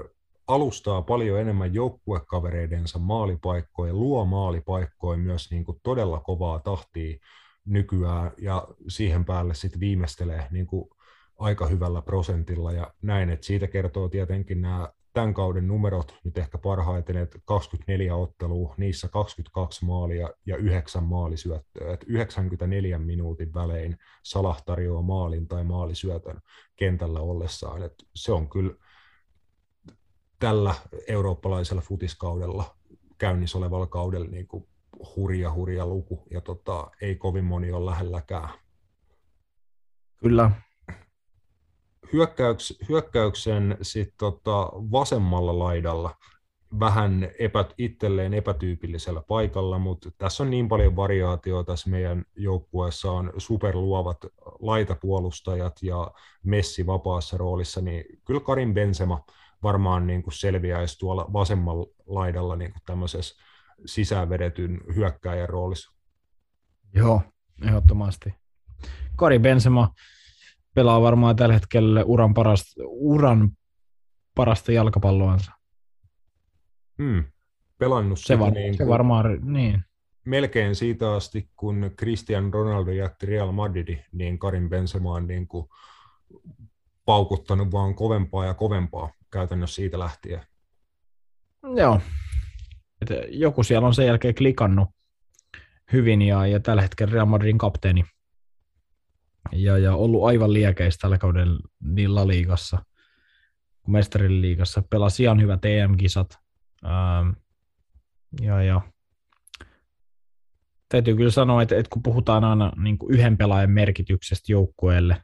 alustaa paljon enemmän joukkuekavereidensa maalipaikkoja, luo maalipaikkoja myös niin kuin todella kovaa tahtia nykyään ja siihen päälle sitten viimeistelee niin kuin aika hyvällä prosentilla ja näin, että siitä kertoo tietenkin nämä tämän kauden numerot nyt ehkä parhaiten, että 24 ottelua, niissä 22 maalia ja 9 maalisyöttöä, että 94 minuutin välein Salah tarjoaa maalin tai maalisyötön kentällä ollessaan, että se on kyllä tällä eurooppalaisella futiskaudella käynnissä olevalla kaudella niin kuin hurja, hurja luku, ja tota, ei kovin moni ole lähelläkään. Kyllä. Hyökkäyks, hyökkäyksen sit tota, vasemmalla laidalla vähän epä, itselleen epätyypillisellä paikalla, mutta tässä on niin paljon variaatioita tässä meidän joukkueessa on superluovat laitapuolustajat ja Messi vapaassa roolissa, niin kyllä Karin Benzema varmaan niin kuin selviäisi tuolla vasemmalla laidalla niin kuin tämmöisessä sisäänvedetyn hyökkääjän roolissa. Joo, ehdottomasti. Kari Benzema pelaa varmaan tällä hetkellä uran parasta, uran parasta jalkapalloansa. Hmm. Pelannut se, var, niin se varmaan, niin. Melkein siitä asti, kun Cristiano Ronaldo jätti Real Madrid, niin Karin Benzema on niin kuin paukuttanut vaan kovempaa ja kovempaa käytännössä siitä lähtien. Joo. Et joku siellä on sen jälkeen klikannut hyvin ja, ja tällä hetkellä Real Madridin kapteeni. Ja, ja ollut aivan liekeistä tällä kaudella niin La Ligassa kuin Mestarin liigassa. Pelasi ihan hyvät EM-kisat. Ähm, ja, ja täytyy kyllä sanoa, että, että kun puhutaan aina niin kuin yhden pelaajan merkityksestä joukkueelle,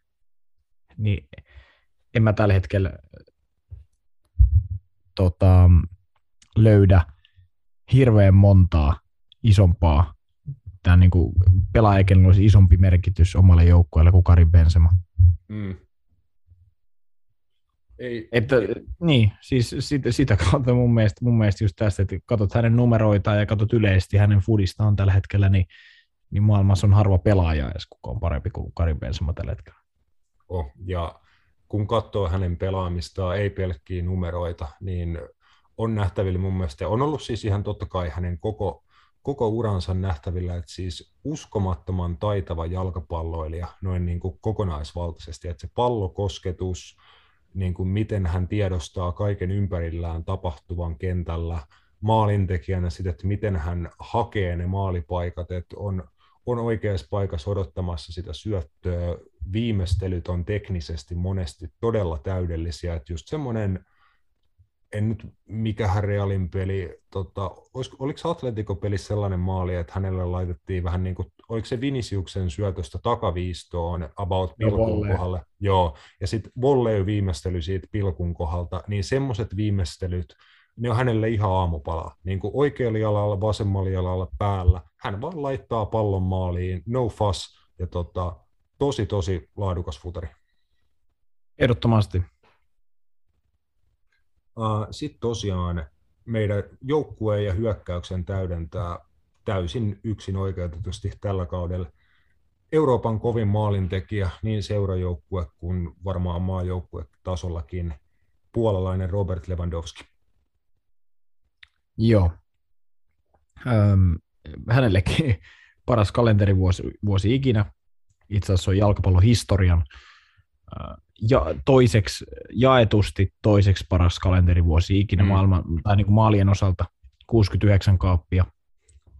niin en mä tällä hetkellä tota, löydä hirveän montaa isompaa tämä niin kuin pelaajakin olisi isompi merkitys omalle joukkueelle kuin Karin Benzema. Mm. Ei, että, ei. Niin, siis sitä, sitä kautta mun mielestä, mun mielestä just tästä, että katsot hänen numeroitaan ja katsot yleisesti hänen fudistaan tällä hetkellä, niin, niin maailmassa on harva pelaaja edes, kuka on parempi kuin Karin Benzema tällä hetkellä. Oh, ja kun katsoo hänen pelaamistaan, ei pelkkiä numeroita, niin on nähtävillä mun mielestä, on ollut siis ihan totta kai hänen koko, koko uransa nähtävillä, että siis uskomattoman taitava jalkapalloilija noin niin kuin kokonaisvaltaisesti, että se pallokosketus, niin kuin miten hän tiedostaa kaiken ympärillään tapahtuvan kentällä, maalintekijänä sitä, että miten hän hakee ne maalipaikat, että on, on oikeassa paikassa odottamassa sitä syöttöä, viimeistelyt on teknisesti monesti todella täydellisiä, että just semmoinen, en nyt mikähän Realin peli, tota, olis, oliko Atletico pelissä sellainen maali, että hänelle laitettiin vähän niin kuin, oliko se Viniciuksen syötöstä takaviistoon about pilkun no, kohdalle, joo, ja sitten volley viimeistely siitä pilkun kohdalta, niin semmoiset viimeistelyt, ne on hänelle ihan aamupala. Niin kuin oikealla jalalla, vasemmalla jalalla, päällä. Hän vaan laittaa pallon maaliin, no fuss, ja tota, tosi, tosi laadukas futari. Ehdottomasti. Sitten tosiaan meidän joukkueen ja hyökkäyksen täydentää täysin yksin oikeutetusti tällä kaudella Euroopan kovin maalintekijä, niin seurajoukkue kuin varmaan maajoukkue tasollakin, puolalainen Robert Lewandowski. Joo. Öm, hänellekin paras kalenterivuosi vuosi ikinä itse asiassa on jalkapallon historian ja toiseksi, jaetusti toiseksi paras kalenterivuosi ikinä mm. maailman, tai niin kuin maalien osalta, 69 kaappia,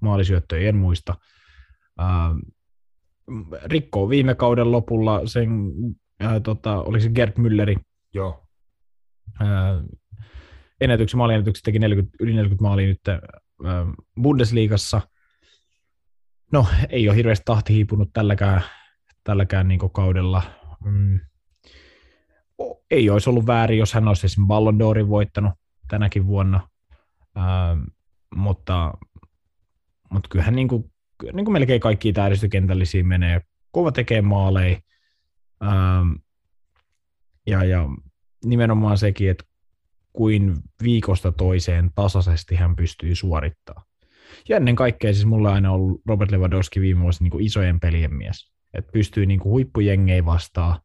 maalisyöttöjä en muista. rikkoo viime kauden lopulla sen, ää, tota, oliko se Gerd Mülleri? Joo. Ää, ennätyksen, maaliennätyksen teki 40, yli 40 maalia nyt ää, Bundesliigassa. No, ei ole hirveästi tahti hiipunut tälläkään tälläkään niin kaudella. Mm. Ei olisi ollut väärin, jos hän olisi esimerkiksi Ballon d'Orin voittanut tänäkin vuonna, ähm, mutta, mutta kyllähän niin kuin, niin kuin melkein kaikki täydistökentällisiä menee. Kova tekee maaleja. Ähm, ja, ja nimenomaan sekin, että kuin viikosta toiseen tasaisesti hän pystyy suorittamaan. Ja ennen kaikkea siis mulla on aina ollut Robert Lewandowski viime vuosina niin isojen pelien mies. Että pystyy niin kuin huippujengei vastaan.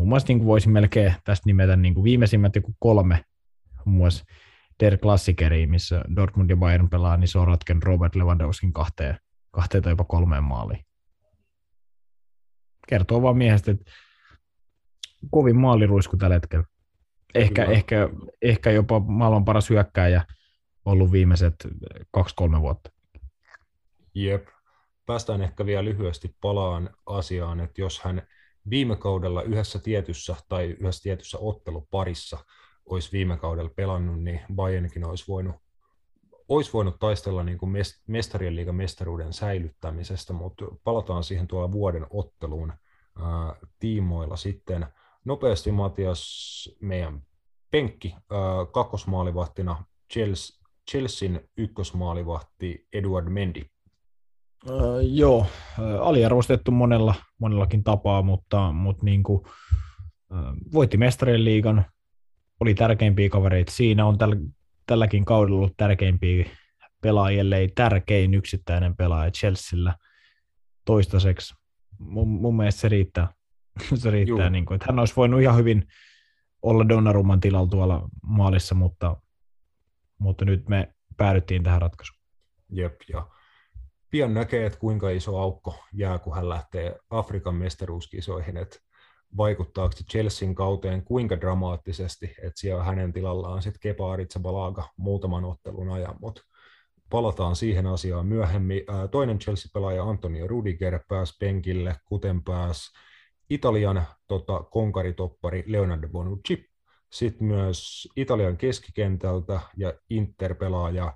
Muun muassa niin kuin voisin melkein tästä nimetä niin kuin viimeisimmät joku kolme, muun muassa Der Klassikeri, missä Dortmund ja Bayern pelaa, niin se on ratkenut Robert Lewandowskin kahteen, kahteen tai jopa kolmeen maaliin. Kertoo vaan miehestä, että kovin maaliruisku tällä hetkellä. Ehkä, ehkä, ehkä jopa maailman paras hyökkääjä ollut viimeiset kaksi-kolme vuotta. Jep. Päästään ehkä vielä lyhyesti palaan asiaan, että jos hän viime kaudella yhdessä tietyssä tai yhdessä tietyssä otteluparissa olisi viime kaudella pelannut, niin Bayernkin olisi voinut, olisi voinut taistella niin kuin mestarien liigan mestaruuden säilyttämisestä, mutta palataan siihen tuolla vuoden otteluun ää, tiimoilla sitten. Nopeasti Matias, meidän penkki ää, kakkosmaalivahtina Chelsea, Chelsean ykkösmaalivahti Eduard Mendy. Öö, joo, aliarvostettu monella, monellakin tapaa, mutta, mutta niin kuin, voitti mestarien liigan, oli tärkeimpiä kavereita siinä, on täl, tälläkin kaudella ollut tärkeimpiä pelaajia, ei tärkein yksittäinen pelaaja Chelsealla toistaiseksi. Mun, mun mielestä se riittää. se riittää, niin kuin, että hän olisi voinut ihan hyvin olla Donnarumman tilalla tuolla maalissa, mutta, mutta nyt me päädyttiin tähän ratkaisuun. Jep, ja pian näkee, että kuinka iso aukko jää, kun hän lähtee Afrikan mestaruuskisoihin, että vaikuttaako se Chelsean kauteen kuinka dramaattisesti, että siellä hänen tilallaan sitten Kepa Aritsabalaga muutaman ottelun ajan, mutta palataan siihen asiaan myöhemmin. Toinen Chelsea-pelaaja Antonio Rudiger pääsi penkille, kuten pääsi Italian tota, konkaritoppari Leonardo Bonucci, sitten myös Italian keskikentältä ja Inter-pelaaja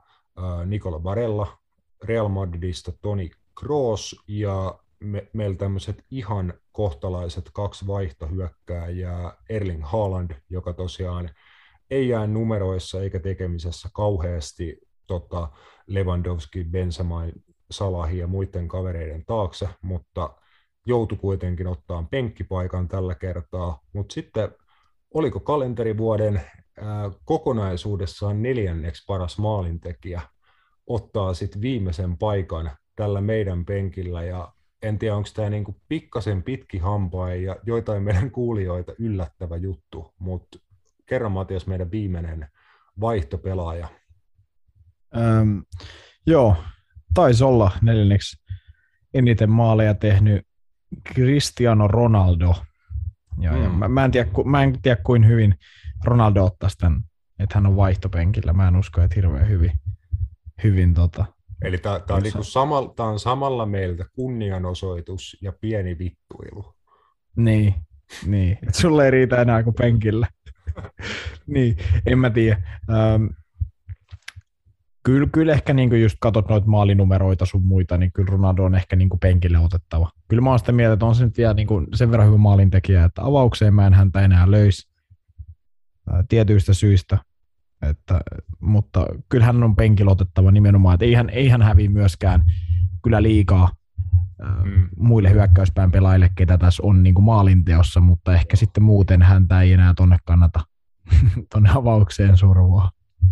Nicola Barella, Real Madridista Toni Kroos ja me, meillä tämmöiset ihan kohtalaiset kaksi vaihtohyökkääjää, Erling Haaland, joka tosiaan ei jää numeroissa eikä tekemisessä kauheasti tota, Lewandowski, Benzema, Salahi ja muiden kavereiden taakse, mutta joutui kuitenkin ottaa penkkipaikan tällä kertaa, mutta sitten oliko kalenterivuoden ää, kokonaisuudessaan neljänneksi paras maalintekijä ottaa sitten viimeisen paikan tällä meidän penkillä ja en tiedä, onko tämä niinku pikkasen pitki hampain ja joitain meidän kuulijoita yllättävä juttu, mutta kerran Matias meidän viimeinen vaihtopelaaja. Öm, joo, taisi olla neljänneksi eniten maaleja tehnyt Cristiano Ronaldo. Ja, mm. ja mä, mä, en tiedä, mä en tiedä, kuin hyvin Ronaldo ottaisi tämän, että hän on vaihtopenkillä. Mä en usko, että hirveän hyvin, hyvin tota, Eli tämä on, niinku samalla, on samalla meiltä kunnianosoitus ja pieni vittuilu. Niin, niin. Et sulle ei riitä enää kuin penkillä. niin, en mä tiedä. Ähm, kyllä, kyllä ehkä niin just katsot noita maalinumeroita sun muita, niin kyllä Ronaldo on ehkä niin penkille otettava. Kyllä mä oon sitä mieltä, että on se nyt vielä niin sen verran hyvä maalintekijä, että avaukseen mä en häntä enää löys tietyistä syistä. Että, mutta kyllähän on penkillä otettava nimenomaan, että eihän, eihän häviä myöskään kyllä liikaa mm. muille hyökkäyspään pelaajille, ketä tässä on niin kuin maalinteossa, mutta ehkä sitten muuten häntä ei enää tonne kannata tonne avaukseen survoa.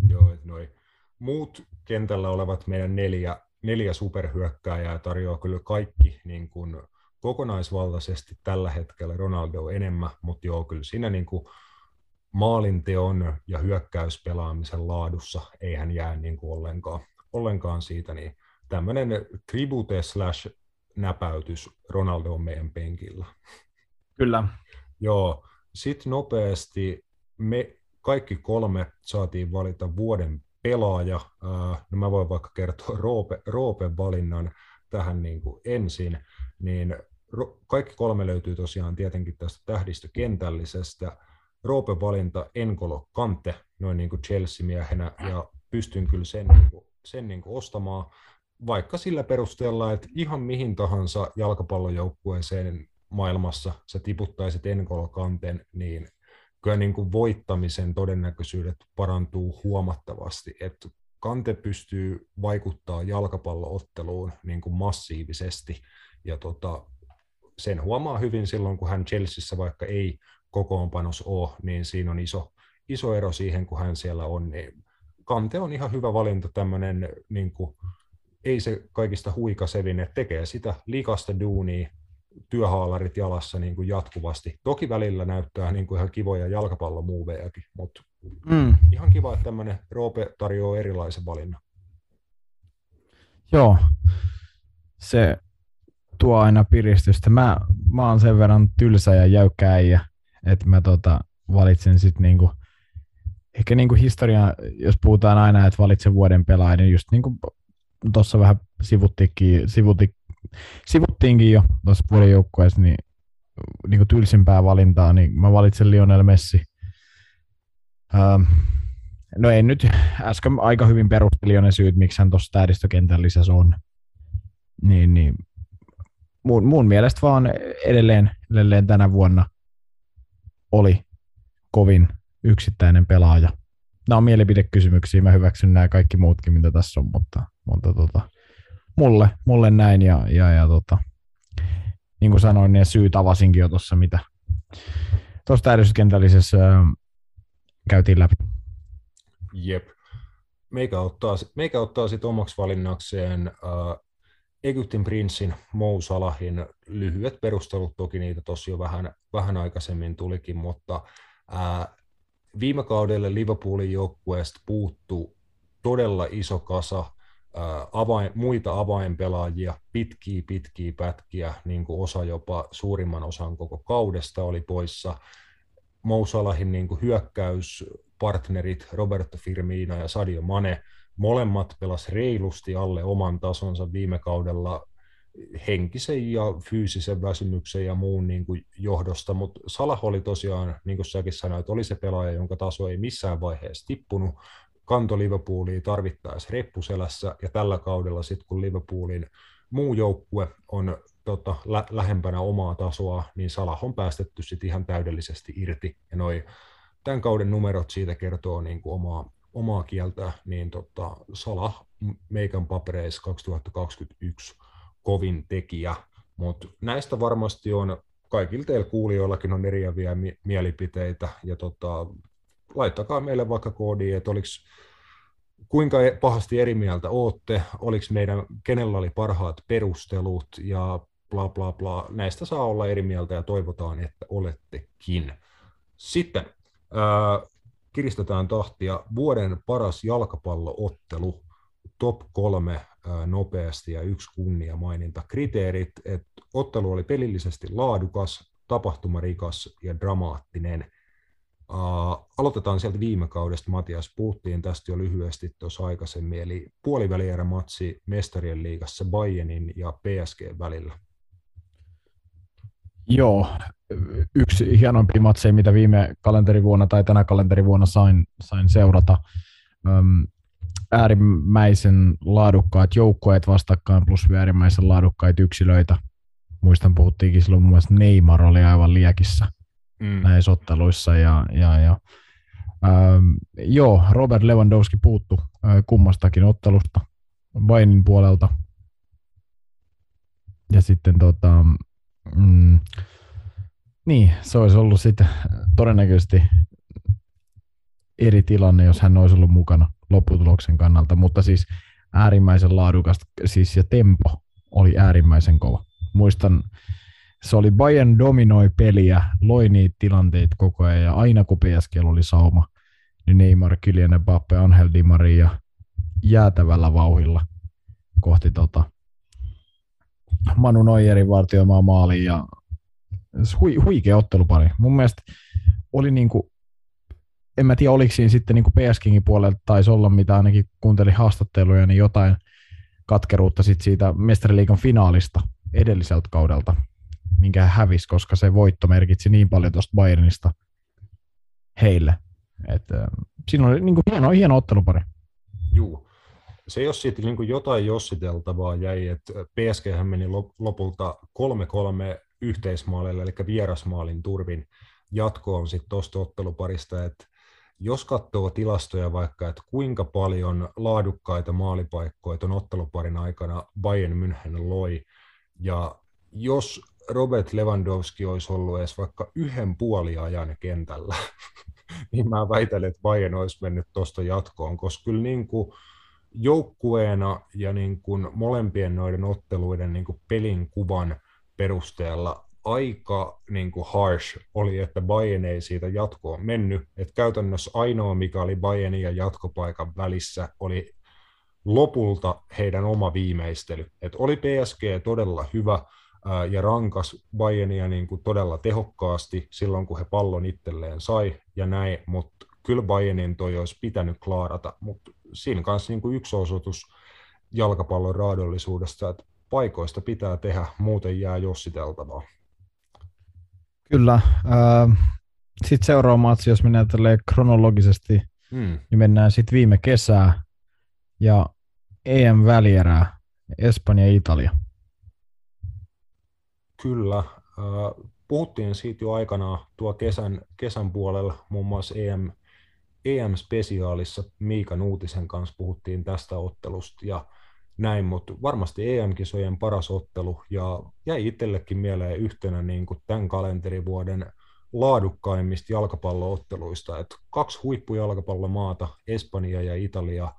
Joo, noi muut kentällä olevat meidän neljä, neljä superhyökkääjää tarjoaa kyllä kaikki niin kuin kokonaisvaltaisesti tällä hetkellä Ronaldo enemmän, mutta joo, kyllä siinä niin kuin maalinteon ja hyökkäyspelaamisen laadussa ei hän jää niin kuin ollenkaan, ollenkaan siitä, niin tämmöinen tribute slash näpäytys Ronaldo on meidän penkillä. Kyllä. Joo, sitten nopeasti me kaikki kolme saatiin valita vuoden pelaaja. No mä voin vaikka kertoa Roope, Roopen valinnan tähän niin kuin ensin, niin kaikki kolme löytyy tosiaan tietenkin tästä tähdistökentällisestä. Roope valinta Enkolo Kante, noin niin kuin Chelsea-miehenä, ja pystyn kyllä sen, niin kuin, sen niin kuin ostamaan, vaikka sillä perusteella, että ihan mihin tahansa jalkapallojoukkueeseen maailmassa sä tiputtaisit Enkolo Kanten, niin kyllä niin kuin voittamisen todennäköisyydet parantuu huomattavasti, että Kante pystyy vaikuttaa jalkapallootteluun niin kuin massiivisesti, ja tota, sen huomaa hyvin silloin, kun hän Chelseassa vaikka ei kokoonpanos ole, niin siinä on iso, iso ero siihen, kun hän siellä on. Niin Kante on ihan hyvä valinta tämmöinen, niin kuin, ei se kaikista huikasevin, että tekee sitä likasta duunia, työhaalarit jalassa niin kuin jatkuvasti. Toki välillä näyttää niin kuin ihan kivoja jalkapallomuuvejakin, mutta mm. ihan kiva, että tämmöinen Roope tarjoaa erilaisen valinnan. Joo, se tuo aina piristystä. Mä, mä oon sen verran tylsä ja jäykkä äijä, että mä tota, valitsen sitten niinku, ehkä niinku historia, jos puhutaan aina, että valitsen vuoden pelaajan, niin just niinku tuossa vähän sivutti, sivuttiinkin jo tuossa vuoden joukkueessa, niin niinku tylsimpää valintaa, niin mä valitsen Lionel Messi. Ähm, no ei nyt, äsken aika hyvin perusteli jo ne syyt, miksi hän tuossa tähdistökentän lisässä on. Niin, niin mun, mun mielestä vaan edelleen, edelleen tänä vuonna oli kovin yksittäinen pelaaja. Nämä on mielipidekysymyksiä, mä hyväksyn nämä kaikki muutkin, mitä tässä on, mutta, mutta tota, mulle, mulle näin ja, ja, ja tota, niin kuin sanoin, niin syyt avasinkin jo tuossa, mitä tuossa täydellisessä ähm, käytiin läpi. Jep. Meikä ottaa, meikä ottaa sitten omaksi valinnakseen äh, Egyptin prinssin Mou Salahin lyhyet perustelut, toki niitä tosi jo vähän, vähän aikaisemmin tulikin, mutta ää, viime kaudelle Liverpoolin joukkueesta puuttu todella iso kasa ää, avain, muita avainpelaajia, pitkiä pitkiä pätkiä, niin kuin osa jopa suurimman osan koko kaudesta oli poissa. Mou Salahin niin kuin hyökkäyspartnerit Roberto Firmino ja Sadio Mane Molemmat pelas reilusti alle oman tasonsa viime kaudella henkisen ja fyysisen väsymyksen ja muun niin kuin johdosta, mutta Salah oli tosiaan, niin kuin säkin sanoit, oli se pelaaja, jonka taso ei missään vaiheessa tippunut, kanto Liverpoolia tarvittaessa reppuselässä, ja tällä kaudella sitten kun Liverpoolin muu joukkue on tota, lä- lähempänä omaa tasoa, niin Salah on päästetty sitten ihan täydellisesti irti, ja noi tämän kauden numerot siitä kertoo niin kuin omaa, omaa kieltä, niin tota, Salah meikän papereissa 2021 kovin tekijä, mutta näistä varmasti on kaikilla teillä kuulijoillakin on eriäviä mi- mielipiteitä, ja tota, laittakaa meille vaikka koodi, että oliko kuinka e-, pahasti eri mieltä ootte, oliko meidän, kenellä oli parhaat perustelut ja bla bla bla. Näistä saa olla eri mieltä ja toivotaan, että olettekin. Sitten kiristetään tahtia. Vuoden paras jalkapalloottelu, top kolme nopeasti ja yksi kunnia maininta. Kriteerit, että ottelu oli pelillisesti laadukas, tapahtumarikas ja dramaattinen. Uh, aloitetaan sieltä viime kaudesta, Matias, puhuttiin tästä jo lyhyesti tuossa aikaisemmin, eli puolivälierämatsi Mestarien liigassa Bayernin ja PSG välillä. Joo, yksi hienompia matseja, mitä viime kalenterivuonna tai tänä kalenterivuonna sain, sain seurata. Öm, äärimmäisen laadukkaat joukkueet vastakkain plus äärimmäisen laadukkaita yksilöitä. Muistan, puhuttiinkin silloin muun muassa Neymar oli aivan liekissä mm. näissä otteluissa. Ja, ja, ja, öm, joo, Robert Lewandowski puuttu ö, kummastakin ottelusta Bainin puolelta. Ja sitten tota, mm, niin, se olisi ollut sitten todennäköisesti eri tilanne, jos hän olisi ollut mukana lopputuloksen kannalta, mutta siis äärimmäisen laadukasta, siis ja tempo oli äärimmäisen kova. Muistan, se oli Bayern dominoi peliä, loi niitä tilanteita koko ajan, ja aina kun PSG oli sauma, niin Neymar, Kylian Mbappe, Angel Di Maria jäätävällä vauhilla kohti tota Manu Neuerin vartioimaa maaliin ja hui, huikea ottelupari. Mun mielestä oli niin kuin, en mä tiedä oliko siinä sitten niin kuin PSKingin puolelta taisi olla, mitä ainakin kuuntelin haastatteluja, niin jotain katkeruutta sit siitä Mestariliikan finaalista edelliseltä kaudelta, minkä hän hävisi, koska se voitto merkitsi niin paljon tuosta Bayernista heille. Et, äh, siinä oli niin kuin hieno, hieno ottelupari. Juu. Se jos siitä niin kuin jotain jossiteltavaa jäi, että PSG meni lopulta 3-3 yhteismaalille, eli vierasmaalin turvin jatkoon sitten tuosta otteluparista, että jos katsoo tilastoja vaikka, että kuinka paljon laadukkaita maalipaikkoja tuon otteluparin aikana Bayern München loi, ja jos Robert Lewandowski olisi ollut edes vaikka yhden puoliajan kentällä, niin mä väitän, että Bayern olisi mennyt tuosta jatkoon, koska kyllä niin kuin joukkueena ja niin kuin molempien noiden otteluiden niin kuin pelin kuvan perusteella aika niin kuin harsh oli, että Bayern ei siitä jatkoon mennyt. Että käytännössä ainoa, mikä oli Bayernin ja jatkopaikan välissä, oli lopulta heidän oma viimeistely. Et oli PSG todella hyvä ää, ja rankas Bayernia niin kuin todella tehokkaasti silloin, kun he pallon itselleen sai ja näin, mutta kyllä Bayernin toi olisi pitänyt klaarata, mutta siinä kanssa niin kuin yksi osoitus jalkapallon raadollisuudesta, että paikoista pitää tehdä, muuten jää jossiteltavaa. Kyllä. Äh, sitten seuraava matsi, jos mennään tälle kronologisesti, mm. niin mennään sitten viime kesää ja EM-välierää, Espanja ja Italia. Kyllä. Puhuttiin siitä jo aikanaan tuo kesän, kesän puolella, muun muassa EM, EM-spesiaalissa Miika Nuutisen kanssa puhuttiin tästä ottelusta ja näin, mutta varmasti EM-kisojen paras ottelu ja jäi itsellekin mieleen yhtenä niin kuin tämän kalenterivuoden laadukkaimmista jalkapallootteluista, että kaksi huippujalkapallomaata, Espanja ja Italia,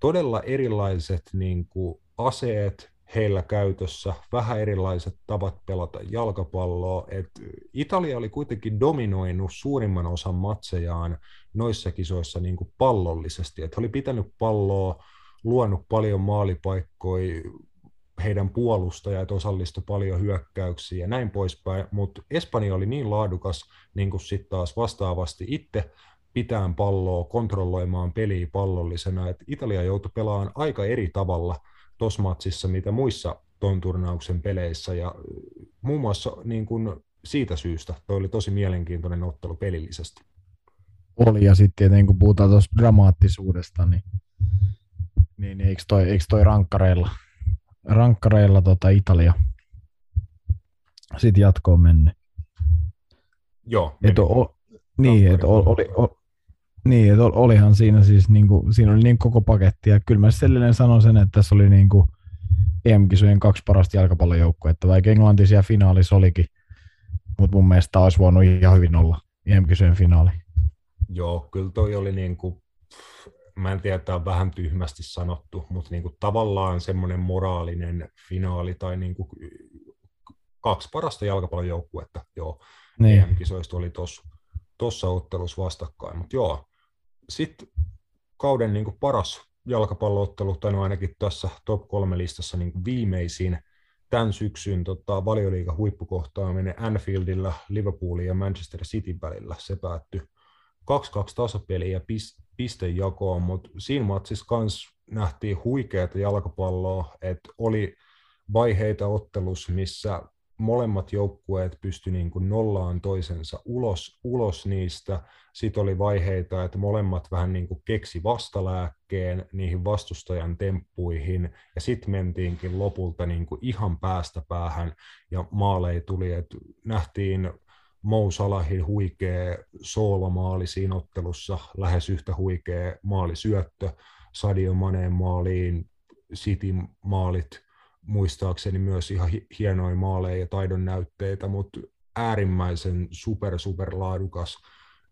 todella erilaiset niin kuin aseet heillä käytössä, vähän erilaiset tavat pelata jalkapalloa. Et Italia oli kuitenkin dominoinut suurimman osan matsejaan noissa kisoissa niin kuin pallollisesti, että he oli pitänyt palloa, luonut paljon maalipaikkoja, heidän puolustajat osallistu paljon hyökkäyksiä ja näin poispäin, mutta Espanja oli niin laadukas niin kuin sitten taas vastaavasti itse pitään palloa, kontrolloimaan peliä pallollisena, että Italia joutui pelaamaan aika eri tavalla tuossa matsissa, mitä muissa ton turnauksen peleissä, ja muun muassa niin kuin siitä syystä toi oli tosi mielenkiintoinen ottelu pelillisesti. Oli, ja sitten tietenkin kun puhutaan tuosta dramaattisuudesta, niin, niin eikö toi, eikö toi rankkareilla, rankkareilla tota Italia sitten jatkoon mennyt? Joo. Et o, niin, että oli, oli, niin, että olihan siinä siis, niin kuin, siinä oli niin koko paketti, ja kyllä mä sellainen sanon sen, että tässä oli niin kuin EM-kisojen kaksi parasta jalkapallojoukkoa, vaikka Englanti siellä finaalissa olikin, mutta mun mielestä olisi voinut ihan hyvin olla EM-kisojen finaali. Joo, kyllä toi oli niin kuin, mä en tiedä, tämä on vähän tyhmästi sanottu, mutta niin kuin tavallaan semmoinen moraalinen finaali tai niin kuin kaksi parasta jalkapallojoukkuetta, joo, niin. EM-kisoista oli tuossa ottelussa vastakkain, mutta joo, sitten kauden niin kuin paras jalkapalloottelu, tai no ainakin tässä top kolme listassa niin kuin viimeisin tämän syksyn tota, valioliiga huippukohtaaminen Anfieldilla Liverpoolin ja Manchester City välillä. Se päättyi 2-2 tasapeliä ja pistejakoon, mutta siinä matsissa kans nähtiin huikeata jalkapalloa, että oli vaiheita ottelus, missä molemmat joukkueet pysty niin kuin nollaan toisensa ulos, ulos niistä. Sitten oli vaiheita, että molemmat vähän niin kuin keksi vastalääkkeen niihin vastustajan temppuihin, ja sitten mentiinkin lopulta niin kuin ihan päästä päähän, ja maalei tuli, että nähtiin Mou Salahin huikea soolomaali siinä ottelussa, lähes yhtä huikea maalisyöttö, Sadio Maneen maaliin, City maalit muistaakseni myös ihan hienoja maaleja ja taidon näytteitä, mutta äärimmäisen super, super laadukas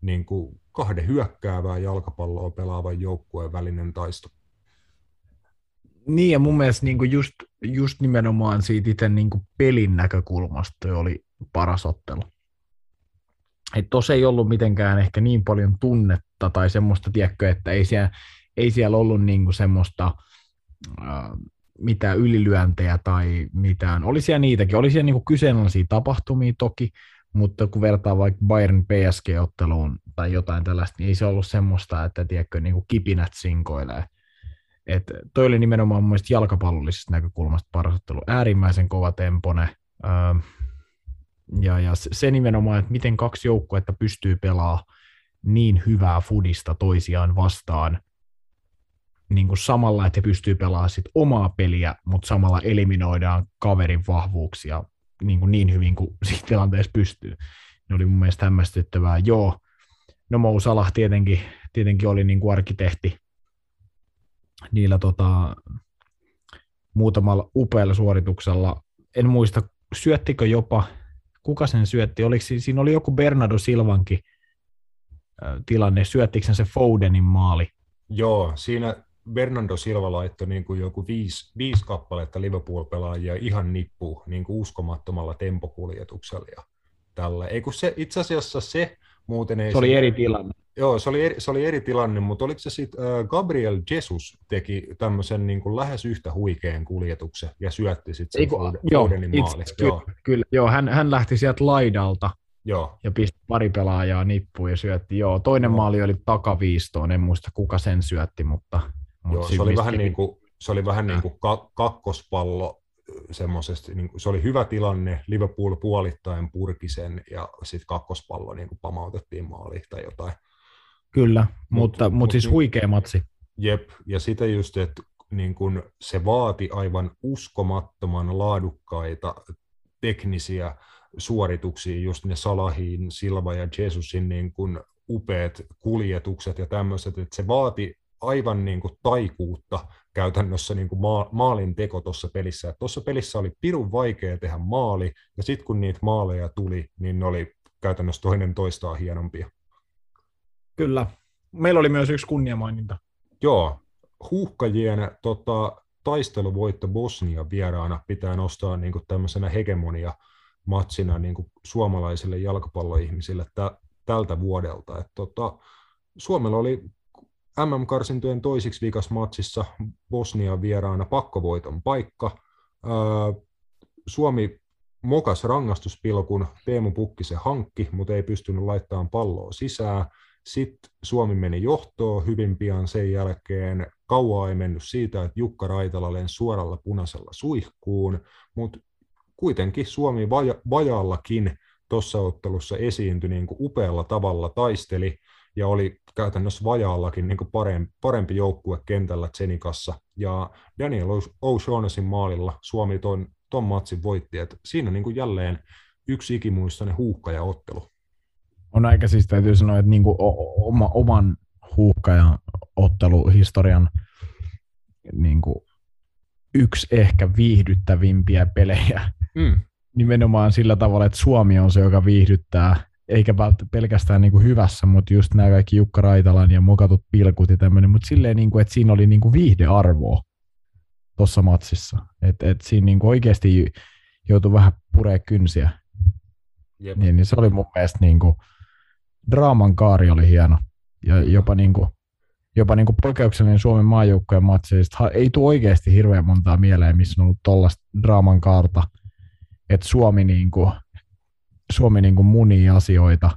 niin kuin kahden hyökkäävää jalkapalloa pelaavan joukkueen välinen taisto. Niin ja mun mielestä niin kuin just, just nimenomaan siitä itse niin kuin pelin näkökulmasta oli paras ottelu. Et tos ei ollut mitenkään ehkä niin paljon tunnetta tai semmoista, tiedätkö, että ei siellä, ei siellä ollut niin kuin semmoista äh, mitään ylilyöntejä tai mitään. Oli siellä niitäkin, oli siellä niinku kyseenalaisia tapahtumia toki, mutta kun vertaa vaikka Bayern PSG-otteluun tai jotain tällaista, niin ei se ollut semmoista, että tiedätkö, niinku kipinät sinkoilee. Et toi oli nimenomaan mun mielestä jalkapallollisesta näkökulmasta paras ottelu. Äärimmäisen kova tempone. Öö, ja, ja se nimenomaan, että miten kaksi joukkuetta pystyy pelaamaan niin hyvää fudista toisiaan vastaan, niin kuin samalla, että he pystyy pelaamaan sit omaa peliä, mutta samalla eliminoidaan kaverin vahvuuksia niin, kuin niin hyvin kuin siinä tilanteessa pystyy. Ne oli mun mielestä hämmästyttävää. Joo, no Mou Salah tietenkin, tietenkin oli niin kuin arkkitehti niillä tota, muutamalla upealla suorituksella. En muista, syöttikö jopa, kuka sen syötti, oliko siinä oli joku Bernardo Silvankin tilanne, syöttikö se Fodenin maali? Joo, siinä Bernardo Silva laittoi niin kuin joku viisi, viisi kappaletta Liverpool-pelaajia ihan nippuun niin kuin uskomattomalla tempokuljetuksella ja tällä. Ei kun se, itse asiassa se muuten ei... Se oli eri tilanne. Joo, se oli eri, se oli eri tilanne, mutta oliko se sitten äh, Gabriel Jesus teki tämmöisen niin kuin lähes yhtä huikean kuljetuksen ja syötti sitten sen Foden, joo, maali. Kyllä, joo. kyllä, joo hän, hän lähti sieltä laidalta joo. ja pisti pari pelaajaa nippuun ja syötti. Joo, toinen joo. maali oli takaviistoon, en muista kuka sen syötti, mutta... mutta joo, se oli, vähän niin kuin, se oli vähän niin kuin ka- kakkospallo semmoisesti, niin se oli hyvä tilanne, Liverpool puolittain purki sen ja sitten kakkospallo niin kuin pamautettiin maaliin tai jotain. Kyllä, mut, mutta, mutta siis huikea matsi. Jep, ja sitä just, että niin kun se vaati aivan uskomattoman laadukkaita teknisiä suorituksia, just ne Salahin, Silva ja Jesusin niin kun upeat kuljetukset ja tämmöiset, että se vaati aivan niin kuin taikuutta käytännössä niin kuin maa, maalin teko tuossa pelissä. Tuossa pelissä oli pirun vaikea tehdä maali, ja sitten kun niitä maaleja tuli, niin ne oli käytännössä toinen toistaan hienompia. Kyllä. Meillä oli myös yksi kunniamaininta. Joo. Huuhkajien tota, taisteluvoitto Bosnia vieraana pitää nostaa niin kuin tämmöisenä hegemonia matsina niin kuin suomalaisille jalkapalloihmisille tä, tältä vuodelta. Et, tota, Suomella oli MM-karsintojen toisiksi vikas matsissa Bosnia vieraana pakkovoiton paikka. Suomi mokas rangaistuspilkun, Teemu Pukkisen hankki, mutta ei pystynyt laittamaan palloa sisään. Sitten Suomi meni johtoon hyvin pian sen jälkeen. Kauaa ei mennyt siitä, että Jukka Raitala lensi suoralla punaisella suihkuun, mutta kuitenkin Suomi vaja- vajaallakin tuossa ottelussa esiintyi niin kuin upealla tavalla, taisteli ja oli käytännössä vajaallakin niin kuin parempi, parempi joukkue kentällä Tsenikassa. Ja Daniel O'Shaughnessin maalilla Suomi ton, ton matsin voitti. Et siinä niin kuin jälleen yksi ikimuistainen huuhkaja ottelu on aika siis täytyy sanoa, että niinku oma, oman huuhkajan otteluhistorian niinku yksi ehkä viihdyttävimpiä pelejä. Mm. Nimenomaan sillä tavalla, että Suomi on se, joka viihdyttää, eikä välttämättä pelkästään niinku hyvässä, mutta just nämä kaikki Jukka Raitalan ja mokatut pilkut ja tämmöinen, mutta silleen, niinku, että siinä oli niinku viihdearvoa tuossa matsissa. Että et siinä niinku oikeasti joutui vähän puree kynsiä. Niin, niin se oli mun mielestä niinku, draaman kaari oli hieno. Ja jopa, niin kuin, jopa niin kuin poikkeuksellinen Suomen maajoukkojen matseista ei tule oikeasti hirveän montaa mieleen, missä on ollut tuollaista draaman kaarta, että Suomi, niin kuin, Suomi niin kuin munii asioita,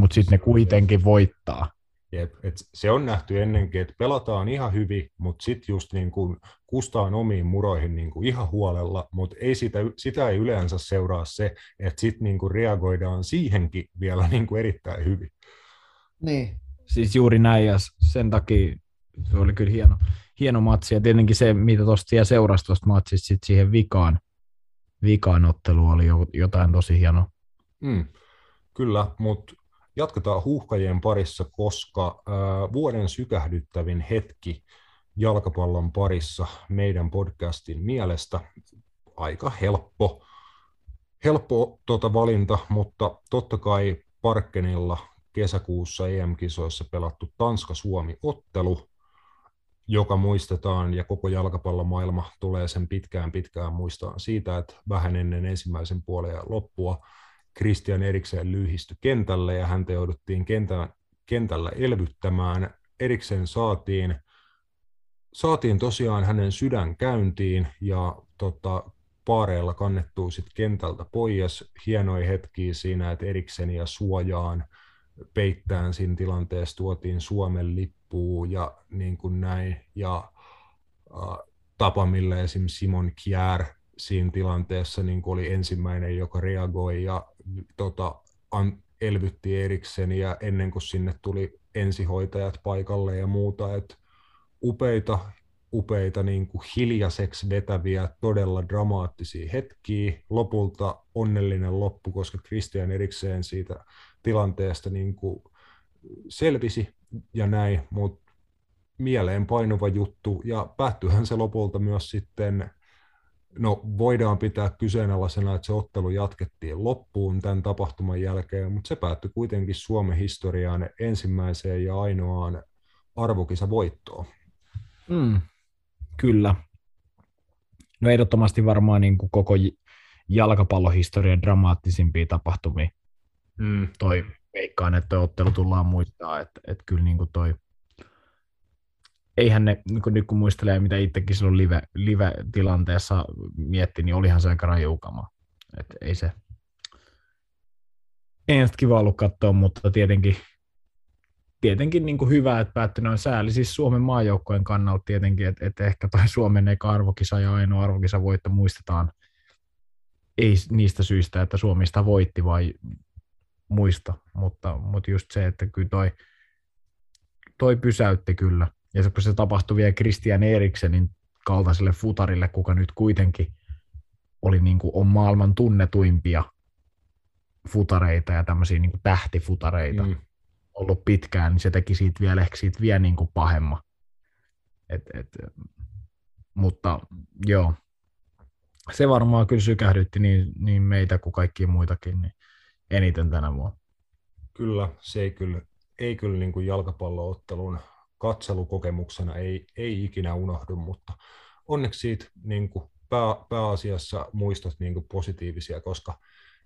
mutta sitten ne kuitenkin voittaa. Jep, et se on nähty ennenkin, että pelataan ihan hyvin, mutta sitten just niin kuin kustaan omiin muroihin niin kuin ihan huolella, mutta ei sitä, sitä ei yleensä seuraa se, että sitten niin kuin reagoidaan siihenkin vielä niin kuin erittäin hyvin. Niin, siis juuri näin ja sen takia se oli kyllä hieno, hieno matsi ja tietenkin se, mitä tuosta seurasi tuosta matsista sit siihen vikaan, vikaan ottelu oli jotain tosi hienoa. Mm, kyllä, mutta Jatketaan huuhkajien parissa, koska vuoden sykähdyttävin hetki jalkapallon parissa meidän podcastin mielestä. Aika helppo, helppo tuota valinta, mutta totta kai Parkkenilla kesäkuussa EM-kisoissa pelattu Tanska-Suomi-ottelu, joka muistetaan ja koko jalkapallomaailma tulee sen pitkään pitkään muistaa siitä, että vähän ennen ensimmäisen puolen loppua Christian Eriksen lyhistyi kentälle ja häntä jouduttiin kentällä, kentällä elvyttämään. Eriksen saatiin, saatiin tosiaan hänen sydän käyntiin ja tota, paareilla kannettuu sitten kentältä pois. Hienoja hetkiä siinä, että Eriksenia suojaan peittään siinä tilanteessa tuotiin Suomen lippuun ja niin kuin näin. Ja tapa, millä esimerkiksi Simon Kjär siinä tilanteessa niin oli ensimmäinen, joka reagoi ja tota, an, elvytti Eriksen ja ennen kuin sinne tuli ensihoitajat paikalle ja muuta, että upeita, upeita niin kuin hiljaiseksi vetäviä, todella dramaattisia hetkiä. Lopulta onnellinen loppu, koska Christian Eriksen siitä tilanteesta niin kuin selvisi ja näin, mutta mieleen painuva juttu, ja päättyyhän se lopulta myös sitten No voidaan pitää kyseenalaisena, että se ottelu jatkettiin loppuun tämän tapahtuman jälkeen, mutta se päättyi kuitenkin Suomen historiaan ensimmäiseen ja ainoaan arvokisavoittoon. Mm, kyllä. No ehdottomasti varmaan niin kuin koko jalkapallohistorian dramaattisimpia tapahtumia. Mm. Toi veikkaan, että ottelu tullaan muistaa, että, että kyllä niin kuin toi, eihän ne, niin kun nyt kun muistelee, mitä itsekin silloin live, live-tilanteessa mietti, niin olihan se aika rajuukama. Että ei se, ei sitä kiva ollut katsoa, mutta tietenkin, tietenkin niin kuin hyvä, että päättyi noin sääli. Siis Suomen maajoukkojen kannalta tietenkin, että, että ehkä toi Suomen eka arvokisa ja ainoa arvokisa voitto muistetaan ei niistä syistä, että Suomi sitä voitti, vai muista, mutta, mutta just se, että kyllä toi, toi pysäytti kyllä. Ja se, kun se tapahtui vielä Christian Eriksenin kaltaiselle futarille, kuka nyt kuitenkin oli niin kuin, on maailman tunnetuimpia futareita ja tämmöisiä niin kuin tähtifutareita mm. ollut pitkään, niin se teki siitä vielä ehkä siitä vielä niin kuin pahemma. Et, et, mutta joo, se varmaan kyllä sykähdytti niin, niin meitä kuin kaikkia muitakin niin eniten tänä vuonna. Kyllä, se ei kyllä, ei kyllä niin kuin jalkapalloottelun katselukokemuksena ei, ei ikinä unohdu, mutta onneksi siitä niin kuin pää, pääasiassa muistot niin kuin positiivisia, koska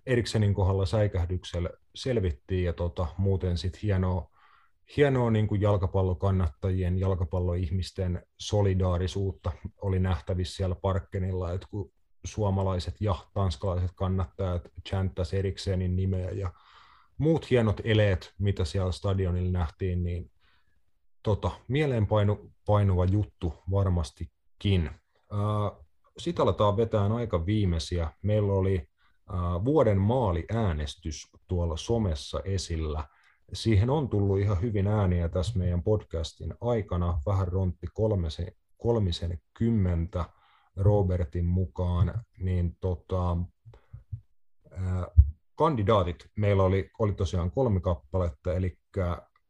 Eriksenin kohdalla säikähdyksellä selvittiin ja tota, muuten sitten hienoa, hienoa niin kuin jalkapallokannattajien, jalkapalloihmisten solidaarisuutta oli nähtävissä siellä Parkkenilla, että kun suomalaiset ja tanskalaiset kannattajat chanttasi Eriksenin nimeä ja muut hienot eleet, mitä siellä stadionilla nähtiin, niin tota, mieleenpainuva juttu varmastikin. Sitten aletaan vetää aika viimeisiä. Meillä oli vuoden maali-äänestys tuolla somessa esillä. Siihen on tullut ihan hyvin ääniä tässä meidän podcastin aikana, vähän rontti kolmisen, kolmisen kymmentä Robertin mukaan, niin tota, kandidaatit meillä oli, oli tosiaan kolme kappaletta, eli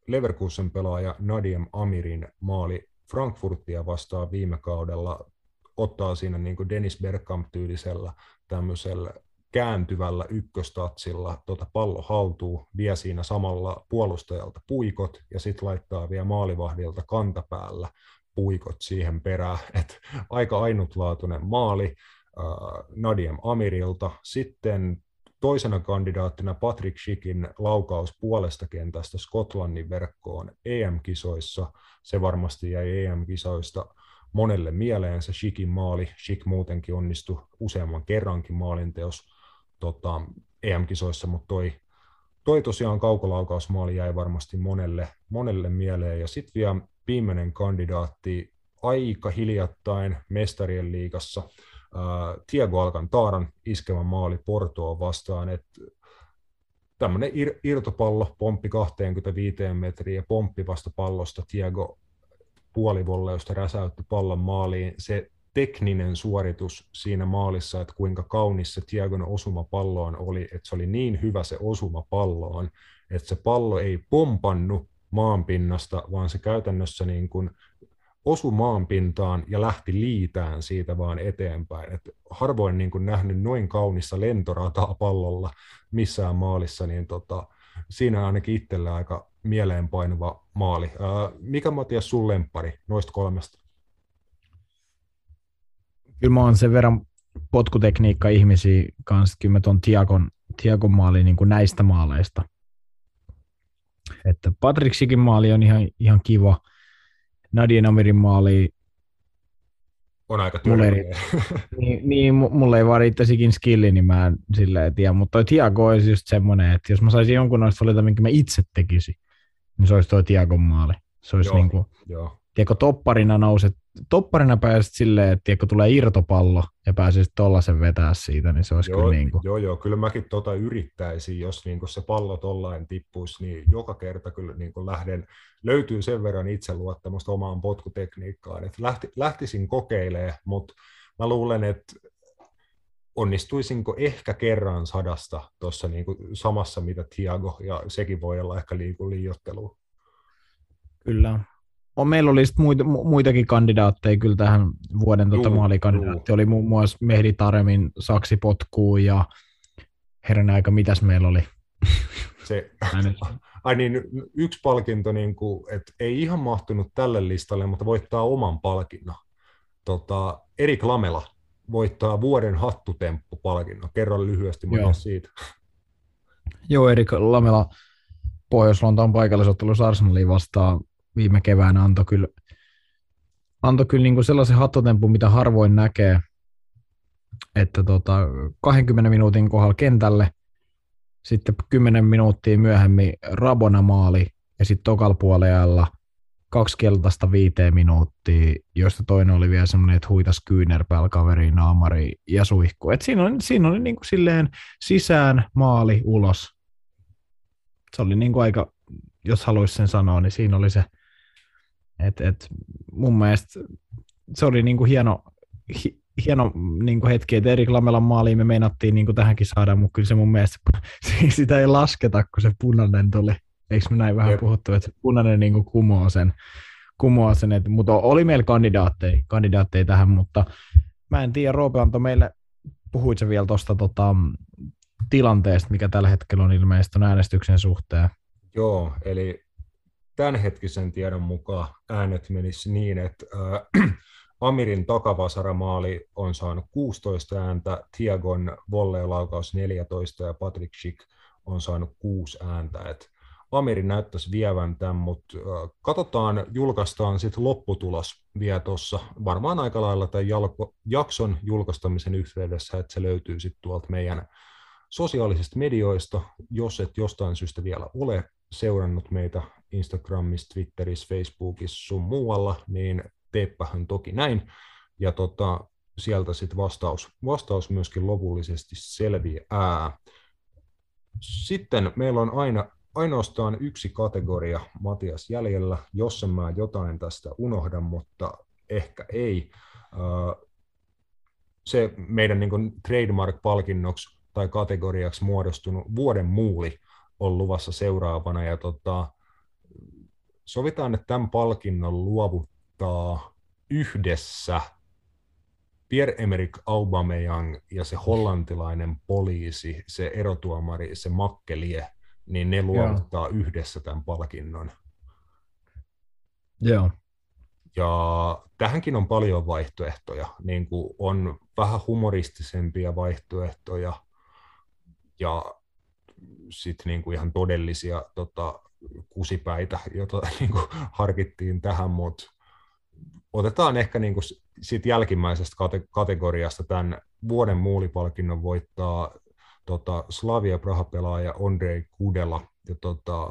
Leverkusen pelaaja Nadiem Amirin maali Frankfurtia vastaan viime kaudella ottaa siinä niin kuin Dennis Bergkamp-tyylisellä tämmöisellä kääntyvällä ykköstatsilla tota pallo haltuu, vie siinä samalla puolustajalta puikot ja sitten laittaa vielä maalivahdilta kantapäällä puikot siihen perään. Et aika ainutlaatuinen maali äh, Nadiem Amirilta. Sitten toisena kandidaattina Patrick Schickin laukaus puolesta kentästä Skotlannin verkkoon EM-kisoissa. Se varmasti jäi EM-kisoista monelle mieleen se Schickin maali. Schick muutenkin onnistui useamman kerrankin maalinteos tota, EM-kisoissa, mutta toi, toi tosiaan kaukolaukausmaali jäi varmasti monelle, monelle mieleen. Ja sitten vielä viimeinen kandidaatti aika hiljattain mestarien liigassa – Tiago Alcantaran iskemä maali Portoa vastaan, että tämmöinen ir- irtopallo, pomppi 25 metriä, pomppi vasta pallosta, Tiago puolivolleosta räsäytti pallon maaliin. Se tekninen suoritus siinä maalissa, että kuinka kaunis se Tiagon osuma palloon oli, että se oli niin hyvä se osuma palloon, että se pallo ei pompannut maanpinnasta, vaan se käytännössä niin kuin osu maanpintaan ja lähti liitään siitä vaan eteenpäin. Et harvoin niin kuin nähnyt noin kaunissa lentorataa pallolla missään maalissa, niin tota, siinä on ainakin itsellä aika mieleenpainuva maali. Ää, mikä Matias sun lemppari noista kolmesta? Kyllä mä oon sen verran potkutekniikka ihmisiä kanssa, kyllä mä ton Tiagon, Tiagon maali niin kuin näistä maaleista. Että Patrick maali on ihan, ihan kiva – Nadien Amirin maali on aika mulle ei, niin, niin, mulle ei vaan riittäisikin skilli, niin mä en silleen tiedä. Mutta toi Tiago olisi just semmoinen, että jos mä saisin jonkun noista valita, minkä mä itse tekisin, niin se olisi toi Tiagon maali. Se olisi joo, niin kuin, joo tiedätkö, topparina nouset, topparina pääset silleen, että tiedätkö, tulee irtopallo ja pääsisit tollasen vetää siitä, niin se olisi joo, kyllä niin kuin... Joo, joo, kyllä mäkin tota yrittäisin, jos niin kuin se pallo tollain tippuisi, niin joka kerta kyllä niin kuin lähden, löytyy sen verran itseluottamusta omaan potkutekniikkaan, että lähti, lähtisin kokeilemaan, mutta mä luulen, että onnistuisinko ehkä kerran sadasta tuossa niin samassa mitä Tiago, ja sekin voi olla ehkä liiku liiottelu. Kyllä, on, meillä oli sit muita, muitakin kandidaatteja kyllä tähän vuoden tota, Juu, maalikandidaatti. Oli muun muassa Mehdi Taremin saksipotkuun ja herran aika, mitäs meillä oli? Se, ai niin, yksi palkinto, niin kuin, että ei ihan mahtunut tälle listalle, mutta voittaa oman palkinnon. Tota, Erik Lamela voittaa vuoden hattutemppu-palkinnon. Kerro lyhyesti Joo. Joo. siitä. Joo, Erik Lamela Pohjois-Lontoon paikallisottelussa Arsenalia vastaan viime keväänä antoi kyllä, antoi kyllä niin kuin sellaisen hattotempun, mitä harvoin näkee, että tota, 20 minuutin kohdalla kentälle, sitten 10 minuuttia myöhemmin Rabona maali ja sitten tokal puolella kaksi keltaista viiteen minuuttia, joista toinen oli vielä semmoinen, että huitas kyynärpäällä kaveriin naamari ja suihku. Et siinä oli, siinä oli niin kuin silleen sisään, maali, ulos. Se oli niin kuin aika, jos haluaisi sen sanoa, niin siinä oli se, että et mun mielestä se oli niin kuin hieno, hi, hieno niin kuin hetki, että Erik Lamelan maaliin me meinattiin niin kuin tähänkin saada, mutta kyllä se mun mielestä sitä ei lasketa, kun se punainen tuli. Eikö me näin vähän Jep. puhuttu, että se punainen niin kuin kumoaa sen, kumoaa sen että, mutta oli meillä kandidaatteja, kandidaatteja tähän, mutta mä en tiedä, Roope antoi meille, puhuit sä vielä tuosta tota, tilanteesta, mikä tällä hetkellä on ilmeisesti on äänestyksen suhteen. Joo, eli tämänhetkisen tiedon mukaan äänet menisi niin, että äh, Amirin takavasaramaali on saanut 16 ääntä, Tiagon volleylaukaus 14 ja Patrick Schick on saanut 6 ääntä. Et Amiri näyttäisi vievän tämän, mutta äh, katsotaan, julkaistaan sitten lopputulos vielä tuossa varmaan aika lailla tämän jalko, jakson julkaistamisen yhteydessä, että se löytyy sitten tuolta meidän sosiaalisista medioista, jos et jostain syystä vielä ole seurannut meitä Instagramissa, Twitterissä, Facebookissa sun muualla, niin teeppähän toki näin. Ja tota, sieltä sitten vastaus, vastaus myöskin lopullisesti selviää. Sitten meillä on aina ainoastaan yksi kategoria Matias jäljellä, jos mä jotain tästä unohdan, mutta ehkä ei. Se meidän niin trademark-palkinnoksi tai kategoriaksi muodostunut vuoden muuli on luvassa seuraavana. Ja tota, sovitaan, että tämän palkinnon luovuttaa yhdessä Pierre-Emerick Aubameyang ja se hollantilainen poliisi, se erotuomari, se Makkelie, niin ne luovuttaa Joo. yhdessä tämän palkinnon. Joo. Ja tähänkin on paljon vaihtoehtoja, niin kuin on vähän humoristisempia vaihtoehtoja ja sitten niin kuin ihan todellisia tota, kusipäitä, joita niin harkittiin tähän, mutta otetaan ehkä niin kuin siitä jälkimmäisestä kate- kategoriasta tämän vuoden muulipalkinnon voittaa tota, Slavia Praha-pelaaja Andrei Kudela, ja tota,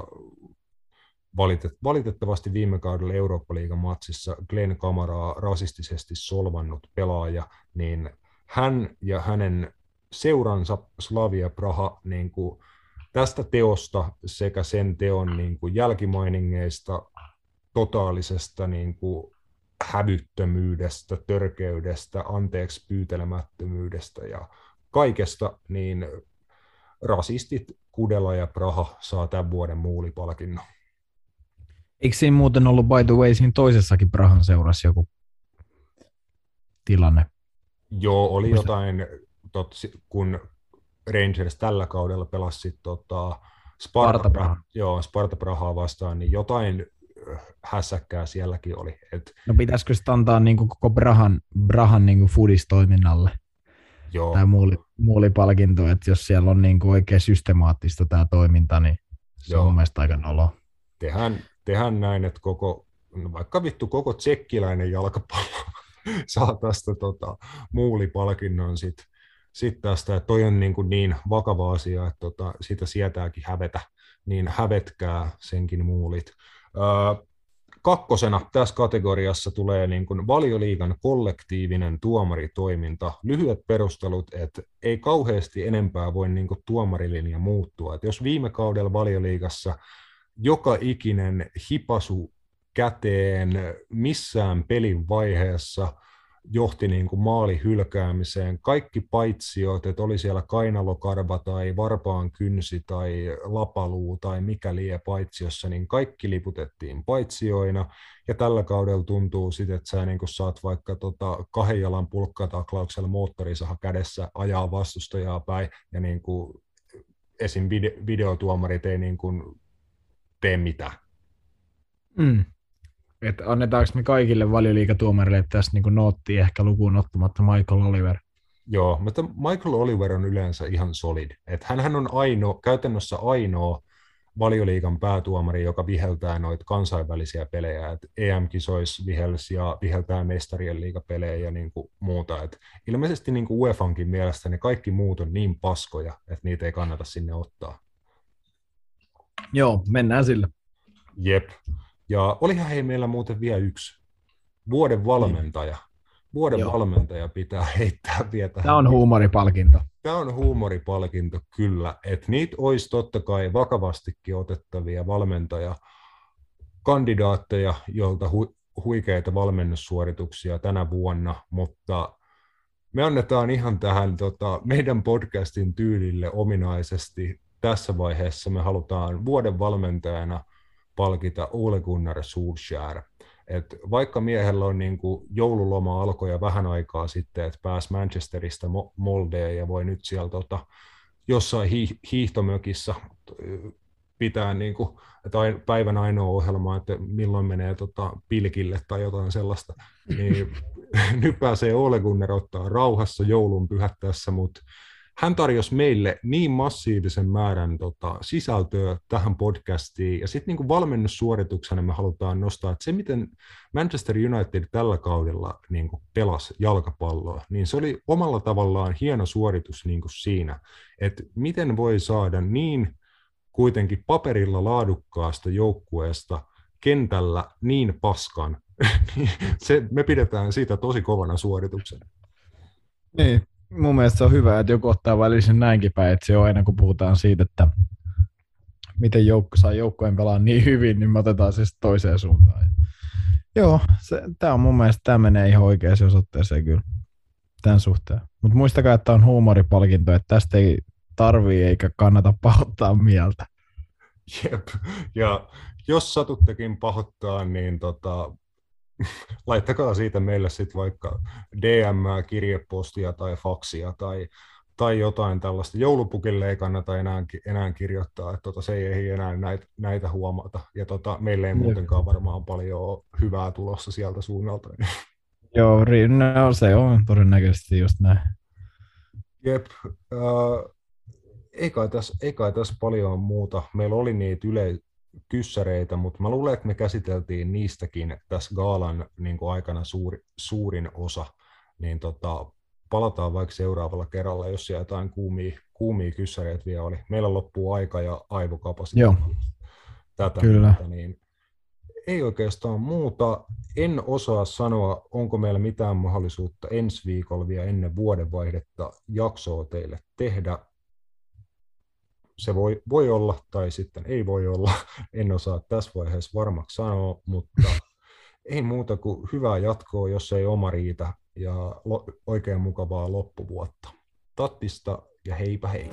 valitet- valitettavasti viime kaudella Eurooppa-liigan matsissa Glenn Kamaraa rasistisesti solvannut pelaaja, niin hän ja hänen seuransa Slavia Praha niin kuin tästä teosta sekä sen teon niin kuin jälkimainingeista, totaalisesta niin kuin hävyttömyydestä, törkeydestä, anteeksi pyytelemättömyydestä ja kaikesta, niin rasistit Kudela ja Praha saa tämän vuoden muulipalkinnon. Eikö siinä muuten ollut by the way siinä toisessakin Prahan seurassa joku tilanne? Joo, oli jotain, tot, kun Rangers tällä kaudella pelasi tota, Sparta Sparta, joo, Sparta Prahaa vastaan, niin jotain äh, hässäkkää sielläkin oli. Et, No pitäisikö sitä antaa niin kuin koko Brahan, Brahan niin kuin foodistoiminnalle joo, tämä muuli, muulipalkinto, että jos siellä on niin kuin oikein systemaattista tämä toiminta, niin se Joo. on mun mielestä aika nolo. tehdään, tehdään näin, että koko, no vaikka vittu koko tsekkiläinen jalkapallo saa tästä tota, muulipalkinnon sit, sit tästä, että toi on niin, kuin niin vakava asia, että tota, sitä sietääkin hävetä, niin hävetkää senkin muulit. Öö, kakkosena tässä kategoriassa tulee niin kuin valioliigan kollektiivinen tuomaritoiminta. Lyhyet perustelut, että ei kauheasti enempää voi niin kuin tuomarilinja muuttua. Et jos viime kaudella valioliigassa joka ikinen hipasu käteen missään pelin vaiheessa johti niin kuin maali hylkäämiseen. Kaikki paitsiot, että oli siellä kainalokarva tai varpaan kynsi tai lapaluu tai mikä lie paitsiossa, niin kaikki liputettiin paitsioina. Ja tällä kaudella tuntuu sitten, että sä niin kuin saat vaikka tota kahden jalan pulkkataklauksella moottorisaha kädessä ajaa vastustajaa päin ja niin kuin esim. videotuomarit ei niin kuin tee mitään. Mm. Et annetaanko me kaikille valioliikatuomarille tässä niin nootti ehkä lukuun ottamatta Michael Oliver? Joo, mutta Michael Oliver on yleensä ihan solid. Et hänhän on ainoa, käytännössä ainoa valioliikan päätuomari, joka viheltää noita kansainvälisiä pelejä. Et EM-kisois vihels ja viheltää mestarien liigapelejä ja niin kuin muuta. Et ilmeisesti niin kuin UEFankin mielestä ne kaikki muut on niin paskoja, että niitä ei kannata sinne ottaa. Joo, mennään sillä. Jep. Ja olihan hei meillä muuten vielä yksi. Vuoden valmentaja. Vuoden Joo. valmentaja pitää heittää vielä Tämä on huumoripalkinto. Tämä on huumoripalkinto, kyllä. Että niitä olisi totta kai vakavastikin otettavia valmentaja kandidaatteja, joilta hu- huikeita valmennussuorituksia tänä vuonna, mutta me annetaan ihan tähän tota, meidän podcastin tyylille ominaisesti. Tässä vaiheessa me halutaan vuoden valmentajana – palkita Ole Gunnar Solskjaer. Et vaikka miehellä on niin kuin joululoma alkoi jo vähän aikaa sitten, että pääsi Manchesterista Moldeen ja voi nyt sieltä tota, jossain hi- hiihtomökissä pitää niin kuin, että päivän ainoa ohjelma, että milloin menee tota, pilkille tai jotain sellaista, niin nyt pääsee Ole Gunnar ottaa rauhassa joulun pyhättäessä, mutta hän tarjosi meille niin massiivisen määrän tota, sisältöä tähän podcastiin, ja sitten niin valmennussuorituksena me halutaan nostaa, että se miten Manchester United tällä kaudella niin kuin pelasi jalkapalloa, niin se oli omalla tavallaan hieno suoritus niin kuin siinä, että miten voi saada niin kuitenkin paperilla laadukkaasta joukkueesta kentällä niin paskan, se, me pidetään siitä tosi kovana suorituksena. Niin, mun mielestä se on hyvä, että joku ottaa välisen näinkin päin, että se on aina kun puhutaan siitä, että miten joukko saa joukkojen pelaa niin hyvin, niin me otetaan se toiseen suuntaan. Joo, tämä on mun mielestä, tämä menee ihan oikeaan osoitteeseen kyllä tämän suhteen. Mutta muistakaa, että on huumoripalkinto, että tästä ei tarvii eikä kannata pahoittaa mieltä. Jep, ja jos satuttekin pahoittaa, niin tota, laittakaa siitä meille sitten vaikka DM, kirjepostia tai faksia tai, tai jotain tällaista. Joulupukille ei kannata enää, enää kirjoittaa, että tota, se ei enää näitä, näitä huomata. Ja tota, meille ei muutenkaan varmaan paljon hyvää tulossa sieltä suunnalta. Joo, no, se on todennäköisesti just näin. Jep. Äh, ei kai tässä, ei kai tässä paljon muuta. Meillä oli niitä yle, kyssäreitä, mutta mä luulen, että me käsiteltiin niistäkin tässä Gaalan niin kuin aikana suuri, suurin osa, niin tota, palataan vaikka seuraavalla kerralla, jos siellä jotain kuumia, kuumia kyssäreitä vielä oli. Meillä loppuu aika ja aivokapasiteetti. Tätä, Kyllä. Mutta, niin ei oikeastaan muuta. En osaa sanoa, onko meillä mitään mahdollisuutta ensi viikolla vielä ennen vuodenvaihdetta jaksoa teille tehdä se voi, voi olla tai sitten ei voi olla. En osaa tässä vaiheessa varmaksi sanoa, mutta ei muuta kuin hyvää jatkoa, jos ei oma riitä ja lo, oikein mukavaa loppuvuotta. Tattista ja heipä hei.